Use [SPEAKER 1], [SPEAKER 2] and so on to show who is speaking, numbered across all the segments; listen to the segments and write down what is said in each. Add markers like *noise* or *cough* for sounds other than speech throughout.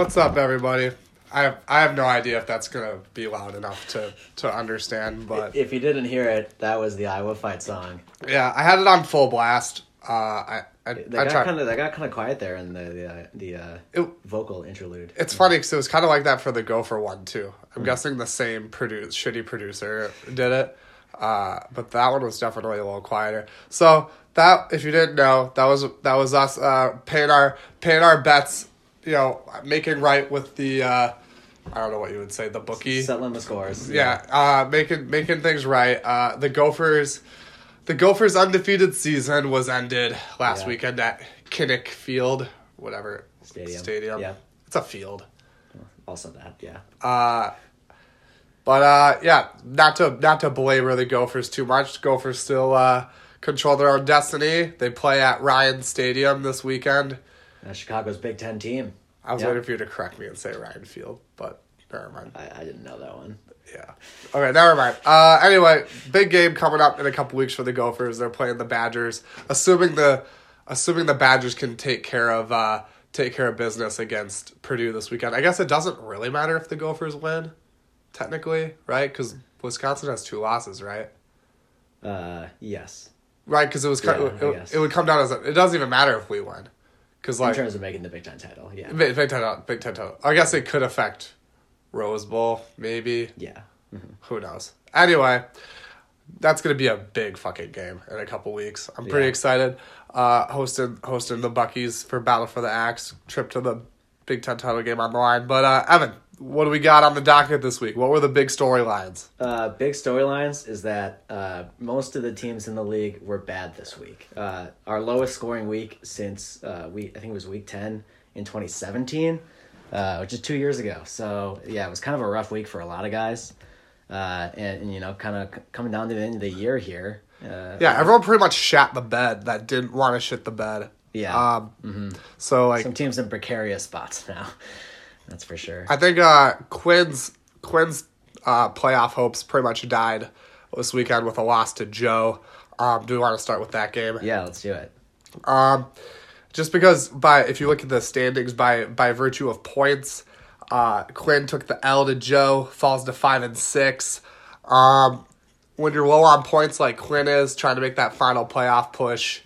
[SPEAKER 1] What's up, everybody? I have, I have no idea if that's gonna be loud enough to to understand, but
[SPEAKER 2] If you didn't hear it, that was the Iowa fight song.
[SPEAKER 1] yeah, I had it on full blast. Uh, I I,
[SPEAKER 2] They
[SPEAKER 1] I
[SPEAKER 2] got
[SPEAKER 1] tried.
[SPEAKER 2] kind of they got kind of quiet there in the the uh, the uh,
[SPEAKER 1] It-
[SPEAKER 2] vocal interlude.
[SPEAKER 1] It's funny because it was kind of like that for the Gopher one too. I'm guessing the same produce shitty producer did it, uh, but that one was definitely a little quieter. So that, if you didn't know, that was that was us uh, paying our paying our bets. You know, making right with the uh, I don't know what you would say the bookie.
[SPEAKER 2] Settling the scores.
[SPEAKER 1] yeah, uh, making making things right. Uh, the Gophers, the Gophers' undefeated season was ended last
[SPEAKER 2] Yeah.
[SPEAKER 1] weekend at Kinnick Field, whatever
[SPEAKER 2] Stadium.
[SPEAKER 1] Stadium.
[SPEAKER 2] Yeah.
[SPEAKER 1] It's a field.
[SPEAKER 2] Also that. Yeah.
[SPEAKER 1] Uh, but uh, yeah, not to not to belabor the Gophers too much. Gophers still uh, control their own destiny. They play at Ryan Stadium this weekend.
[SPEAKER 2] Uh, Chicago's Big Ten team.
[SPEAKER 1] I was
[SPEAKER 2] Yeah.
[SPEAKER 1] waiting for you to correct me and say Ryan Field, but never mind.
[SPEAKER 2] I, I didn't know that one.
[SPEAKER 1] Yeah. Okay, never mind. Uh, anyway, big game coming up in a couple weeks for the Gophers. They're playing the Badgers. Assuming the assuming the Badgers can take care of uh, take care of business against Purdue this weekend. I guess it doesn't really matter if the Gophers win, technically, right? Because Wisconsin has two losses, right?
[SPEAKER 2] Uh, yes.
[SPEAKER 1] Right, because it was
[SPEAKER 2] Yeah,
[SPEAKER 1] it, it would come down as a, it doesn't even matter if we win, because like In
[SPEAKER 2] terms of making the Big Ten title, yeah.
[SPEAKER 1] Big, Big Ten, Big Ten title. I guess it could affect Rose Bowl, maybe.
[SPEAKER 2] Yeah.
[SPEAKER 1] Who knows? Anyway, that's gonna be a big fucking game in a couple weeks. I'm pretty
[SPEAKER 2] Yeah.
[SPEAKER 1] excited. Uh, hosting hosting the Buckies for Battle for the Axe trip to the Big Ten title game on the line. But uh, Evan, what do we got on the docket this week? What were the big storylines?
[SPEAKER 2] Uh, big storylines is that uh, most of the teams in the league were bad this week. Uh, our lowest scoring week since uh, we I think it was week ten in 2017, uh, which is two years ago. So yeah, it was kind of a rough week for a lot of guys. Uh, and, and you know, kind of c- coming down to the end of the year here. Uh,
[SPEAKER 1] Yeah, everyone pretty much shat the bed that didn't want to shit the bed.
[SPEAKER 2] Yeah.
[SPEAKER 1] Um, So like,
[SPEAKER 2] some teams in precarious spots now. *laughs* That's for sure.
[SPEAKER 1] I think uh, Quinn's Quinn's uh, playoff hopes pretty much died this weekend with a loss to Joe. Um, do we want to start with that game?
[SPEAKER 2] yeah, let's do it.
[SPEAKER 1] Um, just because by if you look at the standings by by virtue of points, uh, Quinn took the L to Joe, falls to five and six. Um, when you're low on points like Quinn is, trying to make that final playoff push.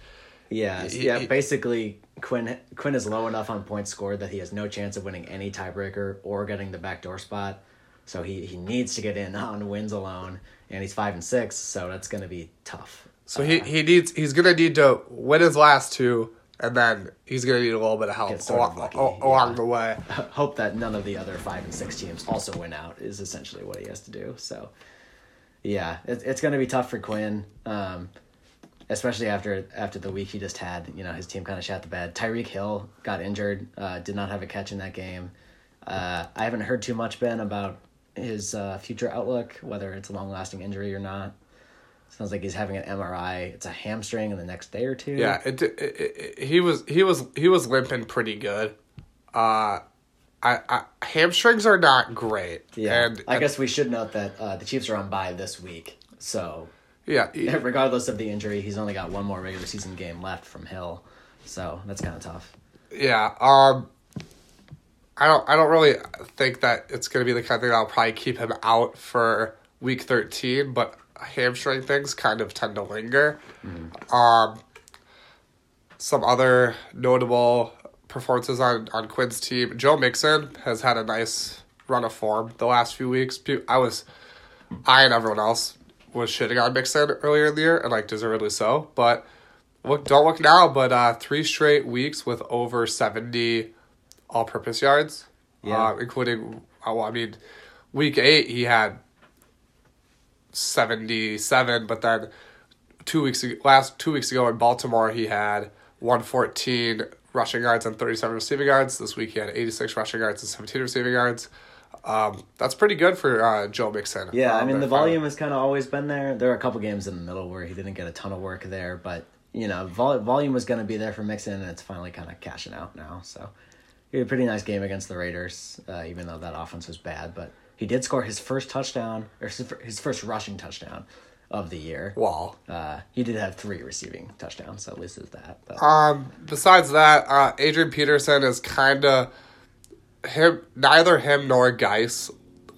[SPEAKER 2] Yeah,
[SPEAKER 1] Y-
[SPEAKER 2] yeah.
[SPEAKER 1] y-
[SPEAKER 2] Basically, Quinn Quinn is low enough on points scored that he has no chance of winning any tiebreaker or getting the backdoor spot. So he, he needs to get in *laughs* on wins alone, and he's five and six, so that's going to be tough.
[SPEAKER 1] So he, he needs he's gonna need to win his last two, and then he's gonna need a little bit of help
[SPEAKER 2] of
[SPEAKER 1] along, along
[SPEAKER 2] yeah.
[SPEAKER 1] the way. *laughs*
[SPEAKER 2] Hope that none of the other five and six teams also win out is essentially what he has to do. So, yeah, it, it's going to be tough for Quinn, um, especially after after the week he just had. You know, his team kind of shot the bed. Tyreek Hill got injured, uh, did not have a catch in that game. Uh, I haven't heard too much Ben about his uh, future outlook, whether it's a long lasting injury or not. Sounds like he's having an MRI. It's a hamstring in the next day or two.
[SPEAKER 1] Yeah, it, it, it, he was he was he was limping pretty good. Uh, I, I hamstrings are not great.
[SPEAKER 2] Yeah,
[SPEAKER 1] and
[SPEAKER 2] I guess we should note that uh, the Chiefs are on bye this week, so
[SPEAKER 1] yeah. *laughs* he-
[SPEAKER 2] regardless of the injury, he's only got one more regular season game left from Hill, so that's kind of tough.
[SPEAKER 1] Yeah. Um I don't I don't really think that it's gonna be the kind of thing that'll probably keep him out for week thirteen, but hamstring things kind of tend to linger. Um some other notable performances on, on Quinn's team. Joe Mixon has had a nice run of form the last few weeks. I was I and everyone else was shitting on Mixon earlier in the year, and like deservedly so. But look, don't look now. But uh, three straight weeks with over seventy all-purpose yards,
[SPEAKER 2] Yeah.
[SPEAKER 1] uh, including. uh, Well, I mean, week eight he had seventy-seven, but then two weeks ago, last two weeks ago in Baltimore he had one fourteen rushing yards and thirty-seven receiving yards. This week he had eighty-six rushing yards and seventeen receiving yards. Um, that's pretty good for uh, Joe Mixon.
[SPEAKER 2] Yeah, I
[SPEAKER 1] Um,
[SPEAKER 2] mean the volume has kind of always been there. There are a couple games in the middle where he didn't get a ton of work there, but you know, vol- volume was going to be there for Mixon, and it's finally kind of cashing out now. So he had a pretty nice game against the Raiders, uh, even though that offense was bad. But he did score his first touchdown or his first rushing touchdown of the year.
[SPEAKER 1] Wow.
[SPEAKER 2] Uh, he did have three receiving touchdowns, so at least it's that. But
[SPEAKER 1] Um, besides that, uh, Adrian Peterson is kind of him neither him nor Guice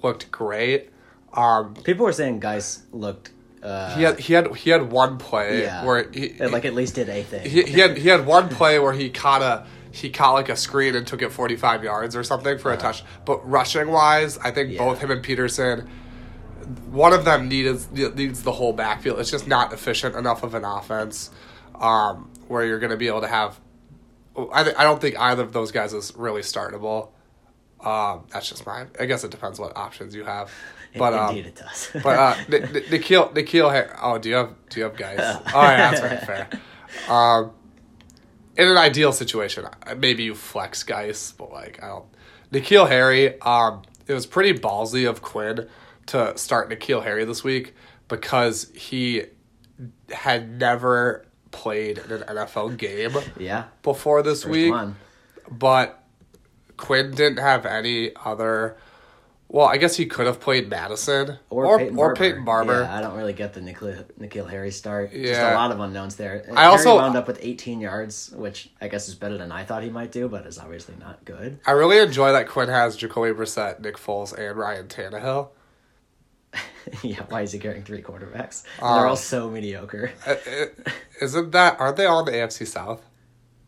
[SPEAKER 1] looked great. Um,
[SPEAKER 2] People were saying Guice looked. Uh,
[SPEAKER 1] he had he had he had one play
[SPEAKER 2] yeah,
[SPEAKER 1] where he,
[SPEAKER 2] like at least did a thing.
[SPEAKER 1] he, he had he had one play where he caught a he caught like a screen and took it 45 yards or something for a touch. But rushing wise, I think
[SPEAKER 2] Uh-huh. Yeah.
[SPEAKER 1] both him and Peterson one of them needs needs the whole backfield. It's just not efficient enough of an offense um, where you're going to be able to have. I th- I don't think either of those guys is really startable. Um, that's just mine. I guess it depends what options you have. *laughs* But um,
[SPEAKER 2] Indeed, it does. *laughs*
[SPEAKER 1] but uh, *laughs* N'Keal N'Keal. Har- Oh, do you have do you have guys? Oh yeah, that's very fair. Um, in an ideal situation, maybe you flex guys, but like I don't. N'Keal Harry. Um, it was pretty ballsy of Quinn to start N'Keal Harry this week because he had never played in an NFL game
[SPEAKER 2] yeah,
[SPEAKER 1] before this
[SPEAKER 2] first
[SPEAKER 1] week
[SPEAKER 2] one.
[SPEAKER 1] but Quinn didn't have any other. Well, I guess he could have played Madison
[SPEAKER 2] Or,
[SPEAKER 1] or
[SPEAKER 2] Peyton
[SPEAKER 1] or
[SPEAKER 2] Barber.
[SPEAKER 1] Peyton Barber.
[SPEAKER 2] Yeah, I don't really get the N'Keal, N'Keal Harry start. Just
[SPEAKER 1] Yeah.
[SPEAKER 2] a lot of unknowns there.
[SPEAKER 1] I
[SPEAKER 2] Harry
[SPEAKER 1] also-
[SPEAKER 2] wound up with 18 yards, which I guess is better than I thought he might do, but is obviously not good.
[SPEAKER 1] I really enjoy that Quinn has Jacoby Brissett, Nick Foles, and Ryan Tannehill. *laughs*
[SPEAKER 2] yeah, why is he carrying three quarterbacks?
[SPEAKER 1] Uh,
[SPEAKER 2] they're all so mediocre.
[SPEAKER 1] Isn't that? Aren't they all in the AFC South?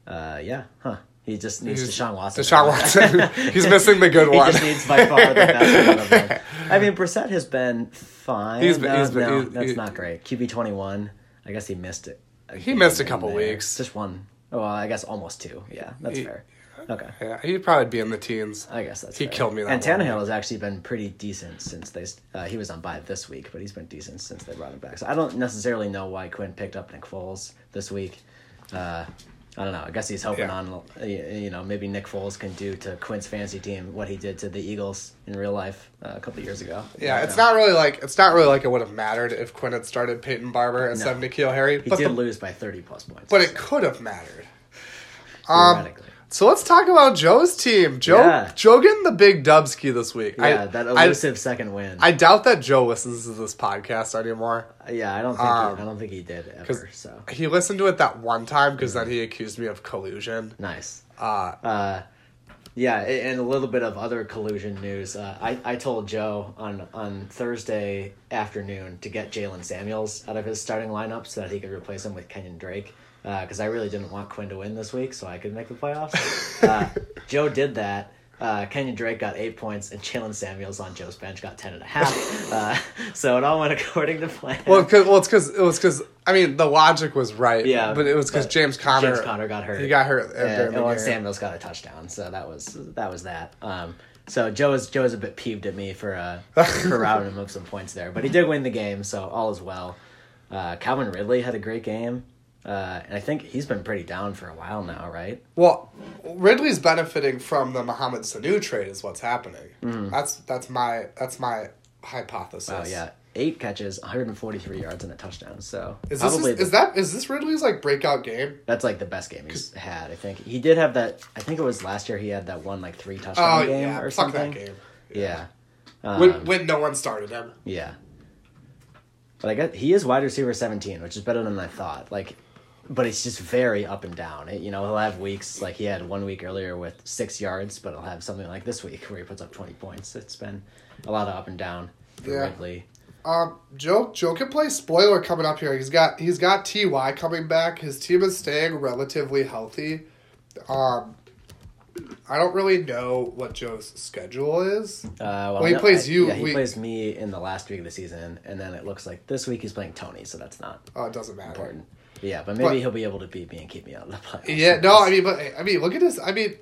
[SPEAKER 2] Uh, yeah, huh? He just needs
[SPEAKER 1] He's-
[SPEAKER 2] Deshaun Watson.
[SPEAKER 1] Deshaun *laughs* Watson. *laughs* He's missing the good one.
[SPEAKER 2] he just needs by far the best one of them. *laughs* I mean, Brissett has been fine.
[SPEAKER 1] He's been-
[SPEAKER 2] No,
[SPEAKER 1] he's been-
[SPEAKER 2] no,
[SPEAKER 1] he-
[SPEAKER 2] that's not great. QB twenty one. I guess he missed it.
[SPEAKER 1] He missed a couple
[SPEAKER 2] there.
[SPEAKER 1] weeks.
[SPEAKER 2] Just one. Well, I guess almost two. Yeah, that's
[SPEAKER 1] He-
[SPEAKER 2] fair. Okay.
[SPEAKER 1] Yeah, he'd probably be in the teens.
[SPEAKER 2] I guess that's
[SPEAKER 1] He
[SPEAKER 2] fair.
[SPEAKER 1] killed me that
[SPEAKER 2] And Tannehill has actually been pretty decent since they. Uh, he was on bye this week, but he's been decent since they brought him back. So I don't necessarily know why Quinn picked up Nick Foles this week. Uh, I don't know. I guess he's hoping
[SPEAKER 1] Yeah.
[SPEAKER 2] on you know maybe Nick Foles can do to Quinn's fantasy team what he did to the Eagles in real life uh, a couple years ago.
[SPEAKER 1] Yeah, it's
[SPEAKER 2] Uh,
[SPEAKER 1] not really like it's not really like it would have mattered if Quinn had started Peyton Barber instead
[SPEAKER 2] No.
[SPEAKER 1] of N'Keal Harry.
[SPEAKER 2] He
[SPEAKER 1] But
[SPEAKER 2] did
[SPEAKER 1] the,
[SPEAKER 2] lose by thirty plus points.
[SPEAKER 1] but it could have mattered. Um,
[SPEAKER 2] theoretically.
[SPEAKER 1] So let's talk about Joe's team. Joe
[SPEAKER 2] Yeah.
[SPEAKER 1] Joe getting the big Dubski this week.
[SPEAKER 2] yeah,
[SPEAKER 1] I,
[SPEAKER 2] that
[SPEAKER 1] I,
[SPEAKER 2] elusive second win.
[SPEAKER 1] I doubt that Joe listens to this podcast anymore.
[SPEAKER 2] yeah, I don't think
[SPEAKER 1] Um,
[SPEAKER 2] he, I don't think he did ever. So
[SPEAKER 1] He listened to it that one time because then he accused me of collusion.
[SPEAKER 2] nice.
[SPEAKER 1] Uh,
[SPEAKER 2] Uh, yeah, and a little bit of other collusion news. Uh, I, I told Joe on, on Thursday afternoon to get Jaylen Samuels out of his starting lineup so that he could replace him with Kenyan Drake. Because I really didn't want Quinn to win this week so I could make the playoffs. *laughs* uh, Joe did that. Uh, Kenyan Drake got eight points, and Jaylen Samuels on Joe's bench got ten and a half. *laughs* Uh, so it all went according to plan.
[SPEAKER 1] well, cause, well, it's because it was because I mean the logic was right.
[SPEAKER 2] Yeah,
[SPEAKER 1] but it was because James Conner.
[SPEAKER 2] James Conner got hurt.
[SPEAKER 1] He got hurt.
[SPEAKER 2] and, and. Samuels got a touchdown, so that was that was that. Um, so Joe is Joe is a bit peeved at me for uh, for *laughs* routing him of some points there, but he did win the game, so all is well. Uh, Calvin Ridley had a great game, uh, and I think he's been pretty down for a while now, right?
[SPEAKER 1] Well, Ridley's benefiting from the Mohamed Sanu trade. Is what's happening. That's that's my that's my hypothesis.
[SPEAKER 2] Oh yeah, eight catches, 143 yards, and a touchdown. So
[SPEAKER 1] Is this
[SPEAKER 2] probably
[SPEAKER 1] is, is that is this Ridley's like breakout game?
[SPEAKER 2] that's like the best game he's had. I think he did have that. I think it was last year. He had that one like three touchdown
[SPEAKER 1] Oh
[SPEAKER 2] game
[SPEAKER 1] yeah,
[SPEAKER 2] or
[SPEAKER 1] fuck
[SPEAKER 2] something.
[SPEAKER 1] that game.
[SPEAKER 2] Yeah. Um,
[SPEAKER 1] When when no one started him.
[SPEAKER 2] Yeah. But I guess he is wide receiver 17, which is better than I thought. Like, but it's just very up and down. It, you know, he'll have weeks like he had one week earlier with six yards, but he'll have something like this week *laughs* where he puts up 20 points. It's been a lot of up and down for
[SPEAKER 1] Yeah.
[SPEAKER 2] Ridley.
[SPEAKER 1] Um, Joe Joe can play spoiler coming up here. He's got he's got Ty coming back. His team is staying relatively healthy. Um, I don't really know what Joe's schedule is.
[SPEAKER 2] Uh, well,
[SPEAKER 1] Well, he
[SPEAKER 2] no,
[SPEAKER 1] plays
[SPEAKER 2] I-
[SPEAKER 1] you
[SPEAKER 2] Yeah, he
[SPEAKER 1] week-
[SPEAKER 2] plays me in the last week of the season, and then it looks like this week he's playing Tony, so that's not
[SPEAKER 1] Oh, it doesn't matter.
[SPEAKER 2] important. Yeah, but maybe
[SPEAKER 1] But-
[SPEAKER 2] he'll be able to beat me and keep me out of the playoffs.
[SPEAKER 1] Yeah, no, I mean, but I mean, look at this. I mean,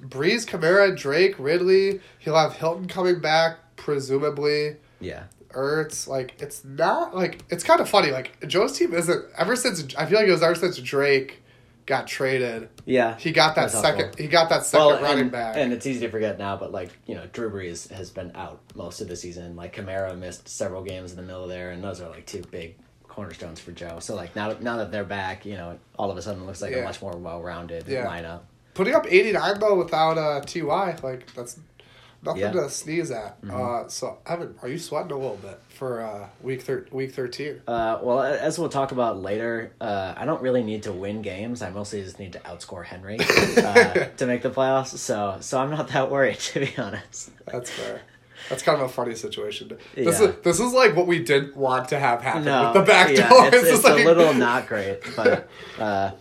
[SPEAKER 1] Brees, Kamara, Drake, Ridley. He'll have Hilton coming back, presumably.
[SPEAKER 2] yeah.
[SPEAKER 1] Ertz, like it's not like it's kind of funny. Like Joe's team isn't ever since I feel like it was ever since Drake got traded.
[SPEAKER 2] Yeah.
[SPEAKER 1] He got that second.
[SPEAKER 2] helpful.
[SPEAKER 1] He got that second
[SPEAKER 2] Well,
[SPEAKER 1] running
[SPEAKER 2] and,
[SPEAKER 1] back.
[SPEAKER 2] and it's easy to forget now, but like you know, Drew Brees has been out most of the season. Like Kamara missed several games in the middle there, and those are like two big cornerstones for Joe. So like now, now that they're back, you know, all of a sudden it looks like
[SPEAKER 1] Yeah.
[SPEAKER 2] a much more well-rounded
[SPEAKER 1] Yeah.
[SPEAKER 2] lineup.
[SPEAKER 1] Putting up eighty nine though without uh, Ty, like that's nothing
[SPEAKER 2] Yeah. Mm-hmm.
[SPEAKER 1] to sneeze at. Uh, so Evan, are you sweating a little bit for uh, week thir- week thirteen?
[SPEAKER 2] Uh, well, as we'll talk about later, uh, I don't really need to win games. I mostly just need to outscore Henry *laughs* uh, to make the playoffs. So, so I'm not that worried, *laughs* to be honest.
[SPEAKER 1] That's fair. That's kind of a funny situation. This
[SPEAKER 2] Yeah.
[SPEAKER 1] is this is like what we didn't want to have happen
[SPEAKER 2] No,
[SPEAKER 1] with the back
[SPEAKER 2] yeah,
[SPEAKER 1] door. *laughs*
[SPEAKER 2] it's,
[SPEAKER 1] just
[SPEAKER 2] it's
[SPEAKER 1] like-
[SPEAKER 2] a little not great, but uh,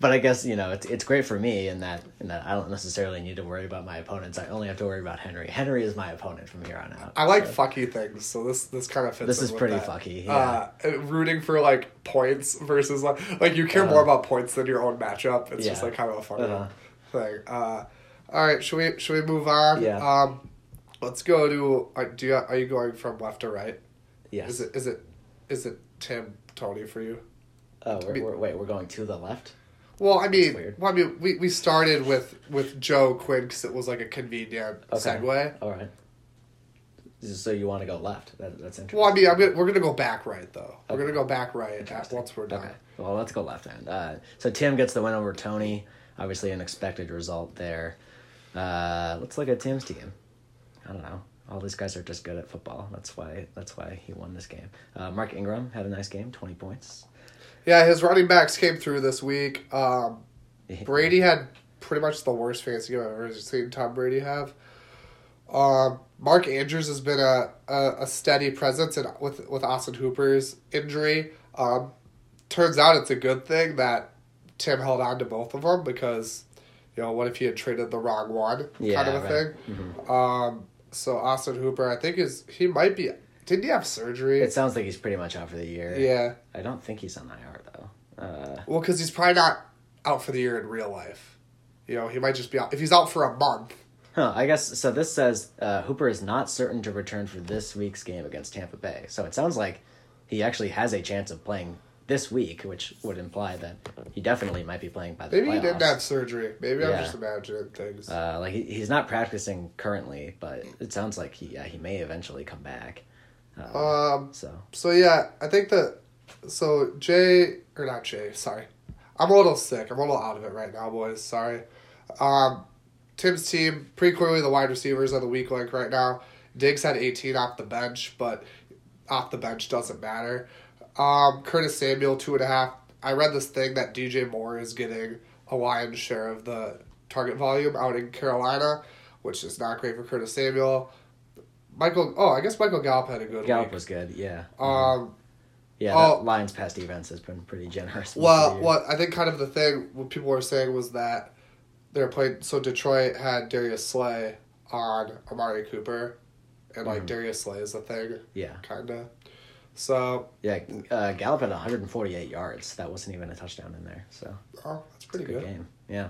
[SPEAKER 2] but I guess you know it's it's great for me in that in that I don't necessarily need to worry about my opponents. I only have to worry about Henry. Henry is my opponent from here on out.
[SPEAKER 1] I like fucky things, so this this kind of fits.
[SPEAKER 2] This is pretty
[SPEAKER 1] that.
[SPEAKER 2] fucky,
[SPEAKER 1] Uh, rooting for like points versus like like you care more about points than your own matchup. It's just
[SPEAKER 2] Uh-huh.
[SPEAKER 1] Like kind of a funny
[SPEAKER 2] Uh-huh.
[SPEAKER 1] thing. Uh, all right, should we should we move on?
[SPEAKER 2] Yeah.
[SPEAKER 1] Um, let's go to. Uh, do you are you going from left to right?
[SPEAKER 2] yes.
[SPEAKER 1] Is it is it is it Tim Tony for you?
[SPEAKER 2] oh, we're, we're, wait, we're going to the left.
[SPEAKER 1] Well, I mean, well, I mean, we, we started with with Joe Quinn because it was like a convenient
[SPEAKER 2] Okay.
[SPEAKER 1] segue.
[SPEAKER 2] All right. So you want to go left? That, that's interesting.
[SPEAKER 1] Well, I mean, I'm gonna, we're gonna go back right though. We're gonna go back right at, once we're done.
[SPEAKER 2] Okay. Well, let's go left hand. Uh, so Tim gets the win over Tony. Obviously, an expected result there. Uh, let's look at Tim's team. I don't know. All these guys are just good at football. That's why. That's why he won this game. Uh, Mark Ingram had a nice game, twenty points.
[SPEAKER 1] Yeah, his running backs came through this week. Um, Brady had pretty much the worst fantasy game I've ever seen Tom Brady have. Um, Mark Andrews has been a, a, a steady presence in, with with Austin Hooper's injury. Um, turns out it's a good thing that Tim held on to both of them because, you know, what if he had traded the wrong one,
[SPEAKER 2] Yeah,
[SPEAKER 1] kind of a
[SPEAKER 2] right. Mm-hmm.
[SPEAKER 1] thing. Um, so Austin Hooper, I think is he might be. Didn't he have surgery?
[SPEAKER 2] It sounds like he's pretty much out for the year.
[SPEAKER 1] yeah.
[SPEAKER 2] I don't think he's on IR though. Uh,
[SPEAKER 1] Well, because he's probably not out for the year in real life. You know, he might just be out. If he's out for a month,
[SPEAKER 2] Huh, I guess so. This says uh, Hooper is not certain to return for this week's game against Tampa Bay. So it sounds like he actually has a chance of playing this week, which would imply that he definitely might be playing by the
[SPEAKER 1] maybe
[SPEAKER 2] playoffs.
[SPEAKER 1] he didn't have surgery. Maybe I'm
[SPEAKER 2] Yeah.
[SPEAKER 1] just imagining things.
[SPEAKER 2] Uh, like he, he's not practicing currently, but it sounds like he yeah, he may eventually come back. Uh,
[SPEAKER 1] um.
[SPEAKER 2] so
[SPEAKER 1] So yeah, I think that. So Jay or not Jay? Sorry, I'm a little sick. I'm a little out of it right now, boys. Sorry. Um, Tim's team pretty clearly the wide receivers are the weak link right now. Diggs had 18 off the bench, but off the bench doesn't matter. Um, Curtis Samuel two and a half. I read this thing that DJ Moore is getting a lion's share of the target volume out in Carolina, which is not great for Curtis Samuel. Michael, oh, I guess Michael Gallup had a good
[SPEAKER 2] Gallup
[SPEAKER 1] week.
[SPEAKER 2] was good. Yeah.
[SPEAKER 1] Um,
[SPEAKER 2] yeah.
[SPEAKER 1] oh.
[SPEAKER 2] that Lions past defense has been pretty generous.
[SPEAKER 1] well, what I think kind of the thing what people were saying was that they're playing. So Detroit had Darius Slay on Amari Cooper, and like
[SPEAKER 2] Mhm.
[SPEAKER 1] Darius Slay is a thing,
[SPEAKER 2] Yeah.
[SPEAKER 1] kind of. So
[SPEAKER 2] Yeah. Uh, Gallup had 148 yards. That wasn't even a touchdown in there. So
[SPEAKER 1] oh, that's pretty
[SPEAKER 2] good
[SPEAKER 1] good.
[SPEAKER 2] game. Yeah.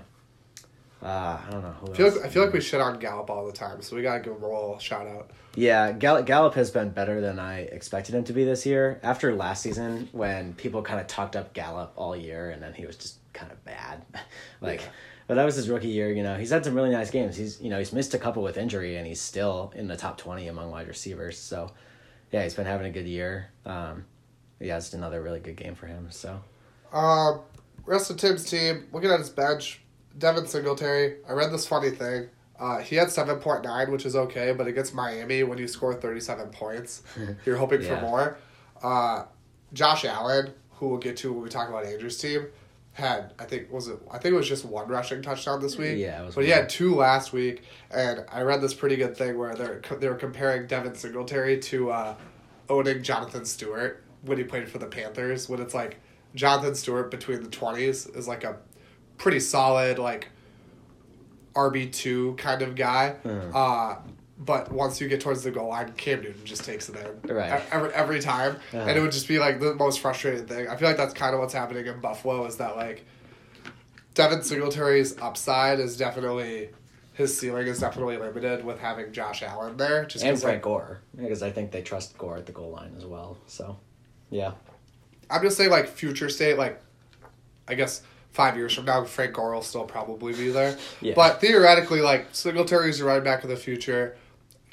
[SPEAKER 2] Uh, I don't know who
[SPEAKER 1] I feel like I feel like we shit on Gallup all the time, so we gotta give little shout out.
[SPEAKER 2] Yeah, Gallup, Gallup has been better than I expected him to be this year. After last season, when people kind of talked up Gallup all year, and then he was just kind of bad, *laughs* like.
[SPEAKER 1] Yeah.
[SPEAKER 2] But that was his rookie year. You know, he's had some really nice games. He's you know he's missed a couple with injury, and he's still in the top twenty among wide receivers. So, yeah, he's been having a good year. Um, yeah, it's another really good game for him. So,
[SPEAKER 1] Um, rest of Tim's team, looking at his bench, Devin Singletary. I read this funny thing. Uh, he had seven point nine, which is okay, but against Miami, when you score thirty seven points, *laughs* you're hoping
[SPEAKER 2] Yeah.
[SPEAKER 1] for more. Uh, Josh Allen, who we'll get to when we talk about Andrew's team, had I think was it I think it was just one rushing touchdown this week.
[SPEAKER 2] Yeah, it was
[SPEAKER 1] but he had two last week, and I read this pretty good thing where they're they were comparing Devin Singletary to uh, owning Jonathan Stewart when he played for the Panthers. When it's like Jonathan Stewart between the twenties is like a pretty solid like RB two kind of guy.
[SPEAKER 2] Mhm.
[SPEAKER 1] Uh, but once you get towards the goal line, Cam Newton just takes it in
[SPEAKER 2] Right.
[SPEAKER 1] Every every time,
[SPEAKER 2] Uh-huh.
[SPEAKER 1] and it would just be like the most frustrating thing. I feel like that's kind of what's happening in Buffalo is that like Devin Singletary's upside is definitely his ceiling is definitely limited with having Josh Allen there. Just
[SPEAKER 2] and Frank
[SPEAKER 1] like,
[SPEAKER 2] Gore, because I think they trust Gore at the goal line as well. So, yeah,
[SPEAKER 1] I'm just saying like future state, like I guess five years from now, Frank Gore will still probably be there.
[SPEAKER 2] Yeah.
[SPEAKER 1] But theoretically, like Singletary is your running back of the future,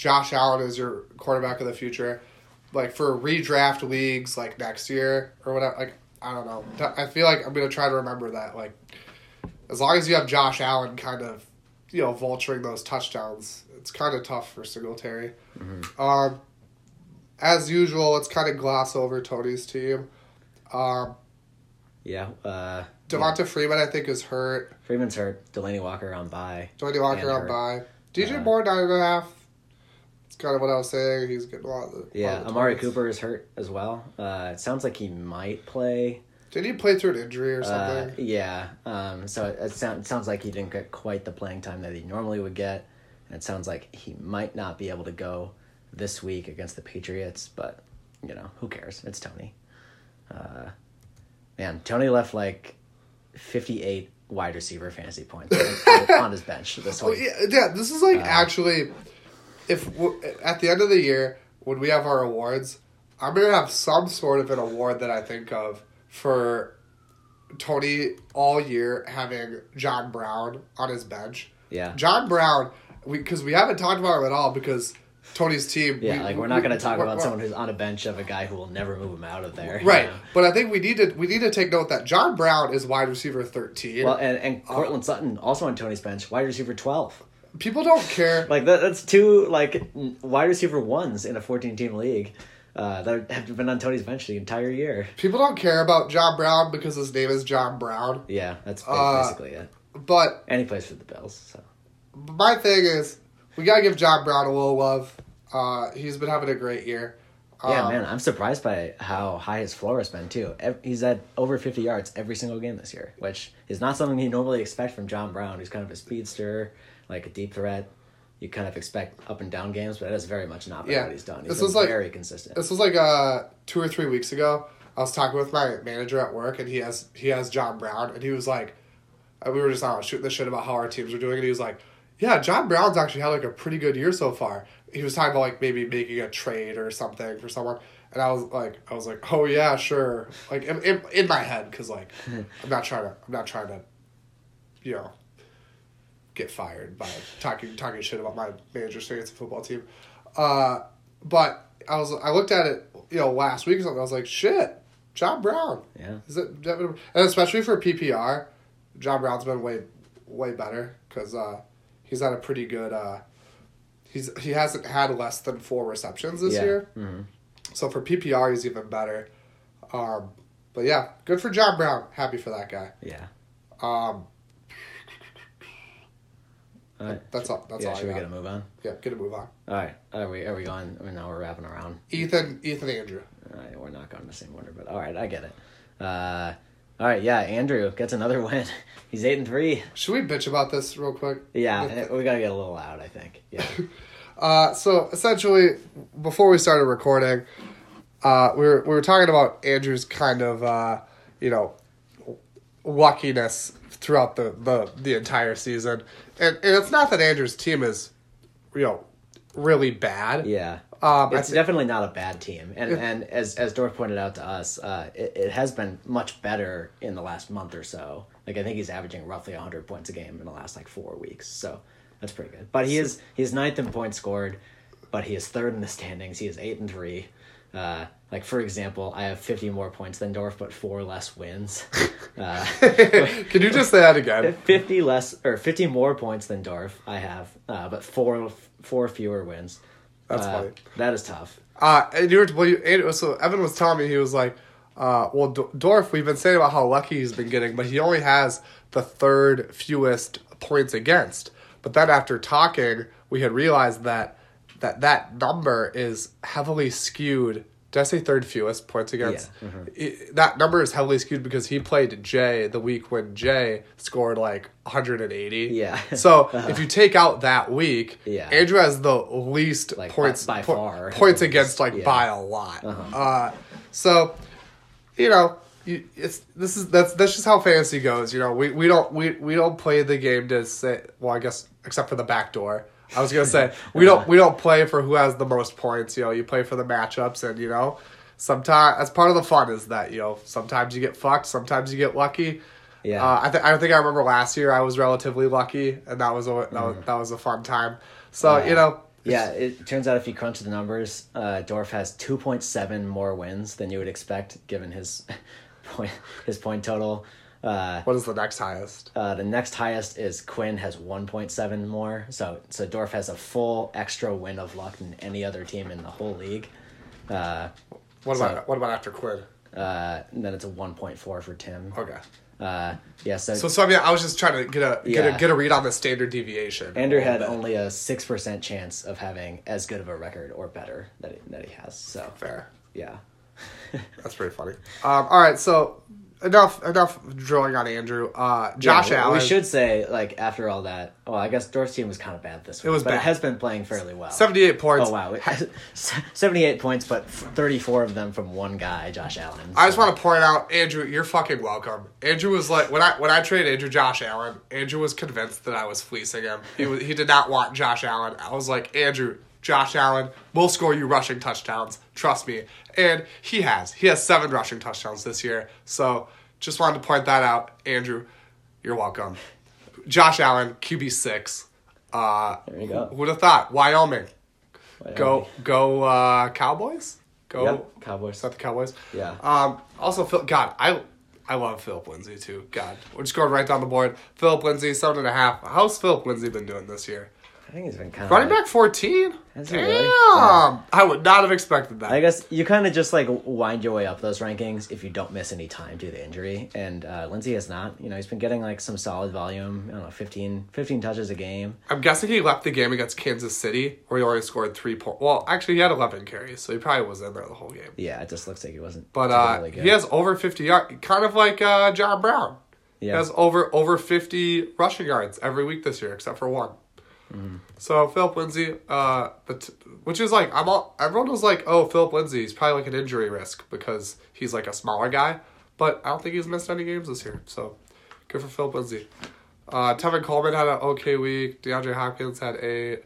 [SPEAKER 1] Josh Allen is your quarterback of the future. Like for redraft leagues, like next year or whatever. Like I don't know. I feel like I'm gonna try to remember that. Like as long as you have Josh Allen kind of you know, vulturing those touchdowns. It's kind of tough for Singletary. Um, as usual, let's kind of gloss over Tony's team. Um,
[SPEAKER 2] Yeah. Uh,
[SPEAKER 1] Devonta Freeman, I think, is hurt.
[SPEAKER 2] Freeman's hurt. Delanie Walker on bye.
[SPEAKER 1] Tony Walker
[SPEAKER 2] And
[SPEAKER 1] on
[SPEAKER 2] hurt.
[SPEAKER 1] by. DJ
[SPEAKER 2] Uh,
[SPEAKER 1] Moore nine and a half. Kind of what I was saying. He's getting a lot of the.
[SPEAKER 2] Yeah,
[SPEAKER 1] lot of the
[SPEAKER 2] Amari
[SPEAKER 1] targets.
[SPEAKER 2] Cooper is hurt as well. Uh, it sounds like he might play.
[SPEAKER 1] Did he play through an injury or
[SPEAKER 2] Uh,
[SPEAKER 1] something?
[SPEAKER 2] yeah. Um, so it, it, sound, it sounds like he didn't get quite the playing time that he normally would get, and it sounds like he might not be able to go this week against the Patriots. But you know, who cares? It's Tony. Uh, man, Tony left like fifty-eight wide receiver fantasy points on, his bench this *laughs* week.
[SPEAKER 1] yeah, yeah, this is like
[SPEAKER 2] Uh,
[SPEAKER 1] actually, if at the end of the year when we have our awards, I'm gonna have some sort of an award that I think of for Tony all year having John Brown on his bench.
[SPEAKER 2] Yeah.
[SPEAKER 1] John Brown, because we haven't talked about him at all because Tony's team.
[SPEAKER 2] Yeah,
[SPEAKER 1] we-
[SPEAKER 2] like we're not gonna talk about someone who's on a bench of a guy who will never move him out of there. you
[SPEAKER 1] Right,
[SPEAKER 2] know?
[SPEAKER 1] but I think we need to we need to take note that John Brown is wide receiver thirteen.
[SPEAKER 2] Well, and and
[SPEAKER 1] Uh,
[SPEAKER 2] Courtland Sutton also on Tony's bench, wide receiver twelve.
[SPEAKER 1] People don't care.
[SPEAKER 2] Like that, that's two like wide receiver ones in a fourteen team league uh, that have been on Tony's bench the entire year.
[SPEAKER 1] People don't care about John Brown because his name is John Brown.
[SPEAKER 2] Yeah, that's
[SPEAKER 1] Uh,
[SPEAKER 2] basically it.
[SPEAKER 1] But
[SPEAKER 2] And he plays for the Bills, so
[SPEAKER 1] my thing is, we gotta give John Brown a little love. Uh, he's been having a great year.
[SPEAKER 2] yeah,
[SPEAKER 1] Um,
[SPEAKER 2] man, I'm surprised by how high his floor has been too. He's at over fifty yards every single game this year, which is not something you normally expect from John Brown, who's kind of a speedster, like a deep threat. You kind of expect up and down games, but that is very much not
[SPEAKER 1] Yeah.
[SPEAKER 2] what he's done. He's
[SPEAKER 1] This was like-
[SPEAKER 2] very consistent.
[SPEAKER 1] This was like uh two or three weeks ago. I was talking with my manager at work, and he has he has John Brown, and he was like, uh, we were just uh, shooting the shit about how our teams were doing, and he was like, yeah, John Brown's actually had like a pretty good year so far. He was talking about like maybe making a trade or something for someone, and I was like, I was like, oh yeah, sure, like in, in, in my head, because like *laughs* I'm not trying to, I'm not trying to, you know, get fired by talking talking shit about my manager saying it's a football team. Uh, but I was I looked at it, you know, last week or something. I was like, shit, John Brown.
[SPEAKER 2] Yeah.
[SPEAKER 1] Is it and especially for PPR, John Brown's been way way better because uh, he's had a pretty good. Uh, he's he hasn't had less than four receptions this
[SPEAKER 2] Yeah.
[SPEAKER 1] year,
[SPEAKER 2] Mhm.
[SPEAKER 1] so for PPR he's even better. Um, but yeah, good for John Brown. Happy for that guy.
[SPEAKER 2] Yeah.
[SPEAKER 1] Um,
[SPEAKER 2] All right.
[SPEAKER 1] that's all. That's
[SPEAKER 2] yeah,
[SPEAKER 1] all
[SPEAKER 2] should we get a move on?
[SPEAKER 1] Yeah, get a move on.
[SPEAKER 2] All right. Are we are we going? I mean, now we're wrapping around.
[SPEAKER 1] Ethan, Ethan Andrew.
[SPEAKER 2] All right, we're not going in the same order, but all right, I get it. Uh, all right, yeah, Andrew gets another *laughs* win. He's eight and three.
[SPEAKER 1] Should we bitch about this real quick?
[SPEAKER 2] Yeah, we gotta get a little loud. I think. Yeah. *laughs*
[SPEAKER 1] Uh, so essentially, before we started recording, uh, we were we were talking about Andrew's kind of uh, you know luckiness throughout the, the the entire season, and, and it's not that Andrew's team is you know really bad.
[SPEAKER 2] Yeah.
[SPEAKER 1] Um,
[SPEAKER 2] it's
[SPEAKER 1] thi-
[SPEAKER 2] definitely not a bad team, and and as as Dorf pointed out to us, uh, it, it has been much better in the last month or so. Like I think he's averaging roughly hundred points a game in the last like four weeks, so that's pretty good. But he is he's ninth in points scored, but he is third in the standings. He is eight and three. Uh, like for example, I have fifty more points than Dorf, but four less wins. *laughs* Uh, *laughs*
[SPEAKER 1] Can you just say that again? *laughs*
[SPEAKER 2] 50 less or 50 more points than Dorf I have, uh, but four four fewer wins.
[SPEAKER 1] That's
[SPEAKER 2] Uh,
[SPEAKER 1] funny.
[SPEAKER 2] That is tough.
[SPEAKER 1] Uh, and you were well, you, and so Evan was telling me he was like, uh, well, D- Dorf, we've been saying about how lucky he's been getting, but he only has the third fewest points against. But then after talking, we had realized that that that number is heavily skewed. Did I say third fewest points against?
[SPEAKER 2] Yeah, mm-hmm.
[SPEAKER 1] It- that number is heavily skewed because he played Jay the week when Jay scored like 180.
[SPEAKER 2] Yeah.
[SPEAKER 1] So *laughs* if you take out that week,
[SPEAKER 2] Yeah.
[SPEAKER 1] Andrew has the least
[SPEAKER 2] Like,
[SPEAKER 1] points
[SPEAKER 2] by
[SPEAKER 1] po-
[SPEAKER 2] far.
[SPEAKER 1] points against like
[SPEAKER 2] Yeah. Uh-huh.
[SPEAKER 1] by a lot. Uh, so, you know, you, it's this is that's that's just how fantasy goes. You know, we, we don't we, we don't play the game to say. Well, I guess except for the back door. I was gonna say we don't we don't play for who has the most points. You know, you play for the matchups, and you know, sometimes that's part of the fun is that you know sometimes you get fucked, sometimes you get lucky.
[SPEAKER 2] Yeah.
[SPEAKER 1] Uh, I th- I think I remember last year I was relatively lucky, and that was a that was, that was a fun time. So you know,
[SPEAKER 2] Yeah, it turns out if you crunch the numbers, uh, Dorf has 2.7 more wins than you would expect given his *laughs* point his point total. Uh,
[SPEAKER 1] What is the next highest?
[SPEAKER 2] uh, the next highest is Quinn has 1.7 more. So so Dorf has a full extra win of luck than any other team in the whole league. Uh,
[SPEAKER 1] What
[SPEAKER 2] So-
[SPEAKER 1] about what about after Quinn?
[SPEAKER 2] uh, and then it's a 1.4 for Tim.
[SPEAKER 1] Okay.
[SPEAKER 2] Uh, yeah, so,
[SPEAKER 1] So, so I mean, I was just trying to get a get
[SPEAKER 2] Yeah.
[SPEAKER 1] a get a read on the standard deviation.
[SPEAKER 2] Andrew had
[SPEAKER 1] bit.
[SPEAKER 2] only a 6% chance of having as good of a record or better that he, that he has. So,
[SPEAKER 1] fair.
[SPEAKER 2] yeah. *laughs*
[SPEAKER 1] That's pretty funny. Um, all right, so enough enough drilling on Andrew. Uh, Josh
[SPEAKER 2] Yeah,
[SPEAKER 1] Allen.
[SPEAKER 2] We should say, like, after all that, well, I guess Dorf's team was kind of bad this week.
[SPEAKER 1] It was
[SPEAKER 2] but
[SPEAKER 1] bad.
[SPEAKER 2] it has been playing fairly well.
[SPEAKER 1] 78 points.
[SPEAKER 2] Oh, wow. *laughs* 78 points, but 34 of them from one guy, Josh Allen.
[SPEAKER 1] I just want to point out, Andrew, you're fucking welcome. Andrew was like when I when I traded Andrew Josh Allen, Andrew was convinced that I was fleecing him. He was, he did not want Josh Allen. I was like, Andrew, Josh Allen will score you rushing touchdowns. Trust me. And he has. He has seven rushing touchdowns this year. So just wanted to point that out, Andrew. You're welcome. Josh Allen, QB six. Uh,
[SPEAKER 2] There you go.
[SPEAKER 1] Who would have thought? Wyoming.
[SPEAKER 2] Whatever.
[SPEAKER 1] Go go uh, Cowboys. Go
[SPEAKER 2] Yep, Cowboys.
[SPEAKER 1] is that the Cowboys?
[SPEAKER 2] Yeah.
[SPEAKER 1] Um. Also, Phil. God, I I love Philip Lindsay too. God, we're just going right down the board. Philip Lindsay, seven and a half. How's Philip Lindsay been doing this year?
[SPEAKER 2] I think he's been kind of.
[SPEAKER 1] Running back fourteen.
[SPEAKER 2] Has he
[SPEAKER 1] Damn.
[SPEAKER 2] really? Yeah.
[SPEAKER 1] I would not have expected that.
[SPEAKER 2] I guess you kind of just like wind your way up those rankings if you don't miss any time due to injury. And uh, Lindsay has not. You know, he's been getting like some solid volume. I don't know, 15, 15 touches a game.
[SPEAKER 1] I'm guessing he left the game against Kansas City, where he only scored three points. Well, actually, he had eleven carries, so he probably was in there the whole game.
[SPEAKER 2] Yeah, it just looks like he wasn't.
[SPEAKER 1] But uh,
[SPEAKER 2] good.
[SPEAKER 1] he has over fifty yards, kind of like uh, John Brown. He
[SPEAKER 2] Yeah.
[SPEAKER 1] has over over fifty rushing yards every week this year, except for one.
[SPEAKER 2] Mm-hmm.
[SPEAKER 1] So Philip Lindsay, uh, but which is like I'm all everyone was like, oh, Philip Lindsay, he's probably like an injury risk because he's like a smaller guy, but I don't think he's missed any games this year. So good for Philip Lindsay. Uh, Tevin Coleman had an okay week. DeAndre Hopkins had eight.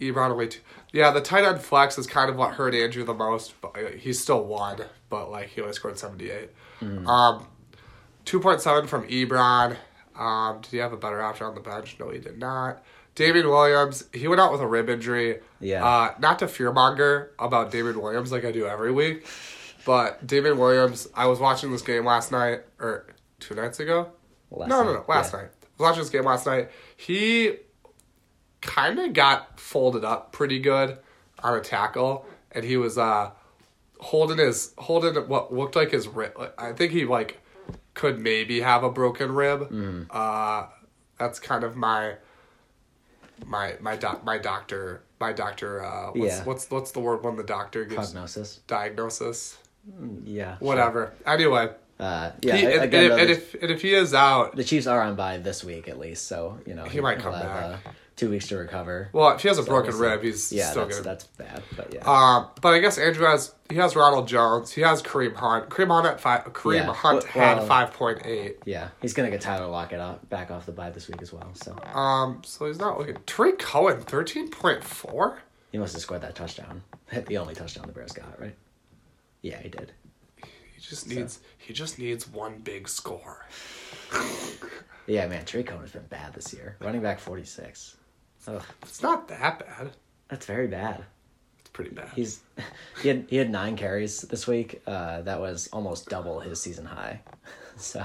[SPEAKER 1] Ebron away two. Yeah, the tight end flex is kind of what hurt Andrew the most, but uh, he still won. But like he only scored seventy eight. Um, two point seven from Ebron. Um, did he have a better option on the bench? No, he did not. Damien Williams, he went out with a rib injury.
[SPEAKER 2] Yeah.
[SPEAKER 1] Uh, not to fearmonger about Damien Williams like I do every week, but Damien Williams, I was watching this game last night or two nights ago.
[SPEAKER 2] Last
[SPEAKER 1] no, no, no, last
[SPEAKER 2] yeah.
[SPEAKER 1] night. I was watching this game last night. He kind of got folded up pretty good on a tackle, and he was uh holding his holding what looked like his rib. I think he like could maybe have a broken rib.
[SPEAKER 2] Mm-hmm.
[SPEAKER 1] Uh, that's kind of my my my doc my doctor my doctor. Uh, what's,
[SPEAKER 2] Yeah.
[SPEAKER 1] what's what's the word when the doctor gives
[SPEAKER 2] Prognosis.
[SPEAKER 1] diagnosis?
[SPEAKER 2] Yeah. sure.
[SPEAKER 1] Whatever. Anyway,
[SPEAKER 2] Uh, yeah.
[SPEAKER 1] he, and,
[SPEAKER 2] again,
[SPEAKER 1] and,
[SPEAKER 2] though,
[SPEAKER 1] and if and if he is out,
[SPEAKER 2] the Chiefs are on by this week at least, so you know
[SPEAKER 1] He might
[SPEAKER 2] he'll
[SPEAKER 1] come
[SPEAKER 2] have,
[SPEAKER 1] back.
[SPEAKER 2] Uh, two weeks to recover.
[SPEAKER 1] well, if he has a
[SPEAKER 2] So
[SPEAKER 1] broken rib, he's
[SPEAKER 2] yeah,
[SPEAKER 1] still
[SPEAKER 2] that's
[SPEAKER 1] gonna
[SPEAKER 2] that's bad, but yeah.
[SPEAKER 1] Um, but I guess Andrew has he has Ronald Jones, he has Kareem Hunt. Kareem Hunt at five. Kareem
[SPEAKER 2] Yeah.
[SPEAKER 1] Hunt
[SPEAKER 2] Well-
[SPEAKER 1] had
[SPEAKER 2] well-
[SPEAKER 1] five point eight.
[SPEAKER 2] yeah, he's gonna get Tyler Lockett off, back off the bye this week as well. So
[SPEAKER 1] Um, so he's not looking. Tarik Cohen thirteen point four.
[SPEAKER 2] he must have scored that touchdown. *laughs* the only touchdown the Bears got, right? Yeah, he did.
[SPEAKER 1] He just needs he just needs one big score. *laughs*
[SPEAKER 2] Yeah, man, Trey Cohen has been bad this year. Running back forty six. Ugh,
[SPEAKER 1] It's not that bad.
[SPEAKER 2] that's very bad.
[SPEAKER 1] It's pretty bad.
[SPEAKER 2] He's *laughs* he had he had nine carries this week. Uh, that was almost double his season high. *laughs* so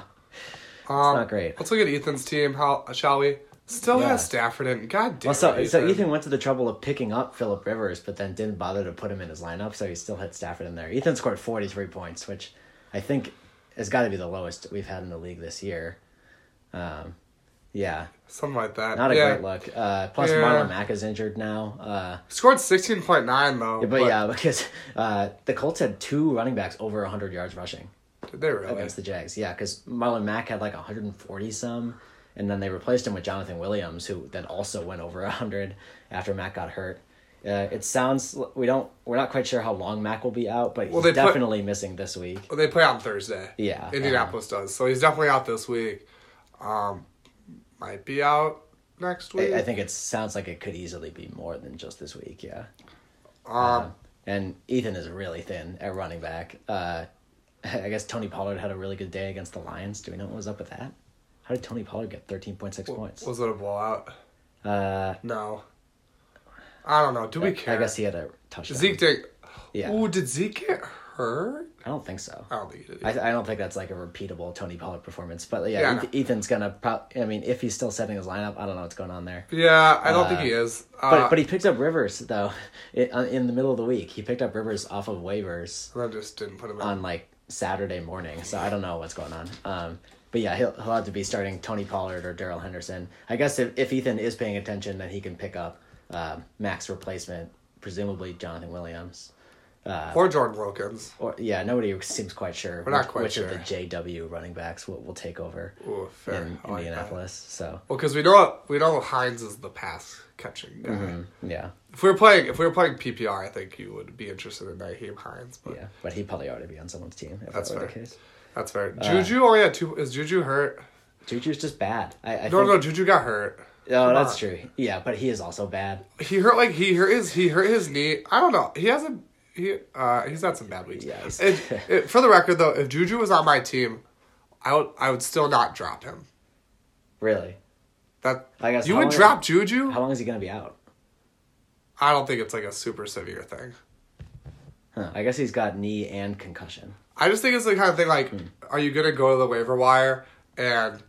[SPEAKER 1] um,
[SPEAKER 2] not great.
[SPEAKER 1] Let's look at Ethan's team. How shall we? Still
[SPEAKER 2] Yeah.
[SPEAKER 1] has Stafford in. God damn.
[SPEAKER 2] well, so
[SPEAKER 1] it,
[SPEAKER 2] so Ethan went to the trouble of picking up Philip Rivers, but then didn't bother to put him in his lineup. So he still had Stafford in there. Ethan scored forty three points, which I think has got to be the lowest we've had in the league this year. Um, yeah,
[SPEAKER 1] something like that.
[SPEAKER 2] not a
[SPEAKER 1] yeah.
[SPEAKER 2] great look. Uh, plus
[SPEAKER 1] Yeah.
[SPEAKER 2] Marlon Mack is injured now. Uh,
[SPEAKER 1] Scored sixteen point nine though.
[SPEAKER 2] but, yeah, *laughs* because uh, the Colts had two running backs over hundred yards rushing.
[SPEAKER 1] did they really?
[SPEAKER 2] against the Jags. Yeah, because Marlon Mack had like 140 some, and then they replaced him with Jonathan Williams, who then also went over 100 after Mack got hurt. Uh, it sounds we don't we're not quite sure how long Mack will be out, but
[SPEAKER 1] Well,
[SPEAKER 2] he's definitely missing this week.
[SPEAKER 1] Well, they play on Thursday.
[SPEAKER 2] Yeah,
[SPEAKER 1] Indianapolis does. So he's definitely out this week. Um, might be out next week.
[SPEAKER 2] I, I think it sounds like it could easily be more than just this week. Yeah,
[SPEAKER 1] Um,
[SPEAKER 2] and Ethan is really thin at running back. Uh, *laughs* I guess Tony Pollard had a really good day against the Lions. Do we know what was up with that? How did Tony Pollard get 13.6 points?
[SPEAKER 1] was it a blowout?
[SPEAKER 2] Uh,
[SPEAKER 1] No. I don't know. Do we care?
[SPEAKER 2] I guess he had a touchdown.
[SPEAKER 1] Zeke did.
[SPEAKER 2] Yeah.
[SPEAKER 1] Ooh, did Zeke get hurt?
[SPEAKER 2] I don't think so.
[SPEAKER 1] I don't think he did.
[SPEAKER 2] I, I don't think that's like a repeatable Tony Pollard performance. But yeah,
[SPEAKER 1] Yeah,
[SPEAKER 2] Ethan's gonna. Pro- I mean, if he's still setting his lineup, I don't know what's going on there.
[SPEAKER 1] yeah, I don't think
[SPEAKER 2] Uh,
[SPEAKER 1] he is. Uh,
[SPEAKER 2] But but he picked up Rivers though, *laughs* in, in the middle of the week. He picked up Rivers off of waivers
[SPEAKER 1] I just didn't put him in.
[SPEAKER 2] on like Saturday morning. So I don't know what's going on. Um, but yeah, he'll he'll have to be starting Tony Pollard or Darrell Henderson. I guess if, if Ethan is paying attention, then he can pick up uh, Mack's replacement, presumably Jonathan Williams.
[SPEAKER 1] Or Jordan Wilkins.
[SPEAKER 2] Or yeah, nobody seems quite sure
[SPEAKER 1] We're not
[SPEAKER 2] which,
[SPEAKER 1] quite
[SPEAKER 2] which
[SPEAKER 1] sure.
[SPEAKER 2] of the JW running backs will, will take over
[SPEAKER 1] Ooh, fair.
[SPEAKER 2] in
[SPEAKER 1] like that.
[SPEAKER 2] Indianapolis. So
[SPEAKER 1] Well, because we know we know Hines is the pass catching guy.
[SPEAKER 2] Mm-hmm. yeah,
[SPEAKER 1] If we were playing, if we were playing PPR, I think you would be interested in Nyheim Hines. But
[SPEAKER 2] yeah, but he'd probably already be on someone's team if
[SPEAKER 1] That's
[SPEAKER 2] that
[SPEAKER 1] fair.
[SPEAKER 2] the case.
[SPEAKER 1] that's fair.
[SPEAKER 2] Uh,
[SPEAKER 1] Juju only had two. Is Juju hurt?
[SPEAKER 2] Juju's just bad. I, I
[SPEAKER 1] No,
[SPEAKER 2] think,
[SPEAKER 1] no, Juju got hurt.
[SPEAKER 2] Oh,
[SPEAKER 1] Come
[SPEAKER 2] that's
[SPEAKER 1] on.
[SPEAKER 2] true. Yeah, but he is also bad.
[SPEAKER 1] He hurt like he hurt his he hurt his knee. I don't know. He hasn't. He uh he's had some bad weeks.
[SPEAKER 2] He's-
[SPEAKER 1] It- it- for the record though, if Juju was on my team, I would I would still not drop him.
[SPEAKER 2] Really.
[SPEAKER 1] That
[SPEAKER 2] I guess
[SPEAKER 1] you would drop Juju.
[SPEAKER 2] How long is he gonna be out?
[SPEAKER 1] I don't think it's like a super severe thing.
[SPEAKER 2] Huh. I guess he's got knee and concussion.
[SPEAKER 1] I just think it's the kind of thing like,
[SPEAKER 2] Hmm.
[SPEAKER 1] are you gonna go to the waiver wire and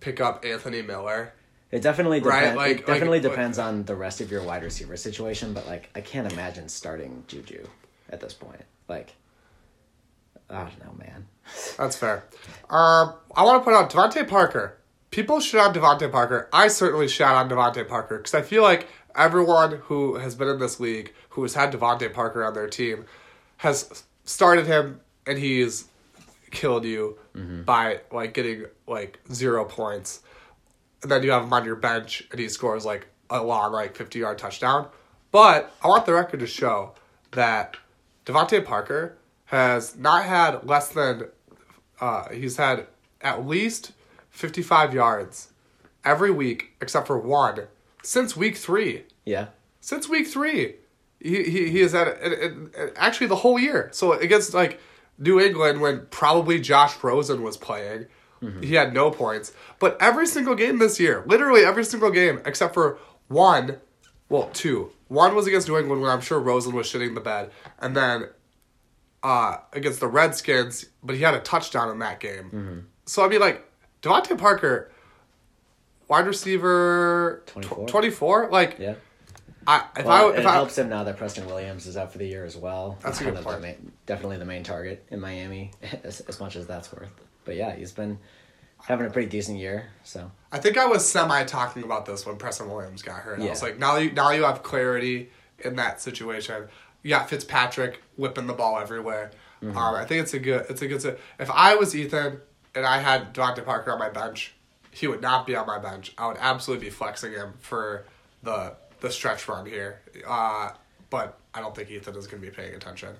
[SPEAKER 1] pick up Anthony Miller?
[SPEAKER 2] It definitely
[SPEAKER 1] Right,
[SPEAKER 2] depends.
[SPEAKER 1] like-
[SPEAKER 2] it definitely
[SPEAKER 1] like-
[SPEAKER 2] depends on the rest of your wide receiver situation, but like I can't imagine starting Juju at this point. Like, I don't know, man. *laughs*
[SPEAKER 1] That's fair. Um, I want to point out DeVante Parker. People shit on DeVante Parker. I certainly shout on DeVante Parker because I feel like everyone who has been in this league who has had DeVante Parker on their team has started him and he's killed you by like getting like zero points. And then you have him on your bench and he scores like a long like 50 yard touchdown. But I want the record to show that DeVante Parker has not had less than uh, he's had at least 55 yards every week except for one since week three.
[SPEAKER 2] Yeah.
[SPEAKER 1] Since week three, he he, he has had it, it, it- actually the whole year. So against like New England, when probably Josh Rosen was playing, he had no points. But every single game this year, literally every single game except for one, well two. One was against New England when I'm sure Rosen was shitting the bed, and then uh, against the Redskins, but he had a touchdown in that game. So I mean, like DeVante Parker, wide receiver,
[SPEAKER 2] 24.
[SPEAKER 1] twenty four. Like
[SPEAKER 2] Yeah.
[SPEAKER 1] I, if
[SPEAKER 2] Well,
[SPEAKER 1] I
[SPEAKER 2] it
[SPEAKER 1] if I
[SPEAKER 2] helps him now that Preston Williams is out for the year as well.
[SPEAKER 1] That's
[SPEAKER 2] He's
[SPEAKER 1] a good point.
[SPEAKER 2] the main, definitely the main target in Miami, *laughs* as, as much as that's worth. But yeah, he's been having a pretty decent year. So
[SPEAKER 1] I think I was semi talking about this when Preston Williams got hurt. Yeah. I was like, now you now you have clarity in that situation. You got Fitzpatrick whipping the ball everywhere.
[SPEAKER 2] Mm-hmm.
[SPEAKER 1] Um, I think it's a good it's a good. If I was Ethan and I had DeVante Parker on my bench, he would not be on my bench. I would absolutely be flexing him for the the stretch run here. Uh, but I don't think Ethan is going to be paying attention.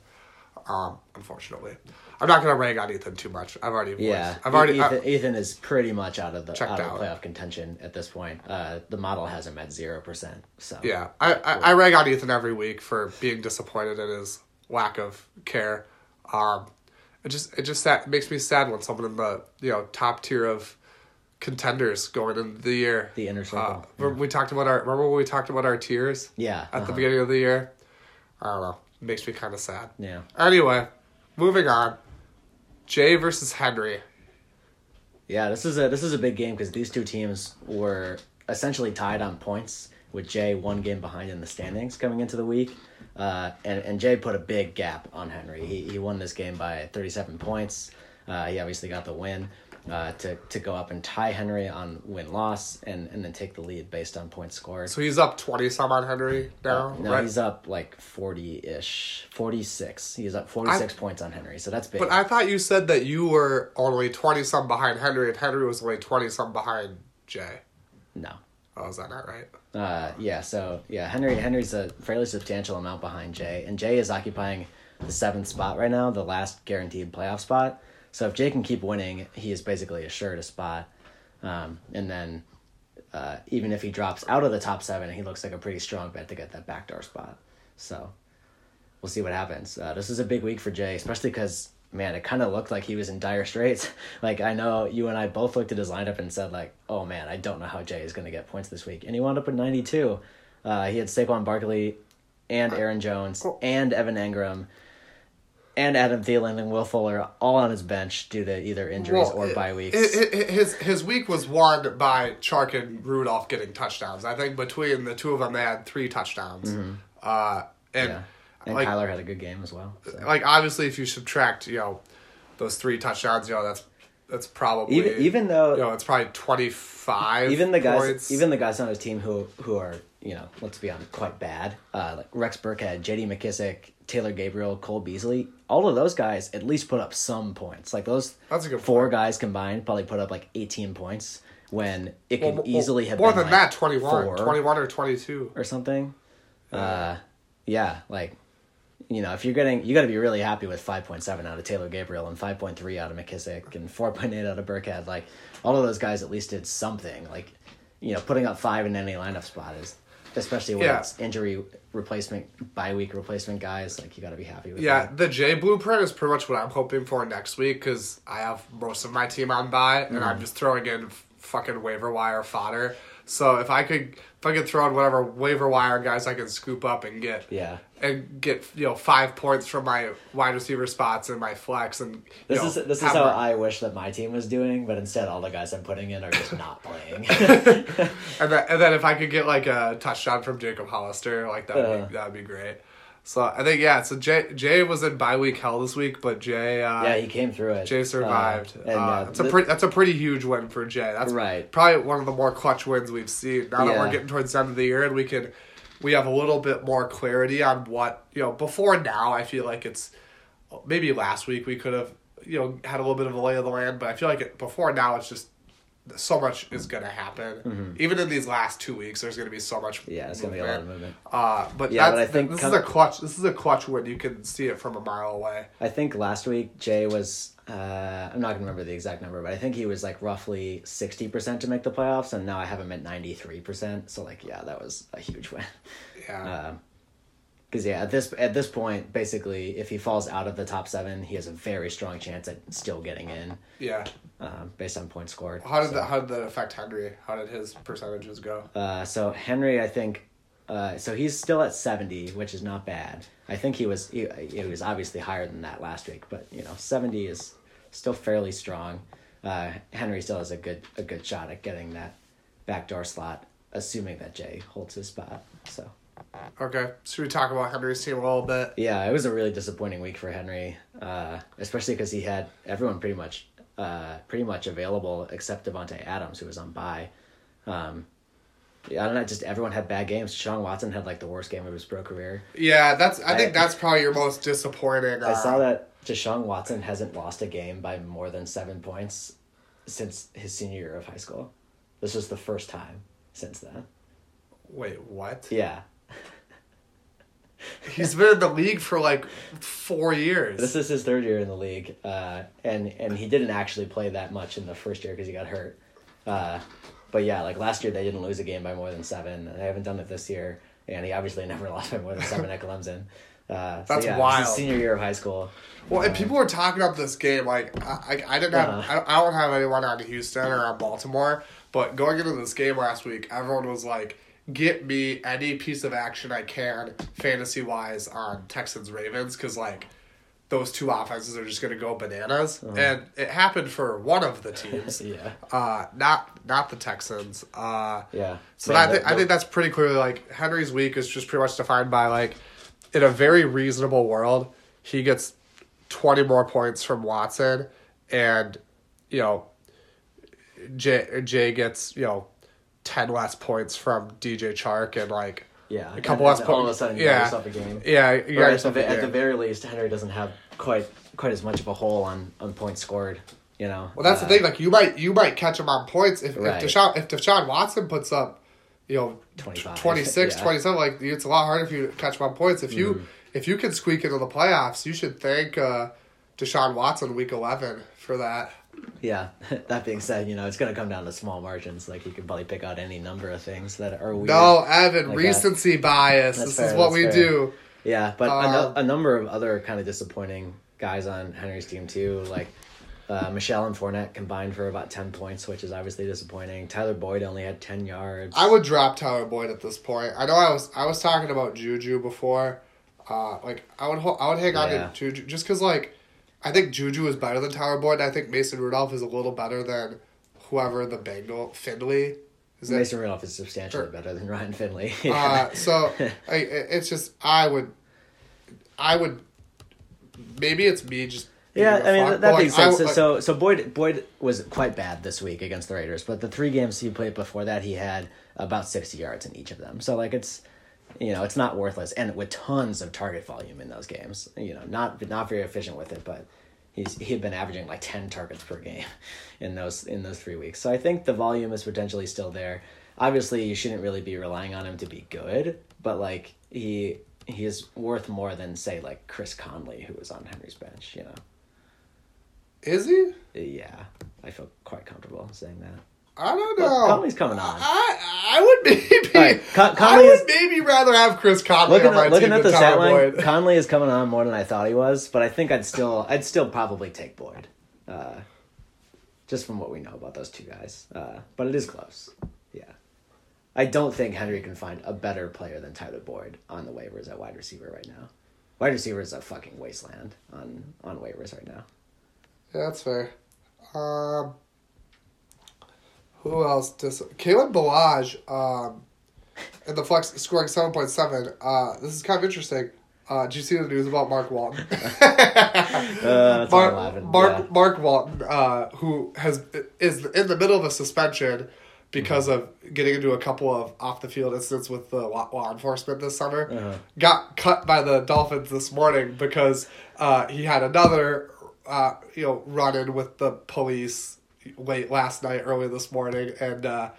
[SPEAKER 1] Um, unfortunately, I'm not going to rag on Ethan too much. I've already voiced-
[SPEAKER 2] yeah,
[SPEAKER 1] I've already I-
[SPEAKER 2] Ethan, Ethan is pretty much out of the
[SPEAKER 1] Checked
[SPEAKER 2] out of playoff contention at this point. Uh, the model has him at zero percent. So
[SPEAKER 1] Yeah, I, I, I rag on Ethan every week for being disappointed in his lack of care. Um, it just it just sad, it makes me sad when someone in the you know top tier of contenders going into the year.
[SPEAKER 2] The inner
[SPEAKER 1] Uh,
[SPEAKER 2] circle.
[SPEAKER 1] we talked about our remember when we talked about our tiers
[SPEAKER 2] yeah,
[SPEAKER 1] at the
[SPEAKER 2] uh-huh.
[SPEAKER 1] beginning of the year. I don't know. It makes me kind of sad.
[SPEAKER 2] yeah.
[SPEAKER 1] Anyway, moving on. Jay versus Henry.
[SPEAKER 2] Yeah, this is a this is a big game because these two teams were essentially tied on points with Jay one game behind in the standings coming into the week, uh, and and Jay put a big gap on Henry. He he won this game by thirty seven points. Uh, he obviously got the win uh, to to go up and tie Henry on win loss and and then take the lead based on points scored.
[SPEAKER 1] So he's up twenty some on Henry now.
[SPEAKER 2] now
[SPEAKER 1] right?
[SPEAKER 2] he's up like forty ish, forty six. He's up forty six points on Henry, so that's big.
[SPEAKER 1] But I thought you said that you were only twenty some behind Henry, and Henry was only twenty some behind Jay.
[SPEAKER 2] no.
[SPEAKER 1] Oh, is that not right?
[SPEAKER 2] Uh, yeah, so yeah, Henry Henry's a fairly substantial amount behind Jay, and Jay is occupying the seventh spot right now, the last guaranteed playoff spot. So if Jay can keep winning, he is basically assured a spot. Um, and then uh, even if he drops out of the top seven, he looks like a pretty strong bet to get that backdoor spot. So we'll see what happens. Uh, this is a big week for Jay, especially because man, it kind of looked like he was in dire straits. *laughs* like I know you and I both looked at his lineup and said like, oh man, I don't know how Jay is going to get points this week, and he wound up with ninety two. Uh, he had Saquon Barkley and Aaron Jones and Evan Engram. And Adam Thielen and Will Fuller all on his bench due to either injuries or bye weeks.
[SPEAKER 1] i- i- His his week was won by Chark and Rudolph getting touchdowns. I think between the two of them, they had three touchdowns. Uh, and
[SPEAKER 2] Mm-hmm. yeah, and
[SPEAKER 1] like
[SPEAKER 2] Kyler had a good game as well. so.
[SPEAKER 1] like obviously, if you subtract you know those three touchdowns, you know that's that's probably
[SPEAKER 2] Even even though
[SPEAKER 1] you know it's probably twenty five.
[SPEAKER 2] even the guys
[SPEAKER 1] points.
[SPEAKER 2] even the guys on his team who who are you know let's be honest quite bad uh, like Rex Burkhead, J.D. McKissic, Taylor Gabriel, Cole Beasley, all of those guys at least put up some points. Like those
[SPEAKER 1] That's a good
[SPEAKER 2] four
[SPEAKER 1] point.
[SPEAKER 2] guys combined probably put up like eighteen points when it
[SPEAKER 1] Well,
[SPEAKER 2] could
[SPEAKER 1] well,
[SPEAKER 2] easily have
[SPEAKER 1] more
[SPEAKER 2] been
[SPEAKER 1] than
[SPEAKER 2] like
[SPEAKER 1] that 21,
[SPEAKER 2] four
[SPEAKER 1] 21 or twenty two.
[SPEAKER 2] or something. Uh, yeah, like you know, if you're getting, you got to be really happy with five point seven out of Taylor Gabriel and five point three out of McKissic and four point eight out of Burkhead. Like all of those guys at least did something. Like you know, putting up five in any lineup spot is, especially when
[SPEAKER 1] Yeah.
[SPEAKER 2] it's injury replacement, bye week replacement guys. Like you got to be happy with.
[SPEAKER 1] Yeah,
[SPEAKER 2] that.
[SPEAKER 1] the J blueprint is pretty much what I'm hoping for next week because I have most of my team on bye, and
[SPEAKER 2] Mm-hmm.
[SPEAKER 1] I'm just throwing in fucking waiver wire fodder. So if I could, if I could throw in whatever waiver wire guys I can scoop up and get,
[SPEAKER 2] yeah.
[SPEAKER 1] And get you know five points from my wide receiver spots and my flex, and
[SPEAKER 2] This
[SPEAKER 1] know,
[SPEAKER 2] is this is how
[SPEAKER 1] my-
[SPEAKER 2] I wish that my team was doing, but instead all the guys I'm putting in are just not playing. *laughs*
[SPEAKER 1] And then, *laughs* and then if I could get like a touchdown from Jacob Hollister, like that would
[SPEAKER 2] Uh.
[SPEAKER 1] be, that would be great. So I think yeah. So Jay Jay was in bye week hell this week, but Jay uh,
[SPEAKER 2] yeah, he came through it.
[SPEAKER 1] Jay survived.
[SPEAKER 2] Uh, and,
[SPEAKER 1] uh,
[SPEAKER 2] uh,
[SPEAKER 1] that's a pretty that's a pretty huge win for Jay. That's
[SPEAKER 2] Right.
[SPEAKER 1] Probably one of the more clutch wins we've seen. Now that we're getting towards the end of the year and we can we have a little bit more clarity on what you know. Before now, I feel like it's maybe last week we could have you know had a little bit of a lay of the land, but I feel like it, before now it's just so much is going to happen. Even in these last two weeks, there's going to be so much.
[SPEAKER 2] Mm-hmm. Yeah, it's gonna be a lot of movement.
[SPEAKER 1] Uh, but
[SPEAKER 2] Yeah,
[SPEAKER 1] that's,
[SPEAKER 2] but I think
[SPEAKER 1] this
[SPEAKER 2] com-
[SPEAKER 1] is a clutch. This is a clutch when You can see it from a mile away.
[SPEAKER 2] I think last week Jay was uh, I'm not gonna remember the exact number, but I think he was like roughly sixty percent to make the playoffs, and now I have him at ninety three percent. So like, yeah, that was a huge win.
[SPEAKER 1] Yeah.
[SPEAKER 2] Because yeah, at this at this point, basically, if he falls out of the top seven, he has a very strong chance at still getting in,
[SPEAKER 1] yeah.
[SPEAKER 2] um, based on points scored.
[SPEAKER 1] How did
[SPEAKER 2] So-
[SPEAKER 1] that? How did that affect Henry? How did his percentages go?
[SPEAKER 2] Uh, so Henry, I think, uh, so he's still at seventy, which is not bad. I think he was he, he was obviously higher than that last week, but you know, seventy is still fairly strong. Uh, Henry still has a good a good shot at getting that backdoor slot, assuming that Jay holds his spot. So
[SPEAKER 1] Okay, should we talk about Henry's team a little bit?
[SPEAKER 2] yeah, it was a really disappointing week for Henry, uh, especially because he had everyone pretty much uh, pretty much available except Davante Adams, who was on bye. Um, I don't know. Just everyone had bad games. Sean Watson had like the worst game of his pro career.
[SPEAKER 1] Yeah, that's. I think that's probably your most disappointing. Uh,
[SPEAKER 2] I saw that Deshaun Watson hasn't lost a game by more than seven points since his senior year of high school. This was the first time since then.
[SPEAKER 1] Wait, what?
[SPEAKER 2] Yeah, *laughs*
[SPEAKER 1] He's been in the league for like four years.
[SPEAKER 2] this is his third year in the league, uh, and and he didn't actually play that much in the first year because he got hurt. Uh, but yeah, like last year they didn't lose a game by more than seven. They haven't done it this year, and he obviously *laughs* never lost by more than seven at Clemson. Uh, so
[SPEAKER 1] That's
[SPEAKER 2] yeah,
[SPEAKER 1] wild.
[SPEAKER 2] his senior year of high school.
[SPEAKER 1] well, and people were talking about this game like I, I, I didn't have
[SPEAKER 2] Uh-huh.
[SPEAKER 1] I, don't, I don't have anyone on Houston or on Baltimore, but going into this game last week, everyone was like, "Get me any piece of action I can, fantasy wise, on Texans Ravens," because like those two offenses are just gonna go bananas, and it happened for one of the *laughs* teams.
[SPEAKER 2] Yeah,
[SPEAKER 1] uh, not not the Texans. Uh,
[SPEAKER 2] yeah.
[SPEAKER 1] so
[SPEAKER 2] Man,
[SPEAKER 1] I think I think that's pretty clearly like Henry's week is just pretty much defined by like in a very reasonable world, he gets twenty more points from Watson, and you know, Jay Jay gets you know ten less points from DJ Chark and like
[SPEAKER 2] yeah.
[SPEAKER 1] a couple
[SPEAKER 2] and
[SPEAKER 1] less
[SPEAKER 2] then All of a
[SPEAKER 1] points.
[SPEAKER 2] sudden, you got
[SPEAKER 1] Yeah,
[SPEAKER 2] yourself a game.
[SPEAKER 1] yeah, you got
[SPEAKER 2] at, the,
[SPEAKER 1] yourself a
[SPEAKER 2] ve- at the very least, Henry doesn't have quite quite as much of a hole on, on points scored. You know.
[SPEAKER 1] Well, that's
[SPEAKER 2] Uh,
[SPEAKER 1] the thing. Like you might you might catch him on points if
[SPEAKER 2] Right.
[SPEAKER 1] if Deshaun if Deshaun Watson puts up, you know,
[SPEAKER 2] 25,
[SPEAKER 1] 26,
[SPEAKER 2] yeah.
[SPEAKER 1] 27, Like it's a lot harder if you catch him on points. If you
[SPEAKER 2] Mm-hmm.
[SPEAKER 1] if you can squeak into the playoffs, you should thank uh, Deshaun Watson week eleven for that.
[SPEAKER 2] Yeah. *laughs* That being said, you know it's going to come down to small margins. Like you can probably pick out any number of things that are weird.
[SPEAKER 1] No, Evan,
[SPEAKER 2] Like
[SPEAKER 1] recency bias.
[SPEAKER 2] That's
[SPEAKER 1] this
[SPEAKER 2] fair,
[SPEAKER 1] is what we
[SPEAKER 2] fair.
[SPEAKER 1] do.
[SPEAKER 2] Yeah, but a,
[SPEAKER 1] Um,
[SPEAKER 2] no- a number of other kind of disappointing guys on Henry's team too, like uh, Michel and Fournette combined for about ten points, which is obviously disappointing. Tyler Boyd only had ten yards.
[SPEAKER 1] I would drop Tyler Boyd at this point. I know I was I was talking about Juju before. Uh, like I would ho- I would hang on
[SPEAKER 2] Yeah.
[SPEAKER 1] to Juju just because like I think Juju is better than Tyler Boyd. I think Mason Rudolph is a little better than whoever the Bengal Finley. Is that
[SPEAKER 2] Mason Rudolph is substantially
[SPEAKER 1] Sure.
[SPEAKER 2] better than Ryan Finley.
[SPEAKER 1] Uh, *laughs* so I, it's just I would, I would, maybe it's me just.
[SPEAKER 2] Yeah, I mean that, that being
[SPEAKER 1] like, I
[SPEAKER 2] said,
[SPEAKER 1] would-
[SPEAKER 2] so, so so Boyd Boyd was quite bad this week against the Raiders, but the three games he played before that, he had about sixty yards in each of them. So like it's, you know, it's not worthless, and with tons of target volume in those games. You know, not not very efficient with it, but he's he'd been averaging like ten targets per game *laughs* in those in those three weeks. So I think the volume is potentially still there. Obviously, you shouldn't really be relying on him to be good, but like he he is worth more than say like Chris Conley, who was on Henry's bench. You know.
[SPEAKER 1] is he?
[SPEAKER 2] Yeah, I feel quite comfortable saying that.
[SPEAKER 1] I don't know.
[SPEAKER 2] Conley's coming on.
[SPEAKER 1] I I would maybe
[SPEAKER 2] right, Con-
[SPEAKER 1] I would
[SPEAKER 2] is-
[SPEAKER 1] maybe rather have Chris Conley
[SPEAKER 2] Looking
[SPEAKER 1] on my
[SPEAKER 2] at, looking
[SPEAKER 1] team
[SPEAKER 2] at the stat line, Conley is coming on more than I thought he was, but I think I'd still I'd still probably take Boyd, uh, just from what we know about those two guys. Uh, but it is close. Yeah, I don't think Henry can find a better player than Tyler Boyd on the waivers at wide receiver right now. Wide receiver is a fucking wasteland on on waivers right now.
[SPEAKER 1] Yeah, that's fair. Um, who else? Does Kalen Ballage? Um, in the flex scoring seven point seven. Uh, this is kind of interesting. Uh, did you see the news about Mark Walton? *laughs* *laughs*
[SPEAKER 2] Uh,
[SPEAKER 1] Mark. Mark,
[SPEAKER 2] Yeah.
[SPEAKER 1] Mark Walton, uh, who has is in the middle of a suspension because of getting into a couple of off the field incidents with the law, law enforcement this summer,
[SPEAKER 2] Uh-huh.
[SPEAKER 1] got cut by the Dolphins this morning because uh, he had another uh, you know run in with the police late last night, early this morning, and uh,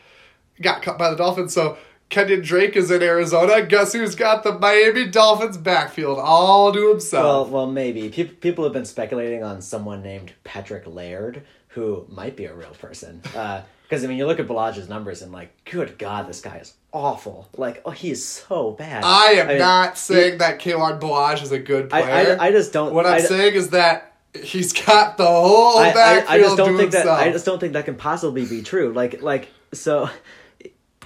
[SPEAKER 1] got cut by the Dolphins. So. Kenyan Drake is in Arizona. Guess who's got the Miami Dolphins backfield all to himself?
[SPEAKER 2] well, well, maybe Pe- people have been speculating on someone named Patrick Laird, who might be a real person. Because I mean, you look at Ballage's numbers and like, good God, this guy is awful. Like, oh, he is so bad.
[SPEAKER 1] I am
[SPEAKER 2] mean,
[SPEAKER 1] not saying that Kalen Ballage is a good
[SPEAKER 2] I,
[SPEAKER 1] player.
[SPEAKER 2] I, I just don't.
[SPEAKER 1] what I'm
[SPEAKER 2] I,
[SPEAKER 1] saying is that he's got the whole
[SPEAKER 2] I, I,
[SPEAKER 1] backfield
[SPEAKER 2] I just don't think that. I just don't think that can possibly be true. Like, like so.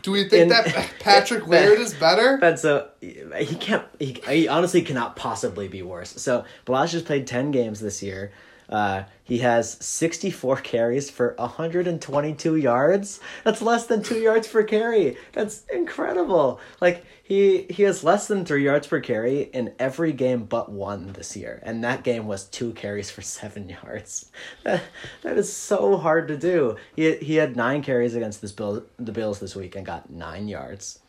[SPEAKER 1] Do we think
[SPEAKER 2] in-
[SPEAKER 1] that *laughs* Patrick Laird is better?
[SPEAKER 2] And so he can't. He, he honestly cannot possibly be worse. So Ballage has played ten games this year. Uh, he has sixty four *laughs* carries for hundred and twenty two yards. That's less than two yards per carry. That's incredible. Like he he has less than three yards per carry in every game but one this year, and that game was two carries for seven *laughs* yards. That, that is so hard to do. He he had nine carries against this bill the Bills this week and got nine yards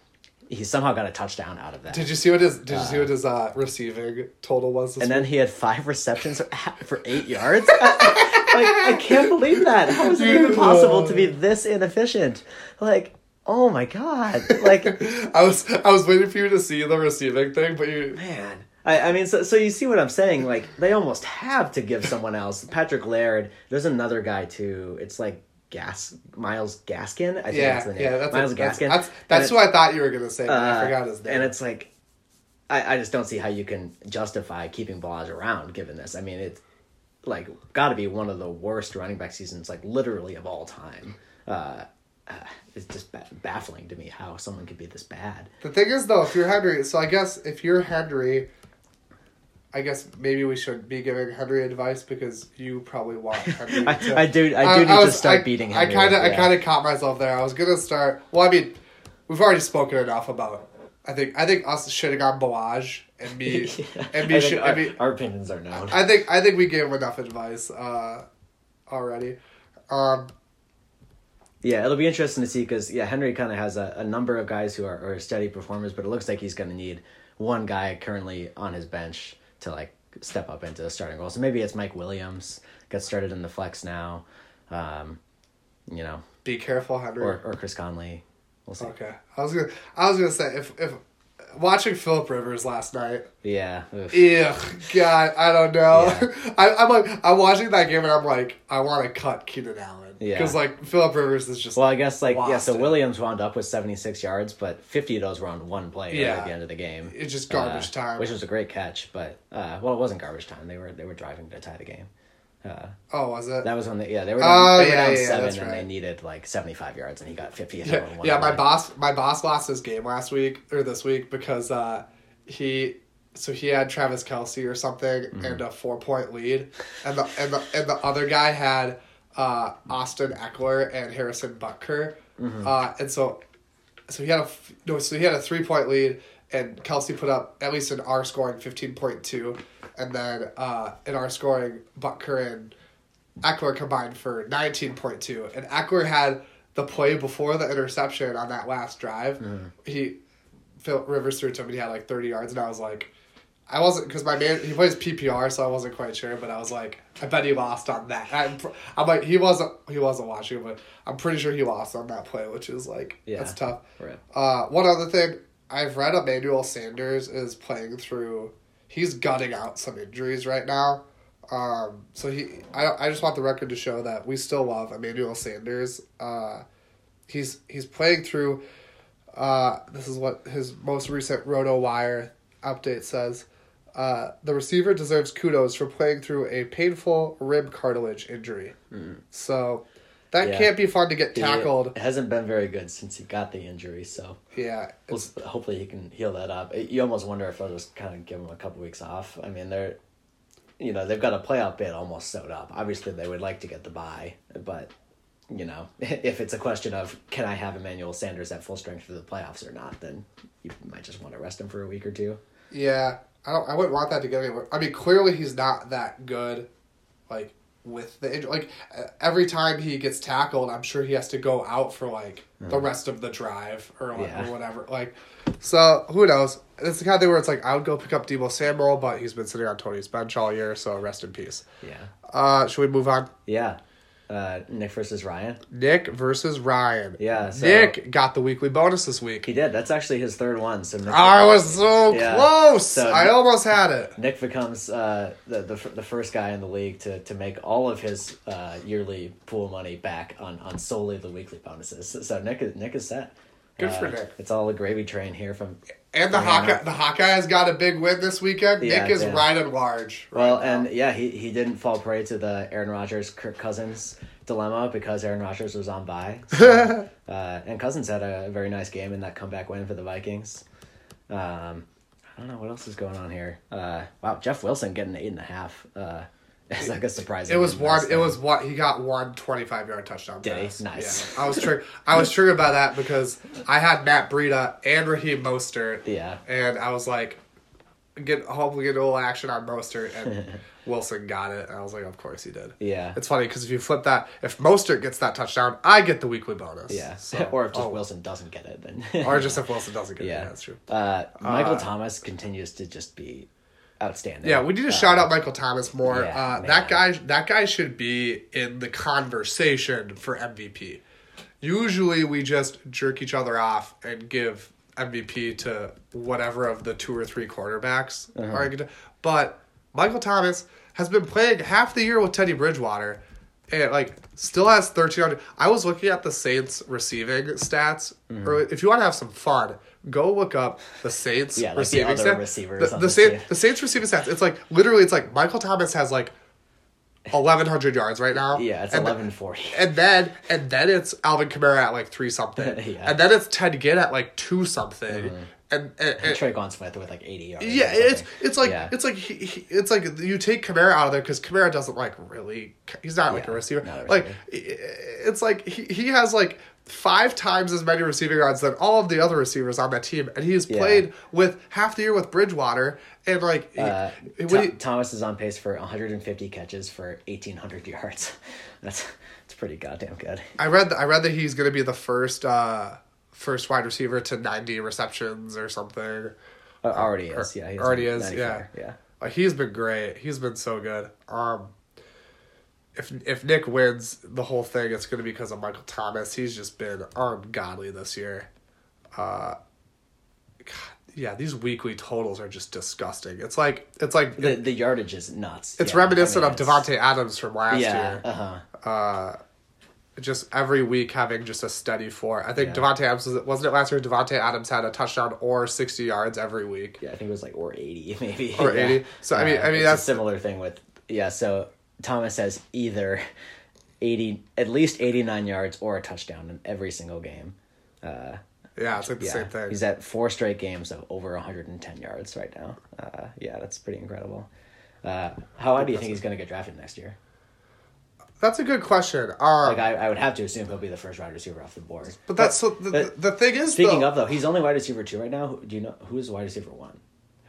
[SPEAKER 2] he somehow got a touchdown out of that.
[SPEAKER 1] Did you see what his Did you see what his uh, receiving total was?
[SPEAKER 2] And then he had five receptions *laughs* for eight yards. *laughs* like I can't believe that. How is it even possible to be this inefficient? Like, oh my god! Like, *laughs*
[SPEAKER 1] I was I was waiting for you to see the receiving thing, but you
[SPEAKER 2] man. I, I mean, so so you see what I'm saying? Like, they almost have to give someone else. Patrick Laird. There's another guy too. It's like Gas Myles Gaskin. I think
[SPEAKER 1] yeah
[SPEAKER 2] that's the name.
[SPEAKER 1] yeah that's
[SPEAKER 2] Myles
[SPEAKER 1] a,
[SPEAKER 2] Gaskin.
[SPEAKER 1] that's that's
[SPEAKER 2] it-
[SPEAKER 1] who I thought you were gonna say.
[SPEAKER 2] Uh,
[SPEAKER 1] I forgot his name.
[SPEAKER 2] And it's like, I, I just don't see how you can justify keeping Ballage around given this. I mean, it's like got to be one of the worst running back seasons, like literally of all time. Uh, uh, it's just baffling to me how someone could be this bad.
[SPEAKER 1] The thing is, though, if you're Henry, so I guess if you're Henry, I guess maybe we should be giving Henry advice because you probably want *laughs* Henry.
[SPEAKER 2] I,
[SPEAKER 1] to,
[SPEAKER 2] I do. I do need to
[SPEAKER 1] was-
[SPEAKER 2] start
[SPEAKER 1] I-
[SPEAKER 2] beating.
[SPEAKER 1] I kind of, I kind of caught myself there. I was gonna start. Well, I mean, we've already spoken enough about. I think, I think us shitting on Ballage and me, *laughs*
[SPEAKER 2] Yeah.
[SPEAKER 1] and me,
[SPEAKER 2] I
[SPEAKER 1] sh- and
[SPEAKER 2] our,
[SPEAKER 1] me
[SPEAKER 2] our opinions are known.
[SPEAKER 1] I think, I think we gave him enough advice uh, already. Um,
[SPEAKER 2] Yeah, it'll be interesting to see because yeah, Henry kind of has a, a number of guys who are, are steady performers, but it looks like he's going to need one guy currently on his bench to like step up into the starting role. So maybe it's Mike Williams gets started in the flex now, um, you know,
[SPEAKER 1] be careful, Henry.
[SPEAKER 2] or or Chris Conley. We'll see.
[SPEAKER 1] okay, I was gonna, I was gonna say if if watching Philip Rivers last night.
[SPEAKER 2] Yeah. oof.
[SPEAKER 1] Ugh, God, I don't know.
[SPEAKER 2] Yeah. *laughs*
[SPEAKER 1] I, I'm like, I'm watching that game and I'm like, I want to cut Keenan Allen.
[SPEAKER 2] Yeah.
[SPEAKER 1] Because like Philip Rivers is just.
[SPEAKER 2] Well, I guess like yeah. So
[SPEAKER 1] it.
[SPEAKER 2] Williams wound up with seventy six yards, but fifty of those were on one play right at the end of the game.
[SPEAKER 1] It's just garbage
[SPEAKER 2] Uh,
[SPEAKER 1] time.
[SPEAKER 2] which was a great catch, but uh, well, it wasn't garbage time. They were they were driving to tie the game. Uh,
[SPEAKER 1] oh, was it?
[SPEAKER 2] That was when they yeah they were
[SPEAKER 1] Oh,
[SPEAKER 2] down, they were
[SPEAKER 1] yeah,
[SPEAKER 2] down
[SPEAKER 1] yeah,
[SPEAKER 2] seven and they needed like seventy five yards and he got fifty.
[SPEAKER 1] yeah,
[SPEAKER 2] one
[SPEAKER 1] yeah. My boss, my boss lost his game last week or this week because uh, he so he had Travis Kelce or something
[SPEAKER 2] Mm-hmm.
[SPEAKER 1] and a four point lead, and the and the and the other guy had uh, Austin Ekeler and Harrison Butker,
[SPEAKER 2] Mm-hmm.
[SPEAKER 1] uh, and so so he had a no, so he had a three point lead, and Kelce put up at least an our scoring fifteen point two, and then uh, in our scoring Butker and Ekeler combined for nineteen point two, and Ekeler had the play before the interception on that last drive.
[SPEAKER 2] Mm-hmm.
[SPEAKER 1] He Phil Rivers threw to him and he had like thirty yards, and I was like. I wasn't because my man he plays PPR, so I wasn't quite sure. But I was like, I bet he lost on that. I'm, I'm like, he wasn't he wasn't watching, but I'm pretty sure he lost on that play, which is like
[SPEAKER 2] Yeah.
[SPEAKER 1] that's tough.
[SPEAKER 2] Right.
[SPEAKER 1] Uh, one other thing, I've read Emmanuel Sanders is playing through. He's gutting out some injuries right now. Um, so he, I, I just want the record to show that we still love Emmanuel Sanders. Uh, he's he's playing through. Uh, this is what his most recent Roto Wire update says. Uh, the receiver deserves kudos for playing through a painful rib cartilage injury. So that
[SPEAKER 2] Yeah.
[SPEAKER 1] can't be fun to get tackled.
[SPEAKER 2] hasn't been very good since he got the injury, so
[SPEAKER 1] Yeah,
[SPEAKER 2] we'll, hopefully he can heal that up. You almost wonder if they'll just kind of give him a couple weeks off. I mean, they're, you know, they've got a playoff bid almost sewed up. Obviously, they would like to get the bye, but you know, *laughs* if it's a question of can I have Emmanuel Sanders at full strength for the playoffs or not, then you might just want to rest him for a week or two.
[SPEAKER 1] Yeah, I don't. I wouldn't want that to get anywhere. I mean, clearly he's not that good, like with the injury. Like every time he gets tackled, I'm sure he has to go out for like the rest of the drive or, like,
[SPEAKER 2] Yeah.
[SPEAKER 1] or whatever. Like, so who knows? It's the kind of thing where it's like I would go pick up Deebo Samuel, but he's been sitting on Tony's bench all year, so rest in peace.
[SPEAKER 2] Yeah,
[SPEAKER 1] Uh, should we move on?
[SPEAKER 2] yeah. Uh, Nick versus Ryan.
[SPEAKER 1] Nick versus Ryan.
[SPEAKER 2] Yeah, so-
[SPEAKER 1] Nick got the weekly bonus this week.
[SPEAKER 2] He did. That's actually his third one. So Nick,
[SPEAKER 1] I was so
[SPEAKER 2] Yeah.
[SPEAKER 1] close.
[SPEAKER 2] So-
[SPEAKER 1] I almost had it.
[SPEAKER 2] Nick becomes uh, the, the the first guy in the league to, to make all of his uh, yearly pool money back on, on solely the weekly bonuses. So, so Nick is Nick is set.
[SPEAKER 1] Good for
[SPEAKER 2] Uh,
[SPEAKER 1] Nick.
[SPEAKER 2] It's all a gravy train here from.
[SPEAKER 1] And the Hawkeye, the Hawkeyes got a big win this weekend.
[SPEAKER 2] Yeah,
[SPEAKER 1] Nick is
[SPEAKER 2] yeah.
[SPEAKER 1] riding large. right
[SPEAKER 2] Well,
[SPEAKER 1] now.
[SPEAKER 2] and yeah, he, he didn't fall prey to the Aaron Rodgers Kirk Cousins dilemma because Aaron Rodgers was on bye. *laughs* So, uh, and Cousins had a very nice game in that comeback win for the Vikings. Um, I don't know what else is going on here. Uh, wow, Jeff Wilson getting eight and a half. Uh, *laughs* it's like a surprising.
[SPEAKER 1] it was one. It was one. He got one 25 yard touchdown.
[SPEAKER 2] Did he?
[SPEAKER 1] pass.
[SPEAKER 2] Nice.
[SPEAKER 1] Yeah. I was triggered. I was triggered by that because I had Matt Breida and Raheem Mostert.
[SPEAKER 2] Yeah.
[SPEAKER 1] And I was like, get hopefully get a little action on Mostert, and *laughs* Wilson got it. And I was like, of course he did.
[SPEAKER 2] Yeah.
[SPEAKER 1] It's funny because if you flip that, if Mostert gets that touchdown, I get the weekly bonus.
[SPEAKER 2] Yeah.
[SPEAKER 1] So- *laughs*
[SPEAKER 2] or if just
[SPEAKER 1] oh,
[SPEAKER 2] Wilson doesn't get it, then.
[SPEAKER 1] or just if Wilson doesn't get it.
[SPEAKER 2] yeah,
[SPEAKER 1] Yeah, that's true.
[SPEAKER 2] Uh, Michael
[SPEAKER 1] Uh,
[SPEAKER 2] Thomas continues to just be outstanding.
[SPEAKER 1] Yeah, we need to
[SPEAKER 2] Uh,
[SPEAKER 1] shout out Michael Thomas more.
[SPEAKER 2] yeah,
[SPEAKER 1] uh, that guy, that guy should be in the conversation for MVP. Usually, we just jerk each other off and give MVP to whatever of the two or three quarterbacks.
[SPEAKER 2] Uh-huh.
[SPEAKER 1] But Michael Thomas has been playing half the year with Teddy Bridgewater, and like still has thirteen hundred. I was looking at the Saints receiving stats.
[SPEAKER 2] Mm-hmm.
[SPEAKER 1] Or if you want to have some fun, go look up the Saints
[SPEAKER 2] Yeah, like
[SPEAKER 1] receiving
[SPEAKER 2] other
[SPEAKER 1] stats. The, the,
[SPEAKER 2] the
[SPEAKER 1] Saint,
[SPEAKER 2] team.
[SPEAKER 1] the Saints receiving stats. It's like literally, it's like Michael Thomas has like eleven hundred yards right now. *laughs*
[SPEAKER 2] Yeah, it's
[SPEAKER 1] and,
[SPEAKER 2] eleven forty.
[SPEAKER 1] And then and then it's Alvin Kamara at like three something, *laughs*
[SPEAKER 2] Yeah. Mm-hmm.
[SPEAKER 1] and then it's Ted Ginn at like two something, and, and, and
[SPEAKER 2] Tre'Quan Smith with like eighty yards.
[SPEAKER 1] yeah, it's it's like
[SPEAKER 2] Yeah.
[SPEAKER 1] it's like he, he, it's like you take Kamara out of there because Kamara doesn't like really. He's not like
[SPEAKER 2] Yeah,
[SPEAKER 1] a receiver.
[SPEAKER 2] not a
[SPEAKER 1] Like
[SPEAKER 2] receiver.
[SPEAKER 1] i- it's like he, he has like five times as many receiving yards than all of the other receivers on that team, and he's
[SPEAKER 2] Yeah.
[SPEAKER 1] played with half the year with Bridgewater, and like
[SPEAKER 2] Uh, Tho-
[SPEAKER 1] he-
[SPEAKER 2] Thomas is on pace for 150 catches for 1,800 yards. *laughs* That's that's pretty goddamn good.
[SPEAKER 1] I read I read that he's going to be the first uh first wide receiver to ninety receptions or something.
[SPEAKER 2] Uh, already is, yeah.
[SPEAKER 1] already is,
[SPEAKER 2] 94, yeah.
[SPEAKER 1] Uh, he's been great. He's been so good. Um, if if Nick wins the whole thing, it's going to be because of Michael Thomas. He's just been ungodly this year. Uh, God, yeah, these weekly totals are just disgusting. It's like it's like
[SPEAKER 2] The the yardage is nuts.
[SPEAKER 1] it's
[SPEAKER 2] Yeah,
[SPEAKER 1] reminiscent
[SPEAKER 2] I mean,
[SPEAKER 1] of Davante Adams from last
[SPEAKER 2] Yeah,
[SPEAKER 1] year.
[SPEAKER 2] uh huh.
[SPEAKER 1] Uh, just every week having just a steady four. I think
[SPEAKER 2] Yeah.
[SPEAKER 1] Davante Adams was, wasn't it last year. Davante Adams had a touchdown or sixty yards every week.
[SPEAKER 2] Yeah, I think it was like or 80 *laughs* maybe.
[SPEAKER 1] Or
[SPEAKER 2] Yeah.
[SPEAKER 1] 80. So, I mean- I mean, that's-
[SPEAKER 2] a similar thing with yeah. So Thomas has either 80, at least 89 yards or a touchdown in every single game. Uh,
[SPEAKER 1] Yeah, it's like the
[SPEAKER 2] Yeah,
[SPEAKER 1] same thing.
[SPEAKER 2] he's at four straight games of over 110 yards right now. Uh, yeah, that's pretty incredible. Uh, how high do you think he's going to get drafted next year?
[SPEAKER 1] That's a good question. Um,
[SPEAKER 2] Like, I, I would have to assume he'll be the first wide receiver off the board.
[SPEAKER 1] but that's so the,
[SPEAKER 2] but-
[SPEAKER 1] the thing is
[SPEAKER 2] Speaking
[SPEAKER 1] though,
[SPEAKER 2] of though, he's only wide receiver two right now. Who- Do you know who is wide receiver one?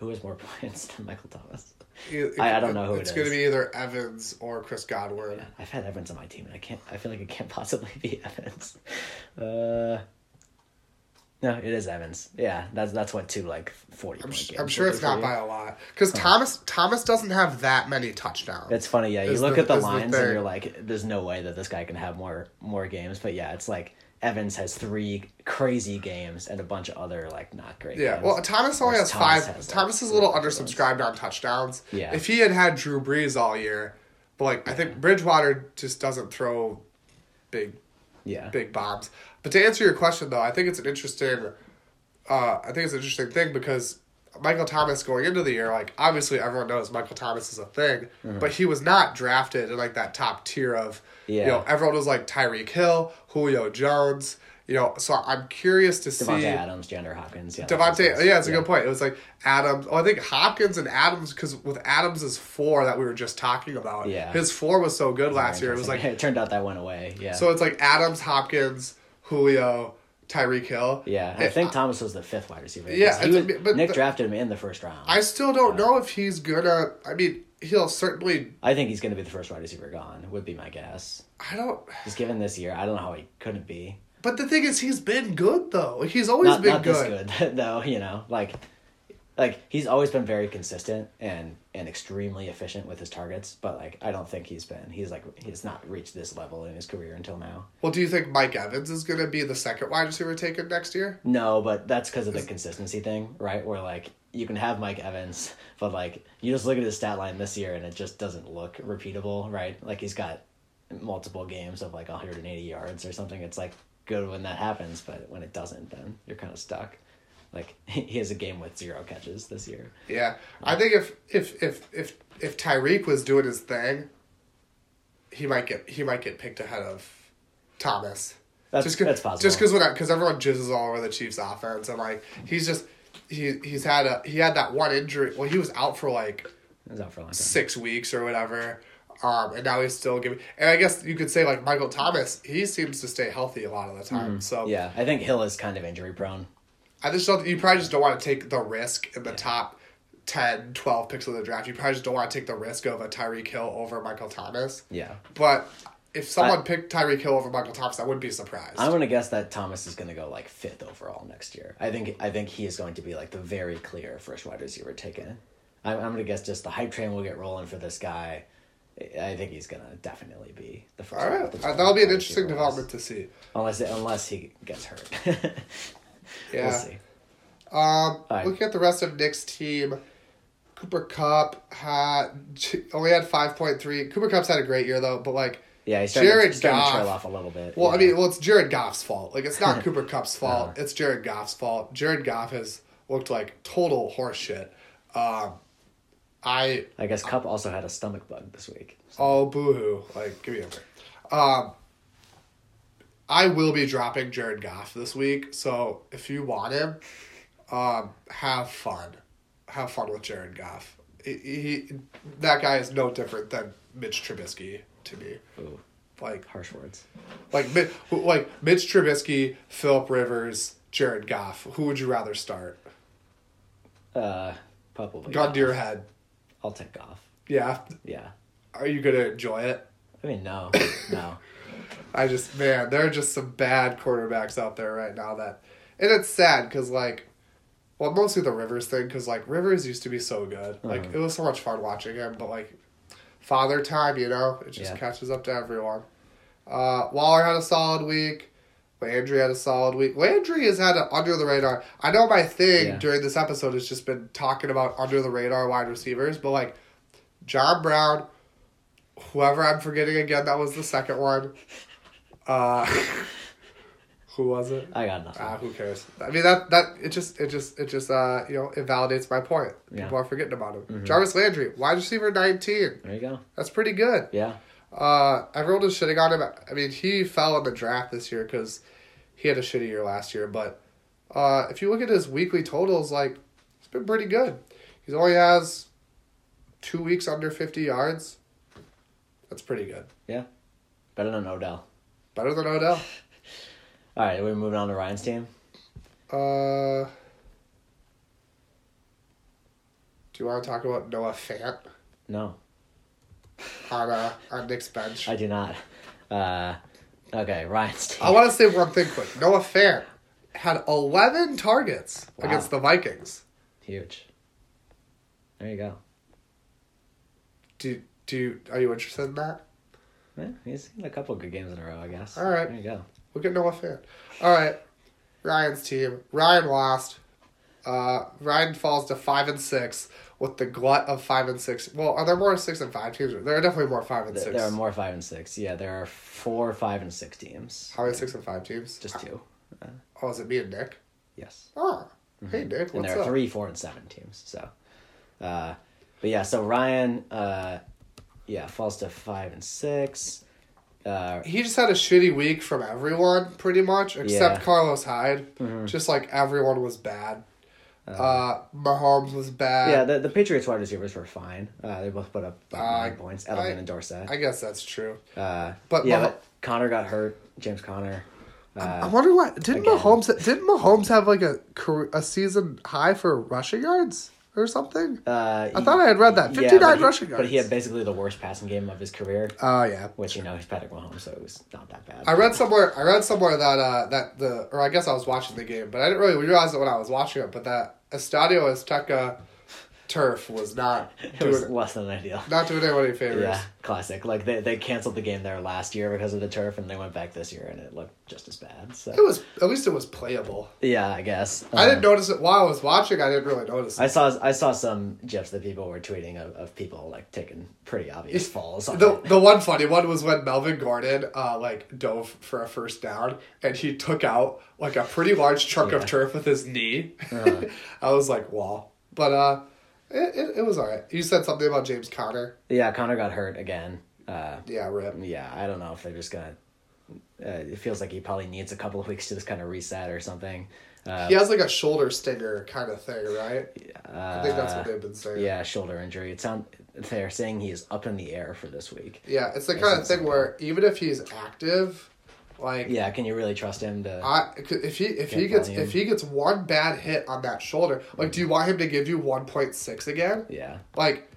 [SPEAKER 2] Who has more *laughs* points than Michael Thomas?
[SPEAKER 1] it-
[SPEAKER 2] I- I don't know who
[SPEAKER 1] it's
[SPEAKER 2] it
[SPEAKER 1] going to be either Evans or Chris Godwin.
[SPEAKER 2] I've had Evans on my team, and I can't. I feel like it can't *laughs* possibly be Evans. Uh, no, it is Evans. Yeah, that's that's what two like forty.
[SPEAKER 1] I'm, sh- I'm sure it's not by a lot because Thomas Thomas doesn't have that many touchdowns.
[SPEAKER 2] It's funny, yeah. You look
[SPEAKER 1] the-
[SPEAKER 2] at the
[SPEAKER 1] is the
[SPEAKER 2] lines and you're like, "There's no way that this guy can have more more games." But yeah, it's like Evans has three crazy games and a bunch of other like not great.
[SPEAKER 1] Yeah,
[SPEAKER 2] games.
[SPEAKER 1] well, Thomas only has
[SPEAKER 2] Thomas
[SPEAKER 1] five.
[SPEAKER 2] has,
[SPEAKER 1] Thomas is a little
[SPEAKER 2] three good ones.
[SPEAKER 1] undersubscribed on touchdowns.
[SPEAKER 2] Yeah.
[SPEAKER 1] If he had had Drew Brees all year, but like I think Bridgewater just doesn't throw big
[SPEAKER 2] Yeah,
[SPEAKER 1] big bombs. But to answer your question though, I think it's an interesting. Uh, I think it's an interesting thing because Michael Thomas going into the year, like obviously everyone knows Michael Thomas is a thing,
[SPEAKER 2] Mm-hmm.
[SPEAKER 1] but he was not drafted in like that top tier of.
[SPEAKER 2] Yeah.
[SPEAKER 1] You know, everyone was like Tyreek Hill, Julio Jones. You know, so I'm curious to see.
[SPEAKER 2] Davante Adams, DeAndre Hopkins. Yeah,
[SPEAKER 1] Devontae, yeah, it's a good point. It was like Adams. Oh, I think Hopkins and Adams because with Adams' four that we were just talking about.
[SPEAKER 2] Yeah.
[SPEAKER 1] his four was so good last year. It was like *laughs*
[SPEAKER 2] it turned out that went away. Yeah.
[SPEAKER 1] so. It's like Adams, Hopkins, Julio, Tyreek Hill.
[SPEAKER 2] yeah, I think Thomas was the fifth wide receiver.
[SPEAKER 1] Yeah,
[SPEAKER 2] was,
[SPEAKER 1] but
[SPEAKER 2] Nick
[SPEAKER 1] the-
[SPEAKER 2] drafted him in the first round.
[SPEAKER 1] I still don't know if he's gonna. I mean, he'll certainly.
[SPEAKER 2] I think he's to be the first wide receiver gone. Would be my guess.
[SPEAKER 1] I don't.
[SPEAKER 2] Just given this year, I don't know how he couldn't be.
[SPEAKER 1] But the thing is, he's been good though. He's always
[SPEAKER 2] Not
[SPEAKER 1] been
[SPEAKER 2] not
[SPEAKER 1] good.
[SPEAKER 2] this good *laughs* though. You know, like like he's always been very consistent and and extremely efficient with his targets. But like I don't think he's been. He's like he's not reached this level in his career until now.
[SPEAKER 1] Well, do you think Mike Evans is gonna be the second wide receiver taken next year?
[SPEAKER 2] No, but that's because of the consistency thing, right? Where like you can have Mike Evans, *laughs* but like you just look at his stat line this year and it just doesn't look repeatable, right? Like he's got multiple games of like 180 yards or something. It's like good when that happens, but when it doesn't, then you're kind of stuck. Like *laughs* he has a game with zero catches this year.
[SPEAKER 1] Yeah, I think if if if if if Tyreek was doing his thing, he might get he might get picked ahead of Thomas.
[SPEAKER 2] That's-
[SPEAKER 1] just 'cause-
[SPEAKER 2] that's possible.
[SPEAKER 1] Just because when because everyone jizzes all over the Chiefs' offense and like he's just he he's had a he had that one injury. Well, he was out for like
[SPEAKER 2] was out for a long time.
[SPEAKER 1] six weeks or whatever. Um, and now he's still giving. And I guess you could say like Michael Thomas, he seems to stay healthy a lot of the time. So
[SPEAKER 2] Mm-hmm. Yeah, I think Hill is kind of injury prone.
[SPEAKER 1] I just don't. You probably just don't want to take the risk in the top 10, 12 picks of the draft. You probably just don't want to take the risk of a Tyreek Hill over Michael Thomas.
[SPEAKER 2] Yeah.
[SPEAKER 1] But if someone
[SPEAKER 2] I-
[SPEAKER 1] picked Tyreek Hill over Michael Thomas, I wouldn't be surprised.
[SPEAKER 2] I'm gonna guess that Thomas is gonna go like fifth overall next year. I think I think he is going to be like the very clear first wide receiver taken. I'm, I'm gonna guess just the hype train will get rolling for this guy. I think he's gonna definitely be the first.
[SPEAKER 1] All right, that'll be an interesting development to see.
[SPEAKER 2] Unless unless he gets hurt. *laughs*
[SPEAKER 1] Yeah.
[SPEAKER 2] we'll see.
[SPEAKER 1] Um,
[SPEAKER 2] right.
[SPEAKER 1] looking at the rest of Nick's team, Cooper Kupp had only had five point three. Cooper Kupp's had a great year though, but like
[SPEAKER 2] Yeah, he's starting,
[SPEAKER 1] Jared
[SPEAKER 2] he's starting to
[SPEAKER 1] Goff.
[SPEAKER 2] trail off a little bit.
[SPEAKER 1] Well, I mean, well, it's Jared Goff's fault. Like, it's not *laughs* Cooper Kupp's fault.
[SPEAKER 2] Uh-huh.
[SPEAKER 1] It's Jared Goff's fault. Jared Goff has looked like total horseshit. Um, I
[SPEAKER 2] I guess Kupp also had a stomach bug this week.
[SPEAKER 1] oh boohoo! Like, give me a break. Um, I will be dropping Jared Goff this week. So if you want him, um, have fun. Have fun with Jared Goff. He, he that guy is no different than Mitch Trubisky to me.
[SPEAKER 2] Ooh,
[SPEAKER 1] Like
[SPEAKER 2] harsh words.
[SPEAKER 1] Like like Mitch Trubisky, Philip Rivers, Jared Goff. Who would you rather start?
[SPEAKER 2] Uh, probably.
[SPEAKER 1] Gun
[SPEAKER 2] Goff.
[SPEAKER 1] to your head.
[SPEAKER 2] I'll take Goff.
[SPEAKER 1] Yeah.
[SPEAKER 2] Yeah.
[SPEAKER 1] Are you gonna enjoy it?
[SPEAKER 2] I mean, no, *coughs* no.
[SPEAKER 1] I just man, there are just some bad quarterbacks out there right now that, and it's sad because like, well, mostly the Rivers thing because like Rivers used to be so good. Like
[SPEAKER 2] Uh-huh.
[SPEAKER 1] it was so much fun watching him, but like, father time, you know, it just
[SPEAKER 2] Yeah.
[SPEAKER 1] catches up to everyone. Uh, Waller had a solid week. Landry had a solid week. Landry has had an under the radar. I know my thing
[SPEAKER 2] Yeah.
[SPEAKER 1] during this episode has just been talking about under the radar wide receivers, but like John Brown, whoever I'm forgetting again, that was the second one. Uh, *laughs* who was it?
[SPEAKER 2] I got nothing.
[SPEAKER 1] Ah, who cares? I mean that that it just it just it just uh you know it validates my point.
[SPEAKER 2] Yeah.
[SPEAKER 1] People are forgetting about him. Jarvis Landry, wide receiver nineteen.
[SPEAKER 2] there you go.
[SPEAKER 1] That's pretty good.
[SPEAKER 2] Yeah.
[SPEAKER 1] Uh, everyone is shitting on him. I mean, he fell in the draft this year because he had a shitty year last year. But Uh, if you look at his weekly totals, like it's been pretty good. He's only has two weeks under fifty yards. That's pretty good.
[SPEAKER 2] Yeah, better than Odell.
[SPEAKER 1] Better than Odell.
[SPEAKER 2] All right, we're moving on to Ryan's team.
[SPEAKER 1] Uh, do you want to talk about Noah Fant
[SPEAKER 2] No,
[SPEAKER 1] on uh, on Nick's bench?
[SPEAKER 2] I do not. Uh, okay, Ryan's team.
[SPEAKER 1] I want to say one thing quick. Noah Fant had 11 targets
[SPEAKER 2] Wow.
[SPEAKER 1] against the Vikings.
[SPEAKER 2] Huge. There you go.
[SPEAKER 1] Do do are you interested in that?
[SPEAKER 2] Yeah, he's seen a couple good games in a row, I guess.
[SPEAKER 1] All right.
[SPEAKER 2] There you go.
[SPEAKER 1] Look at Noah Fant. All right, Ryan's team. Ryan lost. Uh, Ryan falls to five and six with the glut of five and six. Well, are there more six and five teams? There are definitely more five and
[SPEAKER 2] Th-
[SPEAKER 1] six.
[SPEAKER 2] There are more five and six. Yeah, there are four, five, and six teams.
[SPEAKER 1] How many six and five teams?
[SPEAKER 2] Just two.
[SPEAKER 1] Oh, is it me and Nick?
[SPEAKER 2] Yes.
[SPEAKER 1] Oh, hey Nick, what's and
[SPEAKER 2] there are
[SPEAKER 1] up?
[SPEAKER 2] three, four, and seven teams. So, uh, but yeah, so Ryan, uh, yeah, falls to five and six. Uh,
[SPEAKER 1] He just had a shitty week from everyone, pretty much, except
[SPEAKER 2] Yeah. Mm-hmm.
[SPEAKER 1] Carlos Hyde. Just like everyone was bad. Uh, Mahomes was bad.
[SPEAKER 2] yeah, the, the Patriots wide receivers were fine. Uh, they both put up like,
[SPEAKER 1] Uh,
[SPEAKER 2] nine points. Edelman
[SPEAKER 1] I-
[SPEAKER 2] and Dorsett.
[SPEAKER 1] I guess that's true.
[SPEAKER 2] uh,
[SPEAKER 1] but
[SPEAKER 2] yeah,
[SPEAKER 1] Mah-
[SPEAKER 2] but Conner got hurt. James Conner.
[SPEAKER 1] I
[SPEAKER 2] Uh,
[SPEAKER 1] wonder why didn't
[SPEAKER 2] again.
[SPEAKER 1] Mahomes didn't Mahomes have like a a season high for rushing yards or something?
[SPEAKER 2] uh,
[SPEAKER 1] I thought I had read that
[SPEAKER 2] yeah,
[SPEAKER 1] fifty
[SPEAKER 2] but he-
[SPEAKER 1] rushing yards.
[SPEAKER 2] But he had basically the worst passing game of his career,
[SPEAKER 1] Oh yeah.
[SPEAKER 2] which you know he's Patrick Mahomes, so it was not that bad.
[SPEAKER 1] I read somewhere. I read somewhere that uh, that the or I guess I was watching the game, but I didn't really realize it when I was watching it. But that Estadio Azteca turf was not *laughs*
[SPEAKER 2] it was
[SPEAKER 1] doing
[SPEAKER 2] less than ideal.
[SPEAKER 1] not doing anyone any favors.
[SPEAKER 2] Yeah, classic. Like they they canceled the game there last year because of the turf, and they went back this year, and it looked just as bad. So
[SPEAKER 1] It was at least it was playable.
[SPEAKER 2] yeah, I guess.
[SPEAKER 1] I
[SPEAKER 2] Uh,
[SPEAKER 1] didn't notice it while I was watching. I didn't really notice it.
[SPEAKER 2] I saw I saw some gifs that people were tweeting of, of people like taking pretty obvious *laughs* falls. On
[SPEAKER 1] The
[SPEAKER 2] it.
[SPEAKER 1] the one funny one was when Melvin Gordon uh like dove for a first down and he took out like a pretty large chunk of turf with his knee.
[SPEAKER 2] Uh-huh. *laughs*
[SPEAKER 1] I was like, wow. But uh it, it, it was alright. You said something about James Conner.
[SPEAKER 2] Yeah, Conner got hurt again. Uh,
[SPEAKER 1] Yeah, rip.
[SPEAKER 2] yeah, I don't know if they're just gonna. Uh, it feels like he probably needs a couple of weeks to just kind of reset or something. Uh,
[SPEAKER 1] He has like a shoulder stinger kind of thing, right? Yeah. I think that's what they've been saying.
[SPEAKER 2] Yeah, shoulder injury. It sound they're saying he is up in the air for this week.
[SPEAKER 1] Yeah, it's the kind of thing where even if he's active, like
[SPEAKER 2] Yeah, can you really trust him to?
[SPEAKER 1] I if he if he gets
[SPEAKER 2] volume.
[SPEAKER 1] if he gets one bad hit on that shoulder, like do you want him to give you one point six again?
[SPEAKER 2] yeah.
[SPEAKER 1] Like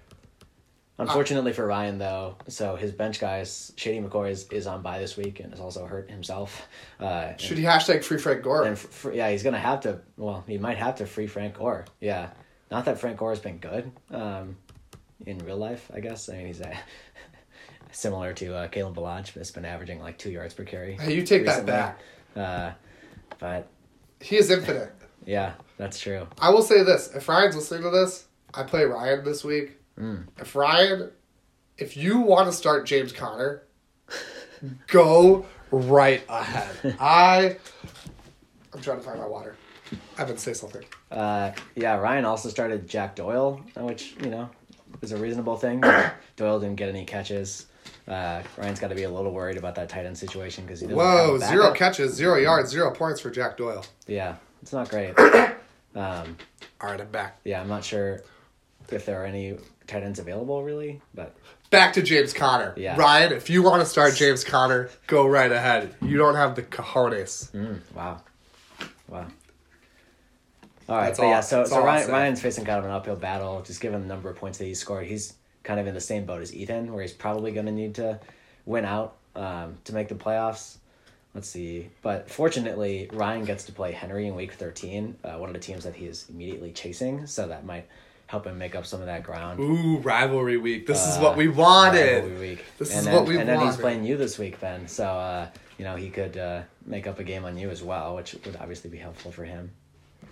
[SPEAKER 2] Unfortunately for Ryan, though, so his bench guys, Shady McCoy is, is on bye this week and is also hurt himself. Uh,
[SPEAKER 1] should he hashtag free Frank Gore?
[SPEAKER 2] and yeah, he's gonna have to. Well, he might have to free Frank Gore. Yeah, not that Frank Gore has been good um, in real life. I guess. I mean, he's a, similar to uh, Kalen Ballage, that's been averaging like two yards per carry.
[SPEAKER 1] Hey, you take that back.
[SPEAKER 2] Uh, but
[SPEAKER 1] He is infinite. *laughs*
[SPEAKER 2] yeah, that's true.
[SPEAKER 1] I will say this: if Ryan's listening to this, I play Ryan this week.
[SPEAKER 2] Mm.
[SPEAKER 1] If Ryan, if you want to start James Conner, *laughs* go right ahead. *laughs* I, I'm trying to find my water. Evan, say something.
[SPEAKER 2] Uh, yeah, Ryan also started Jack Doyle, which you know is a reasonable thing. *coughs* Doyle didn't get any catches. Uh, Ryan's got to be a little worried about that tight end situation because he doesn't.
[SPEAKER 1] Whoa, zero catches, zero yards, zero points for Jack Doyle.
[SPEAKER 2] Yeah, it's not great. *coughs* um,
[SPEAKER 1] All right, I'm back.
[SPEAKER 2] yeah, I'm not sure if there are any tight ends available really, but
[SPEAKER 1] Back to James Conner.
[SPEAKER 2] Yeah.
[SPEAKER 1] Ryan, if you want to start James Conner, go right ahead. You don't have the cojones.
[SPEAKER 2] mm, wow, wow. All right,
[SPEAKER 1] all-
[SPEAKER 2] yeah, so so Ryan. Ryan's facing kind of an uphill battle, just given the number of points that he scored. He's kind of in the same boat as Ethan, where he's probably going to need to win out um, to make the playoffs. Let's see, but fortunately, Ryan gets to play Henry in Week Thirteen, uh, one of the teams that he is immediately chasing, so that might help him make up some of that ground.
[SPEAKER 1] Ooh, rivalry week. This is
[SPEAKER 2] Uh,
[SPEAKER 1] what we wanted.
[SPEAKER 2] rivalry week.
[SPEAKER 1] This
[SPEAKER 2] and
[SPEAKER 1] is
[SPEAKER 2] then,
[SPEAKER 1] what we
[SPEAKER 2] And then he's playing you this week, Ben. So uh, you know he could uh, make up a game on you as well, which would obviously be helpful for him.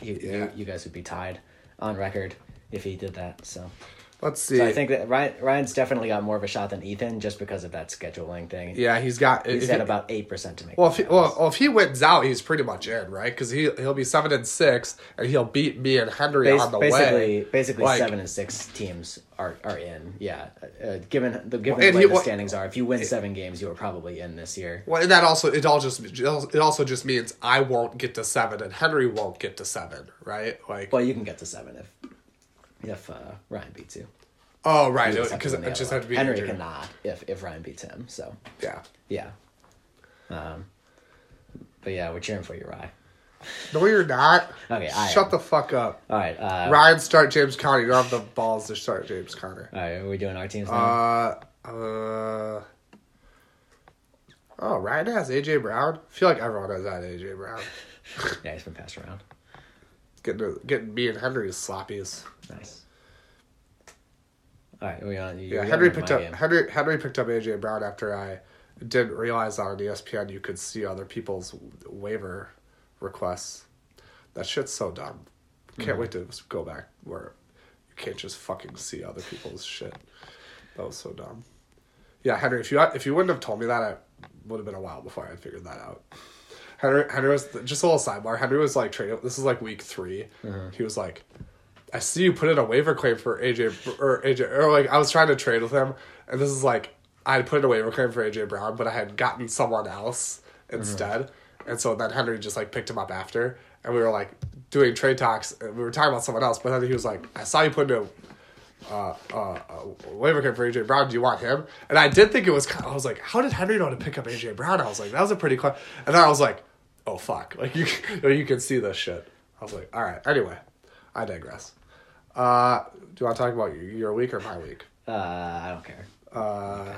[SPEAKER 2] You,
[SPEAKER 1] Yeah.
[SPEAKER 2] you, you guys would be tied on record if he did that. So
[SPEAKER 1] Let's see.
[SPEAKER 2] So I think that Ryan Ryan's definitely got more of a shot than Ethan just because of that scheduling thing.
[SPEAKER 1] yeah, he's got.
[SPEAKER 2] He's at
[SPEAKER 1] he-
[SPEAKER 2] about eight percent to make.
[SPEAKER 1] Well, if he, well, well, if he wins out, he's pretty much in, right? Because he he'll be seven and six, and he'll beat me and Henry
[SPEAKER 2] Bas-
[SPEAKER 1] on the
[SPEAKER 2] basically,
[SPEAKER 1] way.
[SPEAKER 2] basically
[SPEAKER 1] Like-
[SPEAKER 2] seven and six teams are, are in. Yeah, uh, given the given
[SPEAKER 1] Well,
[SPEAKER 2] the way
[SPEAKER 1] he-
[SPEAKER 2] the
[SPEAKER 1] well-
[SPEAKER 2] standings are, if you win seven games, you are probably in this year.
[SPEAKER 1] Well, and that also it all just it also just means I won't get to seven and Henry won't get to seven, right? Like,
[SPEAKER 2] Well, you can get to seven if if uh, Ryan beats you.
[SPEAKER 1] oh right,
[SPEAKER 2] just have
[SPEAKER 1] because it just
[SPEAKER 2] other
[SPEAKER 1] had to be.
[SPEAKER 2] Henry
[SPEAKER 1] injured.
[SPEAKER 2] cannot if if Ryan beats him. So
[SPEAKER 1] Yeah.
[SPEAKER 2] yeah, um, but yeah, we're cheering for you, Ryan.
[SPEAKER 1] No, you're not. *laughs*
[SPEAKER 2] Okay, I
[SPEAKER 1] Shut
[SPEAKER 2] am.
[SPEAKER 1] the fuck up.
[SPEAKER 2] All right, uh,
[SPEAKER 1] Ryan, start James Conner. You don't have the balls to start James Conner.
[SPEAKER 2] all right, are we doing our teams now?
[SPEAKER 1] Uh, uh. Oh, Ryan has AJ Brown. I feel like everyone has that AJ Brown. *laughs*
[SPEAKER 2] yeah, he's been passed around.
[SPEAKER 1] Getting getting me and Henry's sloppies.
[SPEAKER 2] Nice. All right, we on. You,
[SPEAKER 1] Yeah, Henry picked up
[SPEAKER 2] game.
[SPEAKER 1] Henry Henry picked up AJ Brown after I didn't realize on ESPN you could see other people's waiver requests. That shit's so dumb. Can't
[SPEAKER 2] Mm-hmm.
[SPEAKER 1] wait to go back where you can't just fucking see other people's shit. That was so dumb. Yeah, Henry, if you if you wouldn't have told me that, I would have been a while before I figured that out. Henry, Henry was just a little sidebar. Henry was like trading. This is like week 3
[SPEAKER 2] Mm-hmm.
[SPEAKER 1] He was like, I see you put in a waiver claim for AJ or AJ or like I was trying to trade with him, and this is like I had put in a waiver claim for AJ Brown, but I had gotten someone else instead, and so then Henry just like picked him up after, and we were like doing trade talks, and we were talking about someone else, but then he was like, I saw you put in a. Uh, uh, waiver claim for AJ Brown. Do you want him? And I did think it was. I was like, how did Henry know to pick up AJ Brown? I was like, that was a pretty. Cl-. And then I was like, oh fuck, *laughs* like you, you can see this shit. I was like, all right. Anyway, I digress. Uh, do you want to talk about your, week or my week?
[SPEAKER 2] Uh, I don't care.
[SPEAKER 1] Uh,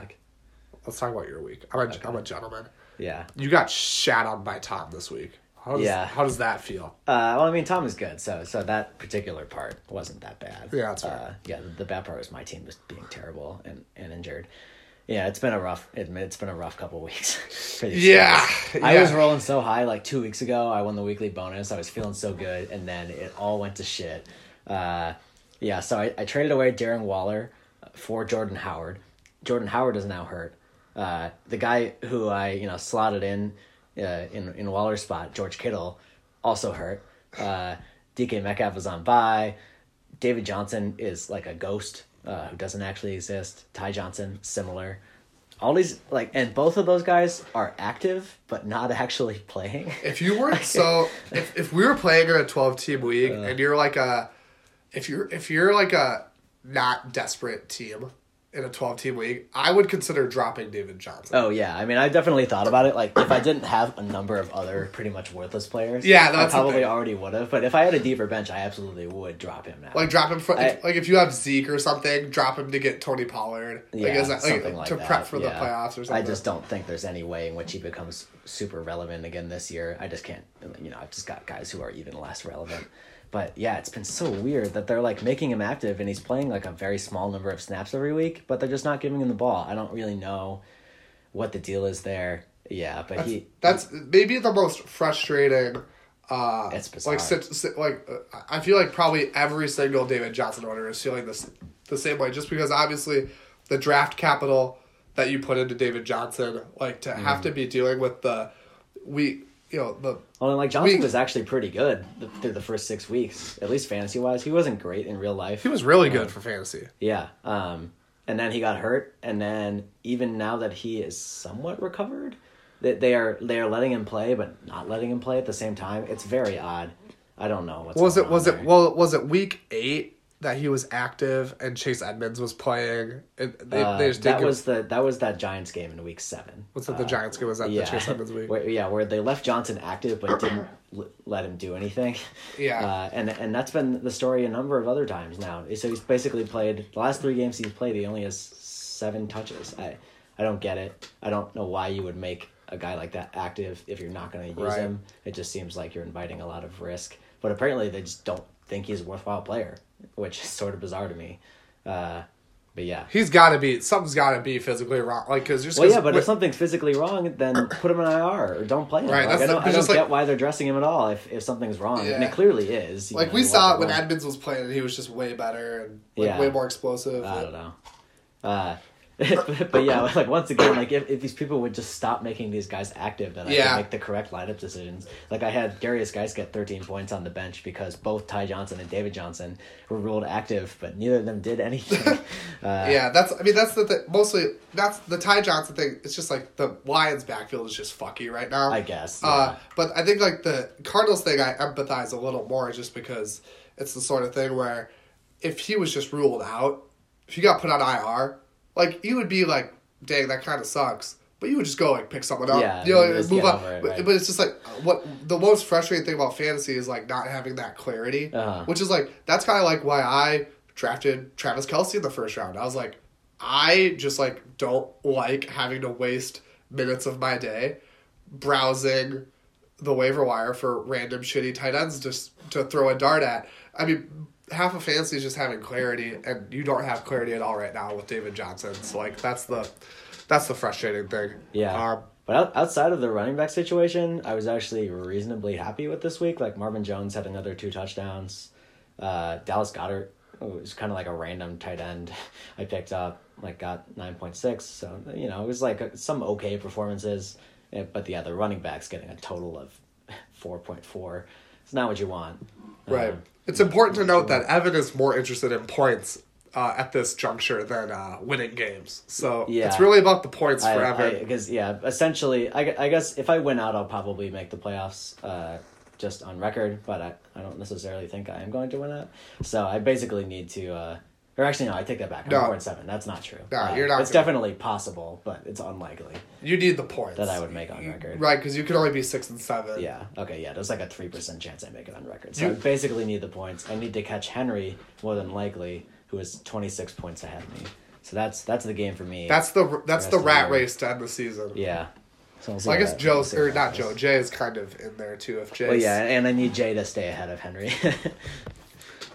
[SPEAKER 1] let's talk about your week. I'm a, am a gentleman.
[SPEAKER 2] yeah.
[SPEAKER 1] You got shat on by Tom this week. How does,
[SPEAKER 2] Yeah.
[SPEAKER 1] How does that feel?
[SPEAKER 2] Uh, well, I mean, Tom is good, so so that particular part wasn't that bad.
[SPEAKER 1] Yeah, that's fair.
[SPEAKER 2] Uh, yeah, the, the bad part was my team just being terrible and, and injured. Yeah, it's been a rough. It, it's been a rough couple weeks. *laughs* these
[SPEAKER 1] Yeah.
[SPEAKER 2] I was rolling so high like two weeks ago. I won the weekly bonus. I was feeling so good, and then it all went to shit. Uh, yeah, so I, I traded away Darren Waller for Jordan Howard. Jordan Howard is now hurt. Uh, the guy who I you know slotted in uh, in in Waller's spot, George Kittle, also hurt. Uh, DK Metcalf was on bye. David Johnson is like a ghost uh, who doesn't actually exist. Ty Johnson, similar. All these like, and both of those guys are active but not *laughs* actually playing.
[SPEAKER 1] If you weren't so, if, if we were playing in a twelve team league and you're like a, if you're if you're like a not desperate team in a twelve team league, I would consider dropping David Johnson.
[SPEAKER 2] Oh yeah, I mean, I definitely thought about it. Like, if I didn't have a number of other pretty much worthless players,
[SPEAKER 1] Yeah,
[SPEAKER 2] I probably already would have. But if I had a deeper bench, I absolutely would drop him now.
[SPEAKER 1] Like drop him for
[SPEAKER 2] I-
[SPEAKER 1] like if you have Zeke or something, drop him to get Tony Pollard. Like,
[SPEAKER 2] yeah,
[SPEAKER 1] is that, like,
[SPEAKER 2] something like
[SPEAKER 1] to
[SPEAKER 2] that.
[SPEAKER 1] prep for the playoffs or something.
[SPEAKER 2] I just don't think there's any way in which he becomes super relevant again this year. I just can't. You know, I've just got guys who are even less relevant. But yeah, it's been so weird that they're like making him active and he's playing like a very small number of snaps every week, but they're just not giving him the ball. I don't really know what the deal is there. Yeah, but
[SPEAKER 1] that's,
[SPEAKER 2] he
[SPEAKER 1] that's maybe the most frustrating. Uh,
[SPEAKER 2] It's bizarre.
[SPEAKER 1] like like I feel like probably every single David Johnson owner is feeling this the same way, just because obviously the draft capital that you put into David Johnson, like to have
[SPEAKER 2] Mm-hmm.
[SPEAKER 1] to be dealing with the we you know the
[SPEAKER 2] Well, and like Johnson was actually pretty good th- through the first six weeks, at least fantasy wise. He wasn't great in real life.
[SPEAKER 1] he was really good for fantasy.
[SPEAKER 2] Yeah. Um, and then he got hurt, and then even now that he is somewhat recovered, they, they are they are letting him play, but not letting him play at the same time. It's very odd. I don't know what's
[SPEAKER 1] Was it was
[SPEAKER 2] on
[SPEAKER 1] it well was it week eight that he was active and Chase Edmonds was playing? It, they,
[SPEAKER 2] Uh,
[SPEAKER 1] they just
[SPEAKER 2] that was the that was that Giants game in week seven.
[SPEAKER 1] What's that the Giants game? Was that
[SPEAKER 2] Yeah,
[SPEAKER 1] the Chase Edmonds week?
[SPEAKER 2] Where, yeah, where they left Johnson active but didn't l- let him do anything.
[SPEAKER 1] Yeah.
[SPEAKER 2] uh, and and that's been the story a number of other times now. So he's basically played the last three games he's played. He only has seven touches. I I don't get it. I don't know why you would make a guy like that active if you're not going to use
[SPEAKER 1] Right.
[SPEAKER 2] him. It just seems like you're inviting a lot of risk. But apparently they just don't think he's a worthwhile player, which is sort of bizarre to me. Uh, But yeah.
[SPEAKER 1] He's got to be something's got to be physically wrong. Like because
[SPEAKER 2] Well,
[SPEAKER 1] 'cause
[SPEAKER 2] yeah, but
[SPEAKER 1] wi-
[SPEAKER 2] if something's physically wrong, then *clears throat* put him in IR or don't play him.
[SPEAKER 1] Right,
[SPEAKER 2] Like, I don't, I don't
[SPEAKER 1] just like-
[SPEAKER 2] get why they're dressing him at all if, if something's wrong, and it clearly is.
[SPEAKER 1] like
[SPEAKER 2] know,
[SPEAKER 1] we saw it when
[SPEAKER 2] the-
[SPEAKER 1] Edmonds was playing, and he was just way better and like
[SPEAKER 2] Yeah.
[SPEAKER 1] way more explosive.
[SPEAKER 2] I don't know. Uh, *laughs* but, yeah, like once again, like if, if these people would just stop making these guys active, then I
[SPEAKER 1] Yeah.
[SPEAKER 2] could make the correct lineup decisions. Like I had Darius Geis get 13 points on the bench because both Ty Johnson and David Johnson were ruled active, but neither of them did anything. *laughs* uh,
[SPEAKER 1] Yeah, that's. I mean, that's the thing. Mostly, that's the Ty Johnson thing. It's just like the Lions' backfield is just fucky right now.
[SPEAKER 2] I guess.
[SPEAKER 1] Uh, but I think like the Cardinals thing, I empathize a little more just because it's the sort of thing where if he was just ruled out, if he got put on IR, like you would be like, "Dang, that kind of sucks." But you would just go like pick someone up,
[SPEAKER 2] Yeah,
[SPEAKER 1] you know, move on.
[SPEAKER 2] it,
[SPEAKER 1] but,
[SPEAKER 2] right.
[SPEAKER 1] but it's just like what the most frustrating thing about fantasy is like not having that clarity,
[SPEAKER 2] Uh-huh.
[SPEAKER 1] which is like that's kind of like why I drafted Travis Kelce in the first round. I was like, I just like don't like having to waste minutes of my day browsing the waiver wire for random shitty tight ends just to throw a dart at. I mean, half of fantasy is just having clarity, and you don't have clarity at all right now with David Johnson. So like that's the that's the frustrating thing.
[SPEAKER 2] Yeah.
[SPEAKER 1] Um,
[SPEAKER 2] But outside of the running back situation, I was actually reasonably happy with this week. Like Marvin Jones had another two touchdowns. Uh, Dallas Goedert was kind of like a random tight end *laughs* I picked up. Like got nine point six. So you know it was like some okay performances. Eh, But yeah, the other running backs getting a total of *laughs* four point four. It's not what you want.
[SPEAKER 1] right.
[SPEAKER 2] Um,
[SPEAKER 1] it's important to note that Evan is more interested in points. Uh, at this juncture, than uh, winning games, so
[SPEAKER 2] Yeah.
[SPEAKER 1] it's really about the points for Evan.
[SPEAKER 2] because yeah, essentially, I, I guess if I win out, I'll probably make the playoffs, uh, just on record. But I, I don't necessarily think I am going to win out. So I basically need to, uh, or actually no, I take that back. I'm
[SPEAKER 1] No.
[SPEAKER 2] four and seven. That's not true.
[SPEAKER 1] No,
[SPEAKER 2] Uh,
[SPEAKER 1] you're not
[SPEAKER 2] It's
[SPEAKER 1] gonna-
[SPEAKER 2] definitely possible, but it's unlikely
[SPEAKER 1] you need the points
[SPEAKER 2] that I would make on record.
[SPEAKER 1] right because you could only be six and seven.
[SPEAKER 2] Yeah. Okay. Yeah. There's like a three percent chance I make it on record. So
[SPEAKER 1] You-
[SPEAKER 2] I basically need the points. I need to catch Henry more than likely, who is twenty six points ahead of me. So that's that's the game for me.
[SPEAKER 1] That's the that's the
[SPEAKER 2] the
[SPEAKER 1] rat race to end the season.
[SPEAKER 2] yeah. So we'll see
[SPEAKER 1] I guess
[SPEAKER 2] that-
[SPEAKER 1] Joe's or not Joe. Jay is kind of in there too. If Jay.
[SPEAKER 2] Well, yeah, and I need Jay to stay ahead of Henry. *laughs*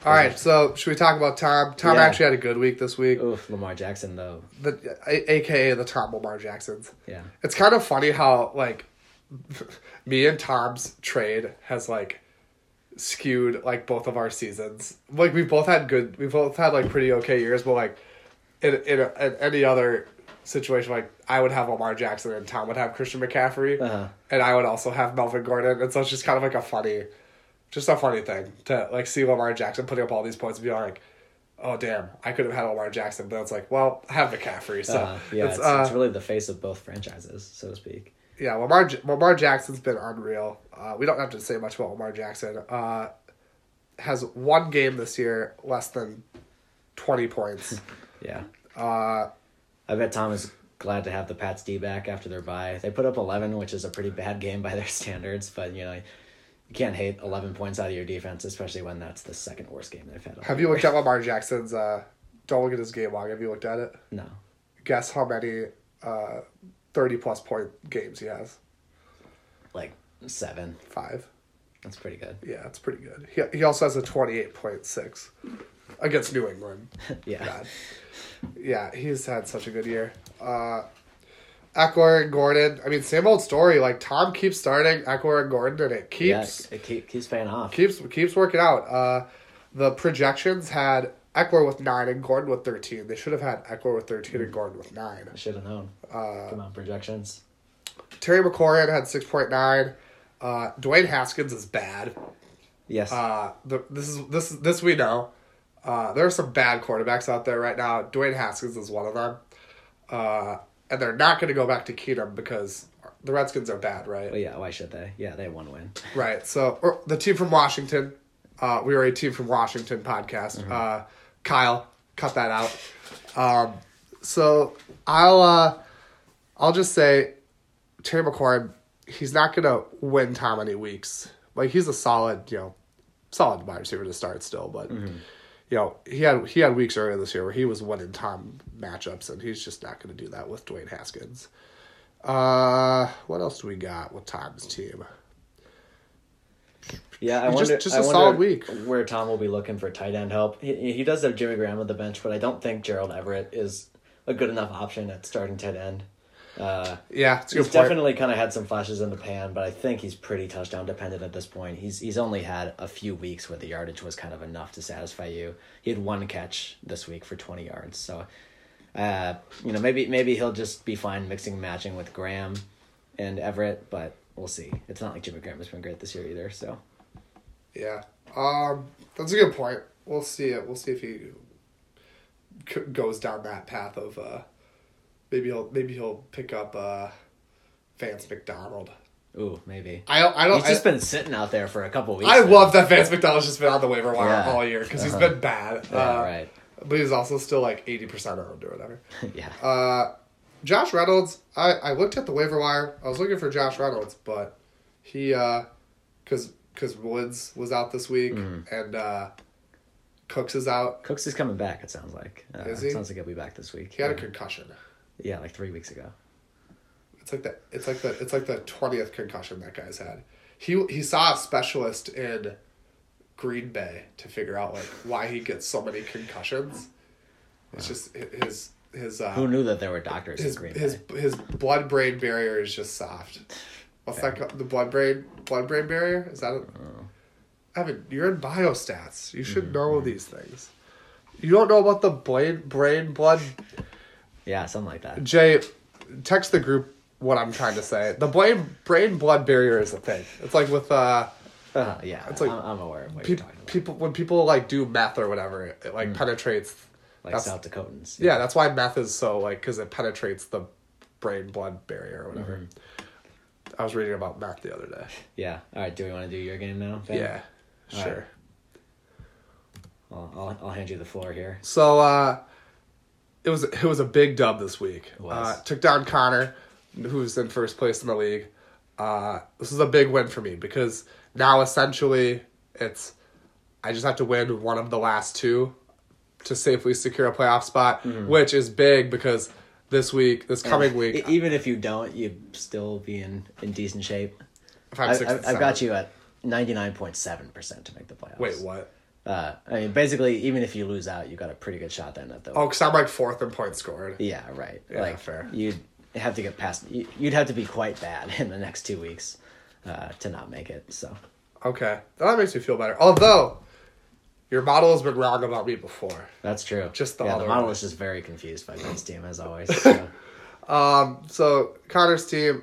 [SPEAKER 1] All right. So should we talk about Tom? Tom
[SPEAKER 2] Yeah.
[SPEAKER 1] actually had a good week this week.
[SPEAKER 2] Oof, Lamar Jackson though.
[SPEAKER 1] The a- AKA the Tom Lamar Jacksons.
[SPEAKER 2] Yeah.
[SPEAKER 1] It's kind of funny how like *laughs* me and Tom's trade has like skewed like both of our seasons. Like we both had good. We both had like pretty okay years, but like in in, a, in any other situation, like I would have Lamar Jackson and Tom would have Christian McCaffrey,
[SPEAKER 2] Uh-huh.
[SPEAKER 1] and I would also have Melvin Gordon, and so it's just kind of like a funny, just a funny thing to like see Lamar Jackson putting up all these points and be like. Oh damn! I could have had Lamar Jackson, but it's like, well, I have McCaffrey, so
[SPEAKER 2] Uh, yeah,
[SPEAKER 1] it's,
[SPEAKER 2] it's,
[SPEAKER 1] uh,
[SPEAKER 2] it's really the face of both franchises, so to speak.
[SPEAKER 1] yeah, Lamar Lamar Jackson's been unreal. Uh, we don't have to say much about Lamar Jackson. Uh, has one game this year less than twenty points. *laughs*
[SPEAKER 2] Yeah.
[SPEAKER 1] uh,
[SPEAKER 2] I bet Tom is glad to have the Pats D back after their bye. They put up 11, which is a pretty bad game by their *laughs* standards, but you know, you can't hate 11 points out of your defense, especially when that's the second worst game they've had.
[SPEAKER 1] have you looked at Lamar Jackson's? Uh, don't look at his game log. Have you looked at it?
[SPEAKER 2] No.
[SPEAKER 1] Guess how many uh, thirty plus point games he has?
[SPEAKER 2] Like 7.
[SPEAKER 1] Five.
[SPEAKER 2] That's pretty good.
[SPEAKER 1] Yeah, it's pretty good. He he also has a twenty eight point six against New England. *laughs*
[SPEAKER 2] Yeah.
[SPEAKER 1] God. Yeah, he's had such a good year. Uh, Ekeler and Gordon. I mean, same old story. Like Tom keeps starting Ekeler and Gordon, and it keeps
[SPEAKER 2] yeah, it keep, keeps paying off.
[SPEAKER 1] keeps keeps working out. Uh, the projections had Ekeler with nine and Gordon with thirteen. They should have had Ekeler with thirteen and Gordon with nine.
[SPEAKER 2] I should have known.
[SPEAKER 1] Uh,
[SPEAKER 2] Come on, projections.
[SPEAKER 1] Terry McLaurin had six point nine. Uh, Dwayne Haskins is bad.
[SPEAKER 2] Yes.
[SPEAKER 1] Uh, the, this is this is this we know. Uh, there are some bad quarterbacks out there right now. Dwayne Haskins is one of them. Uh, and they're not going to go back to Keenum because the Redskins are bad, right?
[SPEAKER 2] well, yeah, why should they? Yeah, they one win.
[SPEAKER 1] Right. So or the team from Washington, uh, we are a team from Washington podcast. Uh, Kyle, cut that out. Um, so I'll uh, I'll just say Terry McLaurin, he's not gonna win Tom any weeks. Like he's a solid, you know, solid wide receiver to start still, but you know he had he had weeks earlier this year where he was winning Tom matchups, and he's just not gonna do that with Dwayne Haskins. Uh, what else do we got with Tom's team?
[SPEAKER 2] Yeah, I
[SPEAKER 1] Just-
[SPEAKER 2] wonder.
[SPEAKER 1] just
[SPEAKER 2] I
[SPEAKER 1] a
[SPEAKER 2] wonder
[SPEAKER 1] solid week.
[SPEAKER 2] Where Tom will be looking for tight end help. He, he does have Jimmy Graham on the bench, but I don't think Gerald Everett is a good enough option at starting tight end. Uh,
[SPEAKER 1] Yeah, it's a
[SPEAKER 2] he's
[SPEAKER 1] point.
[SPEAKER 2] definitely kind of had some flashes in the pan, but I think he's pretty touchdown dependent at this point. He's he's only had a few weeks where the yardage was kind of enough to satisfy you. He had one catch this week for twenty yards, so uh, you know maybe maybe he'll just be fine mixing and matching with Graham and Everett, but we'll see. It's not like Jimmy Graham has been great this year either, so.
[SPEAKER 1] Yeah, um, that's a good point. We'll see it. We'll see if he goes down that path of uh, maybe he'll maybe he'll pick up uh, Vance McDonald.
[SPEAKER 2] Ooh, maybe.
[SPEAKER 1] I don't. I don't.
[SPEAKER 2] He's just
[SPEAKER 1] I,
[SPEAKER 2] been sitting out there for a couple weeks.
[SPEAKER 1] I
[SPEAKER 2] now.
[SPEAKER 1] love that Vance McDonald's just been on the waiver wire
[SPEAKER 2] Yeah.
[SPEAKER 1] all year because he's
[SPEAKER 2] Uh-huh.
[SPEAKER 1] been bad.
[SPEAKER 2] Yeah,
[SPEAKER 1] uh,
[SPEAKER 2] right.
[SPEAKER 1] But he's also still like eighty percent owned or whatever. *laughs*
[SPEAKER 2] yeah.
[SPEAKER 1] Uh, Josh Reynolds. I, I looked at the waiver wire. I was looking for Josh Reynolds, but he uh, because because Woods was out this week
[SPEAKER 2] Mm-hmm.
[SPEAKER 1] and uh, Cooks is out.
[SPEAKER 2] Cooks is coming back. It sounds like. Uh,
[SPEAKER 1] Is he?
[SPEAKER 2] Sounds like he'll be back this week.
[SPEAKER 1] He had a concussion.
[SPEAKER 2] Yeah, like three weeks ago.
[SPEAKER 1] It's like the it's like the it's like the twentieth concussion that guy's had. He he saw a specialist in Green Bay to figure out like why he gets so many concussions. It's just his his uh,
[SPEAKER 2] Who knew that there were doctors
[SPEAKER 1] his
[SPEAKER 2] in Green
[SPEAKER 1] his
[SPEAKER 2] Bay?
[SPEAKER 1] his blood brain barrier is just soft. What's that called? The blood brain blood brain barrier is that? A,
[SPEAKER 2] Oh.
[SPEAKER 1] Evan, you're in biostats. You should
[SPEAKER 2] Mm-hmm.
[SPEAKER 1] know these things. You don't know about the brain brain blood
[SPEAKER 2] Yeah, something like that.
[SPEAKER 1] Jay, text the group what I'm trying to say. The brain brain blood barrier is a thing. It's like with uh
[SPEAKER 2] Uh, yeah,
[SPEAKER 1] It's like
[SPEAKER 2] I'm, I'm aware of what
[SPEAKER 1] pe-
[SPEAKER 2] you're talking about.
[SPEAKER 1] people when people like do meth or whatever, it, it, like penetrates.
[SPEAKER 2] like
[SPEAKER 1] that's-
[SPEAKER 2] South Dakotans.
[SPEAKER 1] Yeah, that's why meth is so like because it penetrates the brain blood barrier or whatever. I was reading about meth the other day. *laughs*
[SPEAKER 2] Yeah. All right. Do we want to do your game now? Ben?
[SPEAKER 1] Yeah,
[SPEAKER 2] All
[SPEAKER 1] sure.
[SPEAKER 2] right. I'll, I'll I'll hand you the floor here.
[SPEAKER 1] So uh it was it was a big dub this week. Uh, took down Connor, who's in first place in the league. Uh, this is a big win for me because now essentially it's I just have to win one of the last two to safely secure a playoff spot, which is big because this week, this coming
[SPEAKER 2] And
[SPEAKER 1] week,
[SPEAKER 2] e- even if you don't, you'd still be in, in decent shape. Five,
[SPEAKER 1] six,
[SPEAKER 2] I,
[SPEAKER 1] I,
[SPEAKER 2] I got you at ninety nine point seven percent to make the playoffs.
[SPEAKER 1] Wait, what?
[SPEAKER 2] Uh, I mean, basically, even if you lose out, you got a pretty good shot then at the.
[SPEAKER 1] Oh, because I'm like fourth in points scored.
[SPEAKER 2] Yeah, right.
[SPEAKER 1] Yeah,
[SPEAKER 2] like
[SPEAKER 1] fair.
[SPEAKER 2] You'd have to get past. you- You'd have to be quite bad *laughs* in the next two weeks uh, to not make it. So
[SPEAKER 1] Okay, that makes me feel better. Although your model has been wrong about me before.
[SPEAKER 2] that's true.
[SPEAKER 1] Just the
[SPEAKER 2] yeah. The model
[SPEAKER 1] way.
[SPEAKER 2] is just very confused by Ben's team as always. *laughs* So.
[SPEAKER 1] Um, so Connor's team,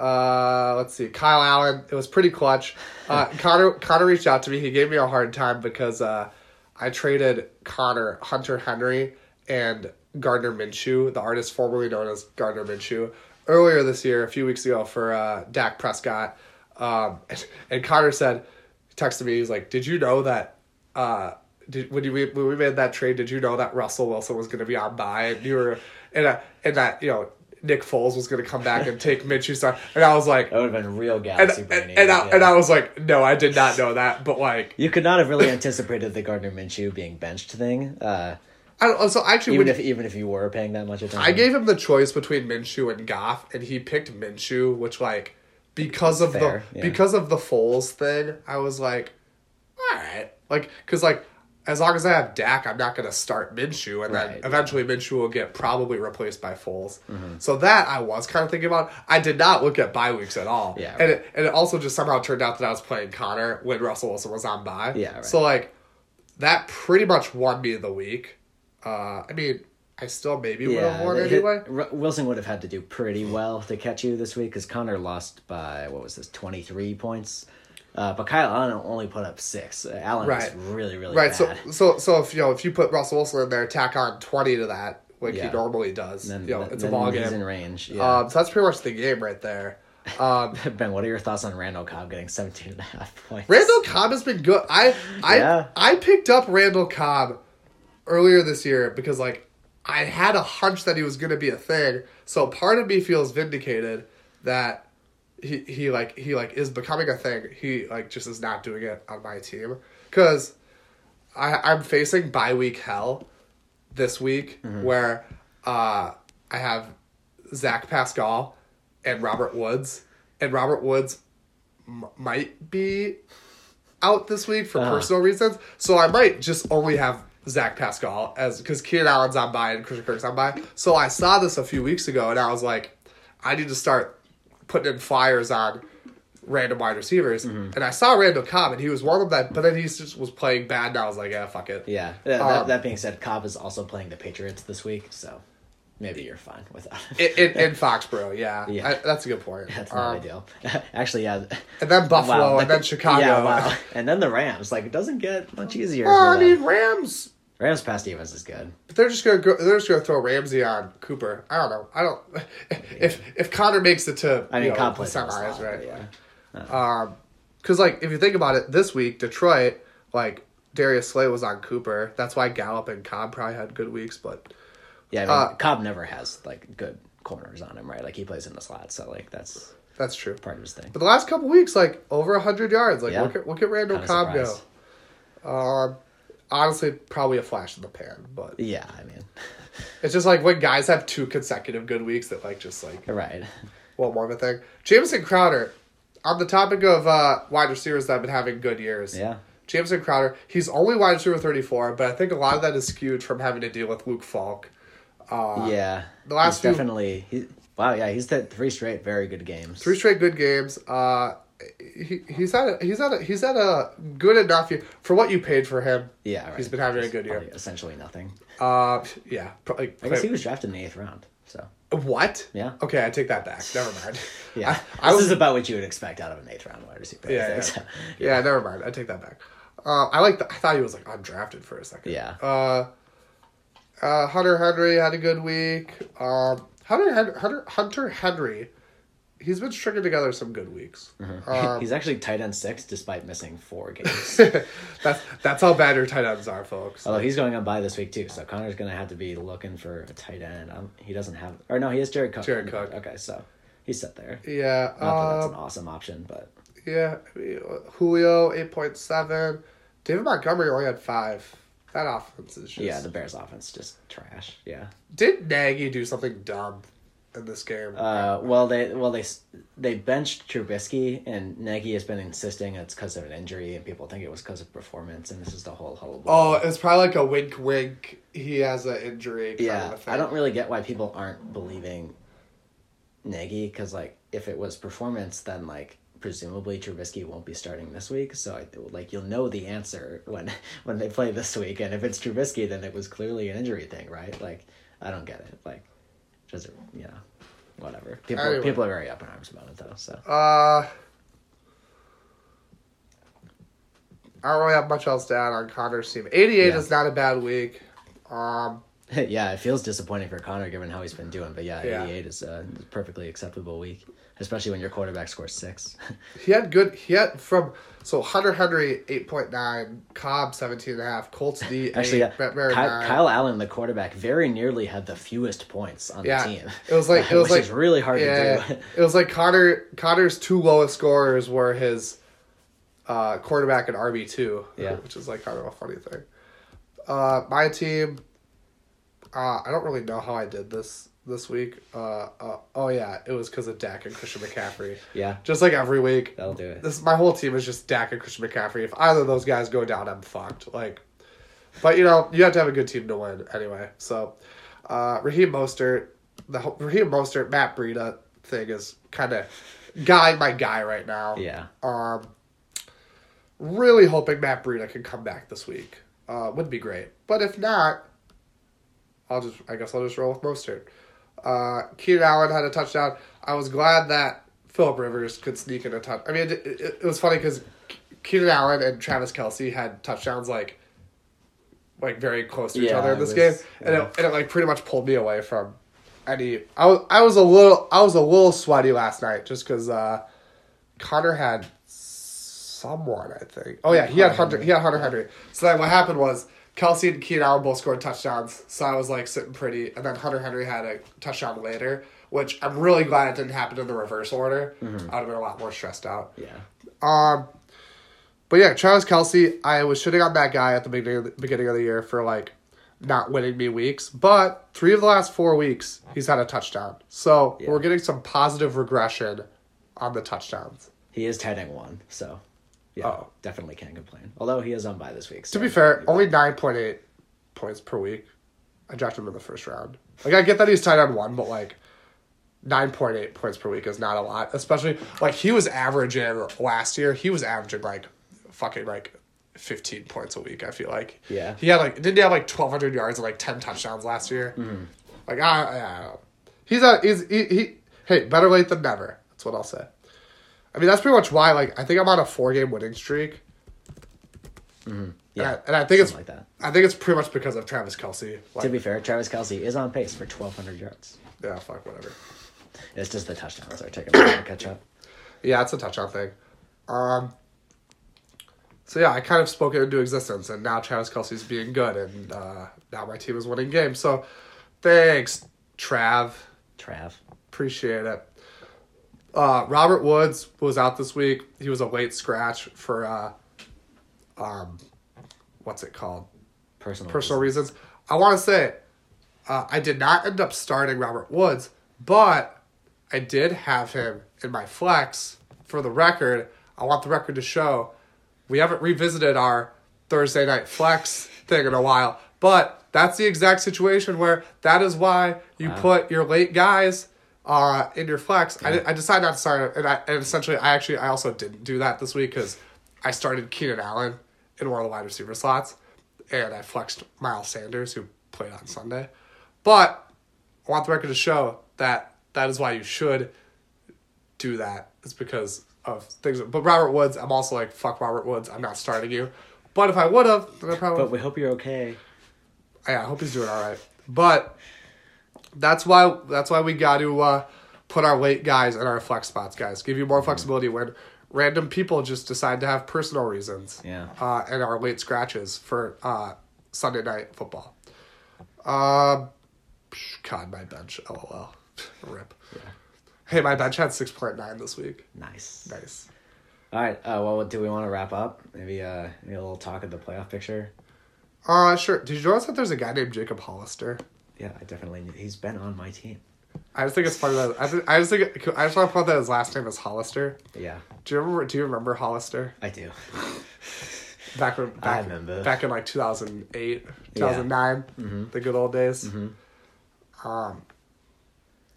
[SPEAKER 1] uh, let's see, Kyle Allen. It was pretty clutch. Uh, *laughs* Connor Connor reached out to me. He gave me a hard time because uh, I traded Connor Hunter Henry and Gardner Minshew, the artist formerly known as Gardner Minshew, earlier this year, a few weeks ago for uh, Dak Prescott. Um, *laughs* and, and Connor said, texted me. He's like, "Did you know that?" Uh, did, when you when we made that trade, did you know that Russell Wilson was going to be on bye and you were and uh, and that you know Nick Foles was going to come back and take Minshew side? And I was like,
[SPEAKER 2] That would have been real
[SPEAKER 1] and
[SPEAKER 2] galaxy
[SPEAKER 1] and,
[SPEAKER 2] brainy.
[SPEAKER 1] and, I,
[SPEAKER 2] yeah.
[SPEAKER 1] and I was like, no, I did not know that, but like,
[SPEAKER 2] You could not have really anticipated the Gardner Minshew being benched thing, uh,
[SPEAKER 1] I don't. So actually,
[SPEAKER 2] even if even if you were paying that much attention.
[SPEAKER 1] I gave him the choice between Minshew and Goff, and he picked Minshew, which like because of
[SPEAKER 2] Fair,
[SPEAKER 1] the
[SPEAKER 2] yeah.
[SPEAKER 1] because of the Foles thing, I was like, all right, like because like as long as I have Dak, I'm not gonna start Minshew, and then
[SPEAKER 2] Right,
[SPEAKER 1] eventually Minshew will get probably replaced by Foles.
[SPEAKER 2] Mm-hmm.
[SPEAKER 1] So that I was kind of thinking about. I did not look at bye weeks at all.
[SPEAKER 2] Yeah,
[SPEAKER 1] and it, and it also just somehow turned out that I was playing Connor when Russell Wilson was on bye.
[SPEAKER 2] Yeah, right.
[SPEAKER 1] So like that pretty much won me the week. Uh, I mean, I still maybe would have won anyway.
[SPEAKER 2] Wilson would have had to do pretty well to catch you this week because Connor lost by what was this twenty three points, uh, but Kyle Allen only put up six. Uh, Allen
[SPEAKER 1] Right.
[SPEAKER 2] was really really
[SPEAKER 1] Right. So
[SPEAKER 2] bad.
[SPEAKER 1] so so if you know if you put Russell Wilson in there, tack on twenty to that like
[SPEAKER 2] Yeah.
[SPEAKER 1] he normally does.
[SPEAKER 2] then,
[SPEAKER 1] you know,
[SPEAKER 2] then-
[SPEAKER 1] it's a ball
[SPEAKER 2] he's
[SPEAKER 1] game.
[SPEAKER 2] in range. Yeah.
[SPEAKER 1] Um, so that's pretty much the game right there. Um, *laughs*
[SPEAKER 2] ben, what are your thoughts on Randall Cobb getting 17 and a half points?
[SPEAKER 1] Randall Cobb has been good. I I
[SPEAKER 2] Yeah.
[SPEAKER 1] I picked up Randall Cobb earlier this year because like I had a hunch that he was going to be a thing. So part of me feels vindicated that he he like he like is becoming a thing. He like just is not doing it on my team because I I'm facing bye week hell this week where uh I have Zach Pascal and Robert Woods and Robert Woods m- might be out this week for
[SPEAKER 2] Uh-huh.
[SPEAKER 1] personal reasons, so I might just only have Zach Pascal as because Keenan Allen's on bye and Christian Kirk's on bye. So I saw this a few weeks ago, and I was like, I need to start putting in flyers on random wide receivers.
[SPEAKER 2] Mm-hmm.
[SPEAKER 1] And I saw Randall Cobb, and he was one of them. But then he just was playing bad, and I was like, yeah, fuck it.
[SPEAKER 2] Yeah. That,
[SPEAKER 1] Um,
[SPEAKER 2] that, that being said, Cobb is also playing the Patriots this week, so maybe you're fine without
[SPEAKER 1] In,
[SPEAKER 2] it.
[SPEAKER 1] in, in *laughs* Foxborough, yeah,
[SPEAKER 2] Yeah.
[SPEAKER 1] I- that's a good point.
[SPEAKER 2] That's not
[SPEAKER 1] Um,
[SPEAKER 2] ideal. *laughs* Actually, yeah.
[SPEAKER 1] And then Buffalo,
[SPEAKER 2] Wow,
[SPEAKER 1] and then Chicago.
[SPEAKER 2] Yeah, wow. And then the Rams. Like, it doesn't get much easier.
[SPEAKER 1] Well, I mean, Rams.
[SPEAKER 2] Rams pass defense is good.
[SPEAKER 1] But they're just gonna go. They're just gonna throw Ramsey on Cooper. I don't know. I don't. *laughs* If if Connor makes it to
[SPEAKER 2] I mean,
[SPEAKER 1] the
[SPEAKER 2] plays
[SPEAKER 1] semis, right?
[SPEAKER 2] Yeah.
[SPEAKER 1] Um, because like if you think about it, this week Detroit, like Darius Slay was on Cooper. That's why Gallup and Cobb probably had good weeks. But
[SPEAKER 2] Yeah, I mean,
[SPEAKER 1] Uh,
[SPEAKER 2] Cobb never has like good corners on him, right? Like he plays in the slot, so like that's
[SPEAKER 1] that's true.
[SPEAKER 2] part of his thing.
[SPEAKER 1] But the last couple weeks, like over hundred yards. Like
[SPEAKER 2] Yeah.
[SPEAKER 1] look at look at Randall
[SPEAKER 2] Kinda
[SPEAKER 1] Cobb
[SPEAKER 2] surprised.
[SPEAKER 1] go. Um, honestly, probably a flash in the pan, but
[SPEAKER 2] Yeah, I mean, *laughs*
[SPEAKER 1] it's just like when guys have two consecutive good weeks that like just like
[SPEAKER 2] right.
[SPEAKER 1] well, more of a thing. Jameson Crowder, on the topic of uh, wide receivers that have been having good years.
[SPEAKER 2] Yeah.
[SPEAKER 1] Jameson Crowder, he's only wide receiver 34, but I think a lot of that is skewed from having to deal with Luke Falk. Uh,
[SPEAKER 2] yeah.
[SPEAKER 1] the last few-
[SPEAKER 2] definitely he, wow, yeah, he's had three straight very good games.
[SPEAKER 1] Three straight good games. Uh, he, he's had a, he's had a, he's had a good enough year for what you paid for him.
[SPEAKER 2] yeah, right.
[SPEAKER 1] He's been having a good year.
[SPEAKER 2] Essentially nothing.
[SPEAKER 1] Uh, yeah, probably.
[SPEAKER 2] I guess he was drafted in the eighth round. So
[SPEAKER 1] what?
[SPEAKER 2] Yeah.
[SPEAKER 1] Okay, I take that back. Never mind. *laughs*
[SPEAKER 2] yeah,
[SPEAKER 1] I, I
[SPEAKER 2] this
[SPEAKER 1] was
[SPEAKER 2] is about what you would expect out of an eighth round wide receiver.
[SPEAKER 1] Yeah, yeah.
[SPEAKER 2] so, *laughs*
[SPEAKER 1] Yeah, never mind. I take that back. Uh, I like. The, I thought he was like undrafted for a second.
[SPEAKER 2] Yeah.
[SPEAKER 1] Uh, uh, Hunter Henry had a good week. Um, Hunter Hunter Hunter Henry, he's been stringing together some good weeks. Um, *laughs*
[SPEAKER 2] he's actually tight end six despite missing four games. *laughs*
[SPEAKER 1] that's that's how bad your tight ends are, folks.
[SPEAKER 2] Although he's going on bye this week too, so Connor's gonna have to be looking for a tight end. Um, he doesn't have, or no, he has Jared Cook.
[SPEAKER 1] Jared Cook.
[SPEAKER 2] Okay, so he's set there.
[SPEAKER 1] Yeah.
[SPEAKER 2] Not that that's
[SPEAKER 1] Um,
[SPEAKER 2] an awesome option, but
[SPEAKER 1] yeah. I mean, Julio eight point seven. David Montgomery only had five. That offense is just.
[SPEAKER 2] yeah, the Bears offense just trash. Yeah.
[SPEAKER 1] Did Nagy do something dumb in this game?
[SPEAKER 2] Uh, well, they well they they benched Trubisky, and Nagy has been insisting it's because of an injury, and people think it was because of performance, and this is the whole hullabaloo.
[SPEAKER 1] Oh, it's probably like a wink, wink. He has an injury. Kind
[SPEAKER 2] yeah. I don't really get why people aren't believing Nagy because like if it was performance, then like presumably Trubisky won't be starting this week. So I like you'll know the answer when *laughs* when they play this week, and if it's Trubisky, then it was clearly an injury thing, right? Like I don't get it. Like just you know whatever. People
[SPEAKER 1] Anyway.
[SPEAKER 2] people are very up in arms about it though. So.
[SPEAKER 1] Uh, I don't really have much else to add on Connor's team. 88
[SPEAKER 2] Yeah.
[SPEAKER 1] is not a bad week. Um, *laughs*
[SPEAKER 2] yeah, it feels disappointing for Connor given how he's been doing, but yeah,
[SPEAKER 1] Yeah.
[SPEAKER 2] 88 is a perfectly acceptable week, especially when your quarterback scores six.
[SPEAKER 1] he had good. He had from so Hunter Henry 8.9, Cobb 17 and a half, Colts D
[SPEAKER 2] Actually,
[SPEAKER 1] 8,
[SPEAKER 2] yeah,
[SPEAKER 1] Brett
[SPEAKER 2] Ky-
[SPEAKER 1] 9.
[SPEAKER 2] Kyle Allen, the quarterback, very nearly had the fewest points on
[SPEAKER 1] Yeah,
[SPEAKER 2] the team.
[SPEAKER 1] it was like- *laughs* it was like-
[SPEAKER 2] really hard
[SPEAKER 1] yeah,
[SPEAKER 2] to do.
[SPEAKER 1] it was like Connor. Connor's two lowest scorers were his uh, quarterback and RB two.
[SPEAKER 2] Yeah.
[SPEAKER 1] which is like kind of a funny thing. Uh, my team. Uh, I don't really know how I did this this week. Uh, uh, oh yeah, it was because of Dak and Christian McCaffrey.
[SPEAKER 2] yeah,
[SPEAKER 1] Just like every week,
[SPEAKER 2] that'll do it.
[SPEAKER 1] this my whole team is just Dak and Christian McCaffrey. If either of those guys go down, I'm fucked. Like, but you know, you have to have a good team to win anyway. So, uh, Raheem Mostert, the whole- Raheem Mostert, Matt Breida thing is kind of guy my guy right now.
[SPEAKER 2] Yeah,
[SPEAKER 1] Um, really hoping Matt Breida can come back this week. Uh, would be great. But if not, I'll just I guess I'll just roll with Mostert. Uh, Keenan Allen had a touchdown. I was glad that Philip Rivers could sneak in a touch. I mean, it, it, it was funny because Keenan Allen and Travis Kelce had touchdowns like like very close to each
[SPEAKER 2] Yeah,
[SPEAKER 1] other in this
[SPEAKER 2] was-
[SPEAKER 1] game, and
[SPEAKER 2] yeah.
[SPEAKER 1] it, and it like pretty much pulled me away from any. I was I was a little I was a little sweaty last night just because uh, Connor had someone I think. Oh yeah, he had Hunter. He had Hunter Henry. So then what happened was Kelce and Keenan Allen both scored touchdowns. So I was like sitting pretty, and then Hunter Henry had a touchdown later, which I'm really glad it didn't happen in the reverse order. I would have been a lot more stressed out.
[SPEAKER 2] yeah,
[SPEAKER 1] Um, but yeah, Travis Kelce, I was shitting on that guy at the beginning of the, beginning of the year for like not winning me weeks, but three of the last four weeks he's had a touchdown. So
[SPEAKER 2] Yeah.
[SPEAKER 1] we're getting some positive regression on the touchdowns.
[SPEAKER 2] he is end one, so Yeah,
[SPEAKER 1] Oh.
[SPEAKER 2] definitely can't complain. Although he is on bye this week.
[SPEAKER 1] To be fair, only nine point eight points per week. I drafted him in the first round. Like I get that he's tied on one, but like nine point eight points per week is not a lot. Especially like he was averaging last year. He was averaging like fucking like fifteen points a week. I feel like.
[SPEAKER 2] Yeah.
[SPEAKER 1] He had like didn't he have like twelve hundred yards and like ten touchdowns last year? Mm-hmm. Like I, I, I don't know. He's a he's he, he hey better late than never. That's what I'll say. I mean that's pretty much why like I think I'm on a four game winning streak.
[SPEAKER 2] yeah,
[SPEAKER 1] and I, and I think it's
[SPEAKER 2] like that.
[SPEAKER 1] I think it's pretty much because of Travis Kelce. Like,
[SPEAKER 2] To be fair, Travis Kelce is on pace for 1,200 yards.
[SPEAKER 1] yeah, fuck whatever.
[SPEAKER 2] It's just the touchdowns are taking a while to catch up.
[SPEAKER 1] Yeah, it's a touchdown thing. Um. So yeah, I kind of spoke it into existence, and now Travis Kelce's being good, and uh, now my team is winning games. So, thanks, Trav.
[SPEAKER 2] Trav.
[SPEAKER 1] Appreciate it. Uh, Robert Woods was out this week. He was a late scratch for uh, um, what's it called?
[SPEAKER 2] Personal.
[SPEAKER 1] personal reasons. I want to say, uh, I did not end up starting Robert Woods, but I did have him in my flex. For the record, I want the record to show we haven't revisited our Thursday night flex thing in a while, but that's the exact situation where that is why you
[SPEAKER 2] Wow.
[SPEAKER 1] put your late guys uh, in your flex. I, I decided not to start, and, I, and essentially, I actually I also didn't do that this week because I started Keenan Allen in one of the wide receiver slots, and I flexed Miles Sanders who played on Sunday. But I want the record to show that that is why you should do that. It's because of things. But Robert Woods, I'm also like fuck Robert Woods. I'm not starting you. But if I would have, then I probably.
[SPEAKER 2] But we hope you're okay.
[SPEAKER 1] yeah, I hope he's doing all right. But that's why that's why we got to uh, put our late guys in our flex spots, guys. Give you more flexibility when random people just decide to have personal reasons.
[SPEAKER 2] Yeah.
[SPEAKER 1] Uh, and our late scratches for uh, Sunday night football. Uh, God, my bench. LOL. *laughs* Rip. Yeah. Hey, my bench had six point nine this week.
[SPEAKER 2] Nice.
[SPEAKER 1] Nice.
[SPEAKER 2] All right. Uh, well, do we want to wrap up? Maybe uh, maybe a little talk of the playoff picture.
[SPEAKER 1] Uh, sure. Did you notice that there's a guy named Jacob Hollister?
[SPEAKER 2] Yeah, I definitely. He's been on my team.
[SPEAKER 1] I just think it's funny that I, th- I just think I just want to point that his last name is Hollister.
[SPEAKER 2] Yeah,
[SPEAKER 1] Do you remember? Do you remember Hollister?
[SPEAKER 2] I do.
[SPEAKER 1] Back when *laughs* back,
[SPEAKER 2] I remember.
[SPEAKER 1] back in like two thousand eight, two thousand nine, the good old days. Um,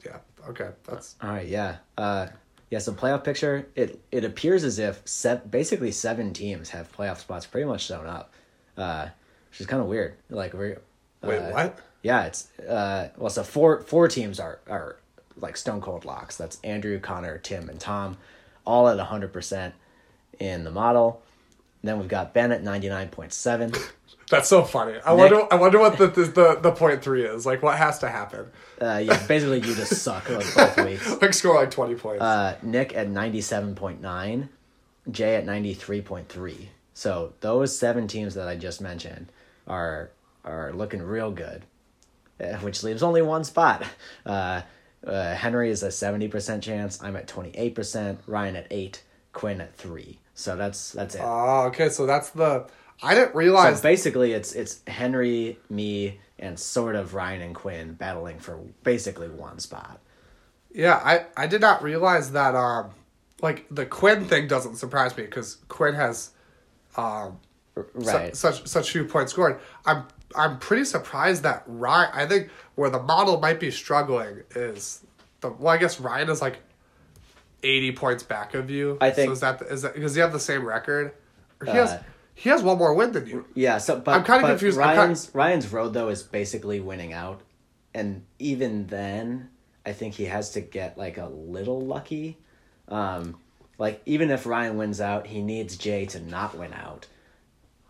[SPEAKER 1] yeah. Okay, that's
[SPEAKER 2] All right. Yeah. Uh, yeah. So playoff picture. It it appears as if se- basically seven teams have playoff spots pretty much sewn up, uh, which is kind of weird. Like we're.
[SPEAKER 1] wait.
[SPEAKER 2] uh,
[SPEAKER 1] what?
[SPEAKER 2] Yeah, it's uh well so four four teams are are like stone cold locks. That's Andrew, Connor, Tim, and Tom, all at hundred percent in the model. then we've got Ben at ninety nine point seven. *laughs*
[SPEAKER 1] That's so funny. I wonder. I wonder what the, the the the point three is. Like, what has to happen?
[SPEAKER 2] Uh yeah, basically you just suck like both *laughs* weeks.
[SPEAKER 1] Like, score like twenty points.
[SPEAKER 2] Uh Nick at ninety seven point nine, Jay at ninety three point three. So those seven teams that I just mentioned are are looking real good. Uh, which leaves only one spot. Uh, uh, Henry is a 70% chance. I'm at 28%. Ryan at 8. Quinn at 3. So that's that's it.
[SPEAKER 1] Oh, okay. So that's the. I didn't realize.
[SPEAKER 2] so basically, it's it's Henry, me, and sort of Ryan and Quinn battling for basically one spot.
[SPEAKER 1] yeah, I I did not realize that. Um, like the Quinn thing doesn't surprise me because Quinn has, um,
[SPEAKER 2] R-
[SPEAKER 1] su- such such few points scored. I'm I'm pretty surprised that Ryan. I think where the model might be struggling is the. Well, I guess Ryan is like. 80 points back of you.
[SPEAKER 2] I think-
[SPEAKER 1] so is that is that because you have the same record? Or he
[SPEAKER 2] Uh,
[SPEAKER 1] has he has one more win than you.
[SPEAKER 2] Yeah, so but
[SPEAKER 1] I'm kinda confused. I'm kinda-
[SPEAKER 2] Ryan's Ryan's road though is basically winning out, and even then, I think he has to get like a little lucky. Um, like even if Ryan wins out, he needs Jay to not win out,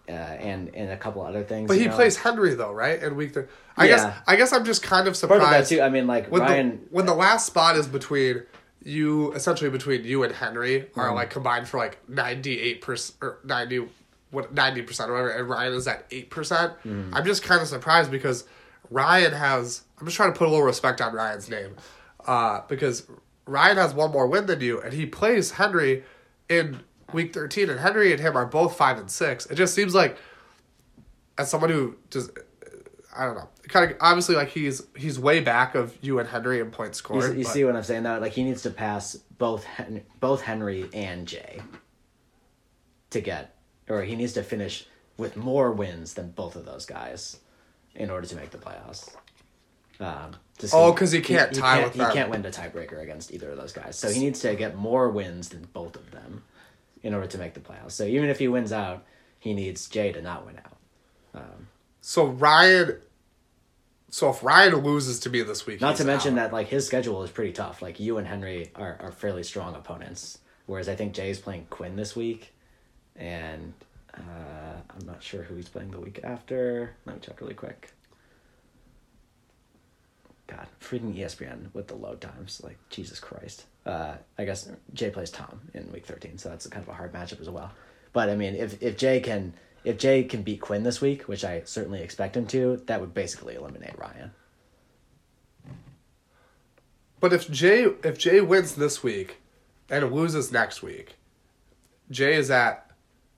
[SPEAKER 2] uh, and and a couple other things.
[SPEAKER 1] But he
[SPEAKER 2] know?
[SPEAKER 1] plays Henry though, right? In week three. I
[SPEAKER 2] Yeah.
[SPEAKER 1] guess I guess I'm just kind of surprised.
[SPEAKER 2] part of that too. I mean, like
[SPEAKER 1] when
[SPEAKER 2] Ryan.
[SPEAKER 1] the when the last spot is between you essentially between you and Henry are
[SPEAKER 2] Mm-hmm.
[SPEAKER 1] like combined for like ninety eight percent or ninety what ninety percent or whatever, and Ryan is at eight percent.
[SPEAKER 2] Mm-hmm.
[SPEAKER 1] I'm just kind of surprised because Ryan has. I'm just trying to put a little respect on Ryan's name, uh, because Ryan has one more win than you, and he plays Henry in week thirteen, and Henry and him are both five and six. It just seems like as someone who just I don't know, kind of obviously like he's he's way back of you and Henry in points
[SPEAKER 2] you,
[SPEAKER 1] scored.
[SPEAKER 2] you
[SPEAKER 1] but-
[SPEAKER 2] see what I'm saying? Though, like he needs to pass both Hen- both Henry and Jay to get, or he needs to finish with more wins than both of those guys in order to make the playoffs. Um,
[SPEAKER 1] Oh, 'cause he can't tie
[SPEAKER 2] can't,
[SPEAKER 1] with
[SPEAKER 2] He can't win the tiebreaker against either of those guys. So he needs to get more wins than both of them in order to make the playoffs. So even if he wins out, he needs Jay to not win out.
[SPEAKER 1] So Ryan. So if Ryan loses to me this week,
[SPEAKER 2] Not to mention
[SPEAKER 1] out.
[SPEAKER 2] that like his schedule is pretty tough. Like you and Henry are, are fairly strong opponents, whereas I think Jay's playing Quinn this week, and uh, I'm not sure who he's playing the week after. Let me check really quick. God, freaking ESPN with the load times, like Jesus Christ. Uh, I guess Jay plays Tom in week thirteen, so that's kind of a hard matchup as well. But I mean, if if Jay can if Jay can beat Quinn this week, which I certainly expect him to, that would basically eliminate Ryan.
[SPEAKER 1] But if Jay if Jay wins this week and loses next week, Jay is at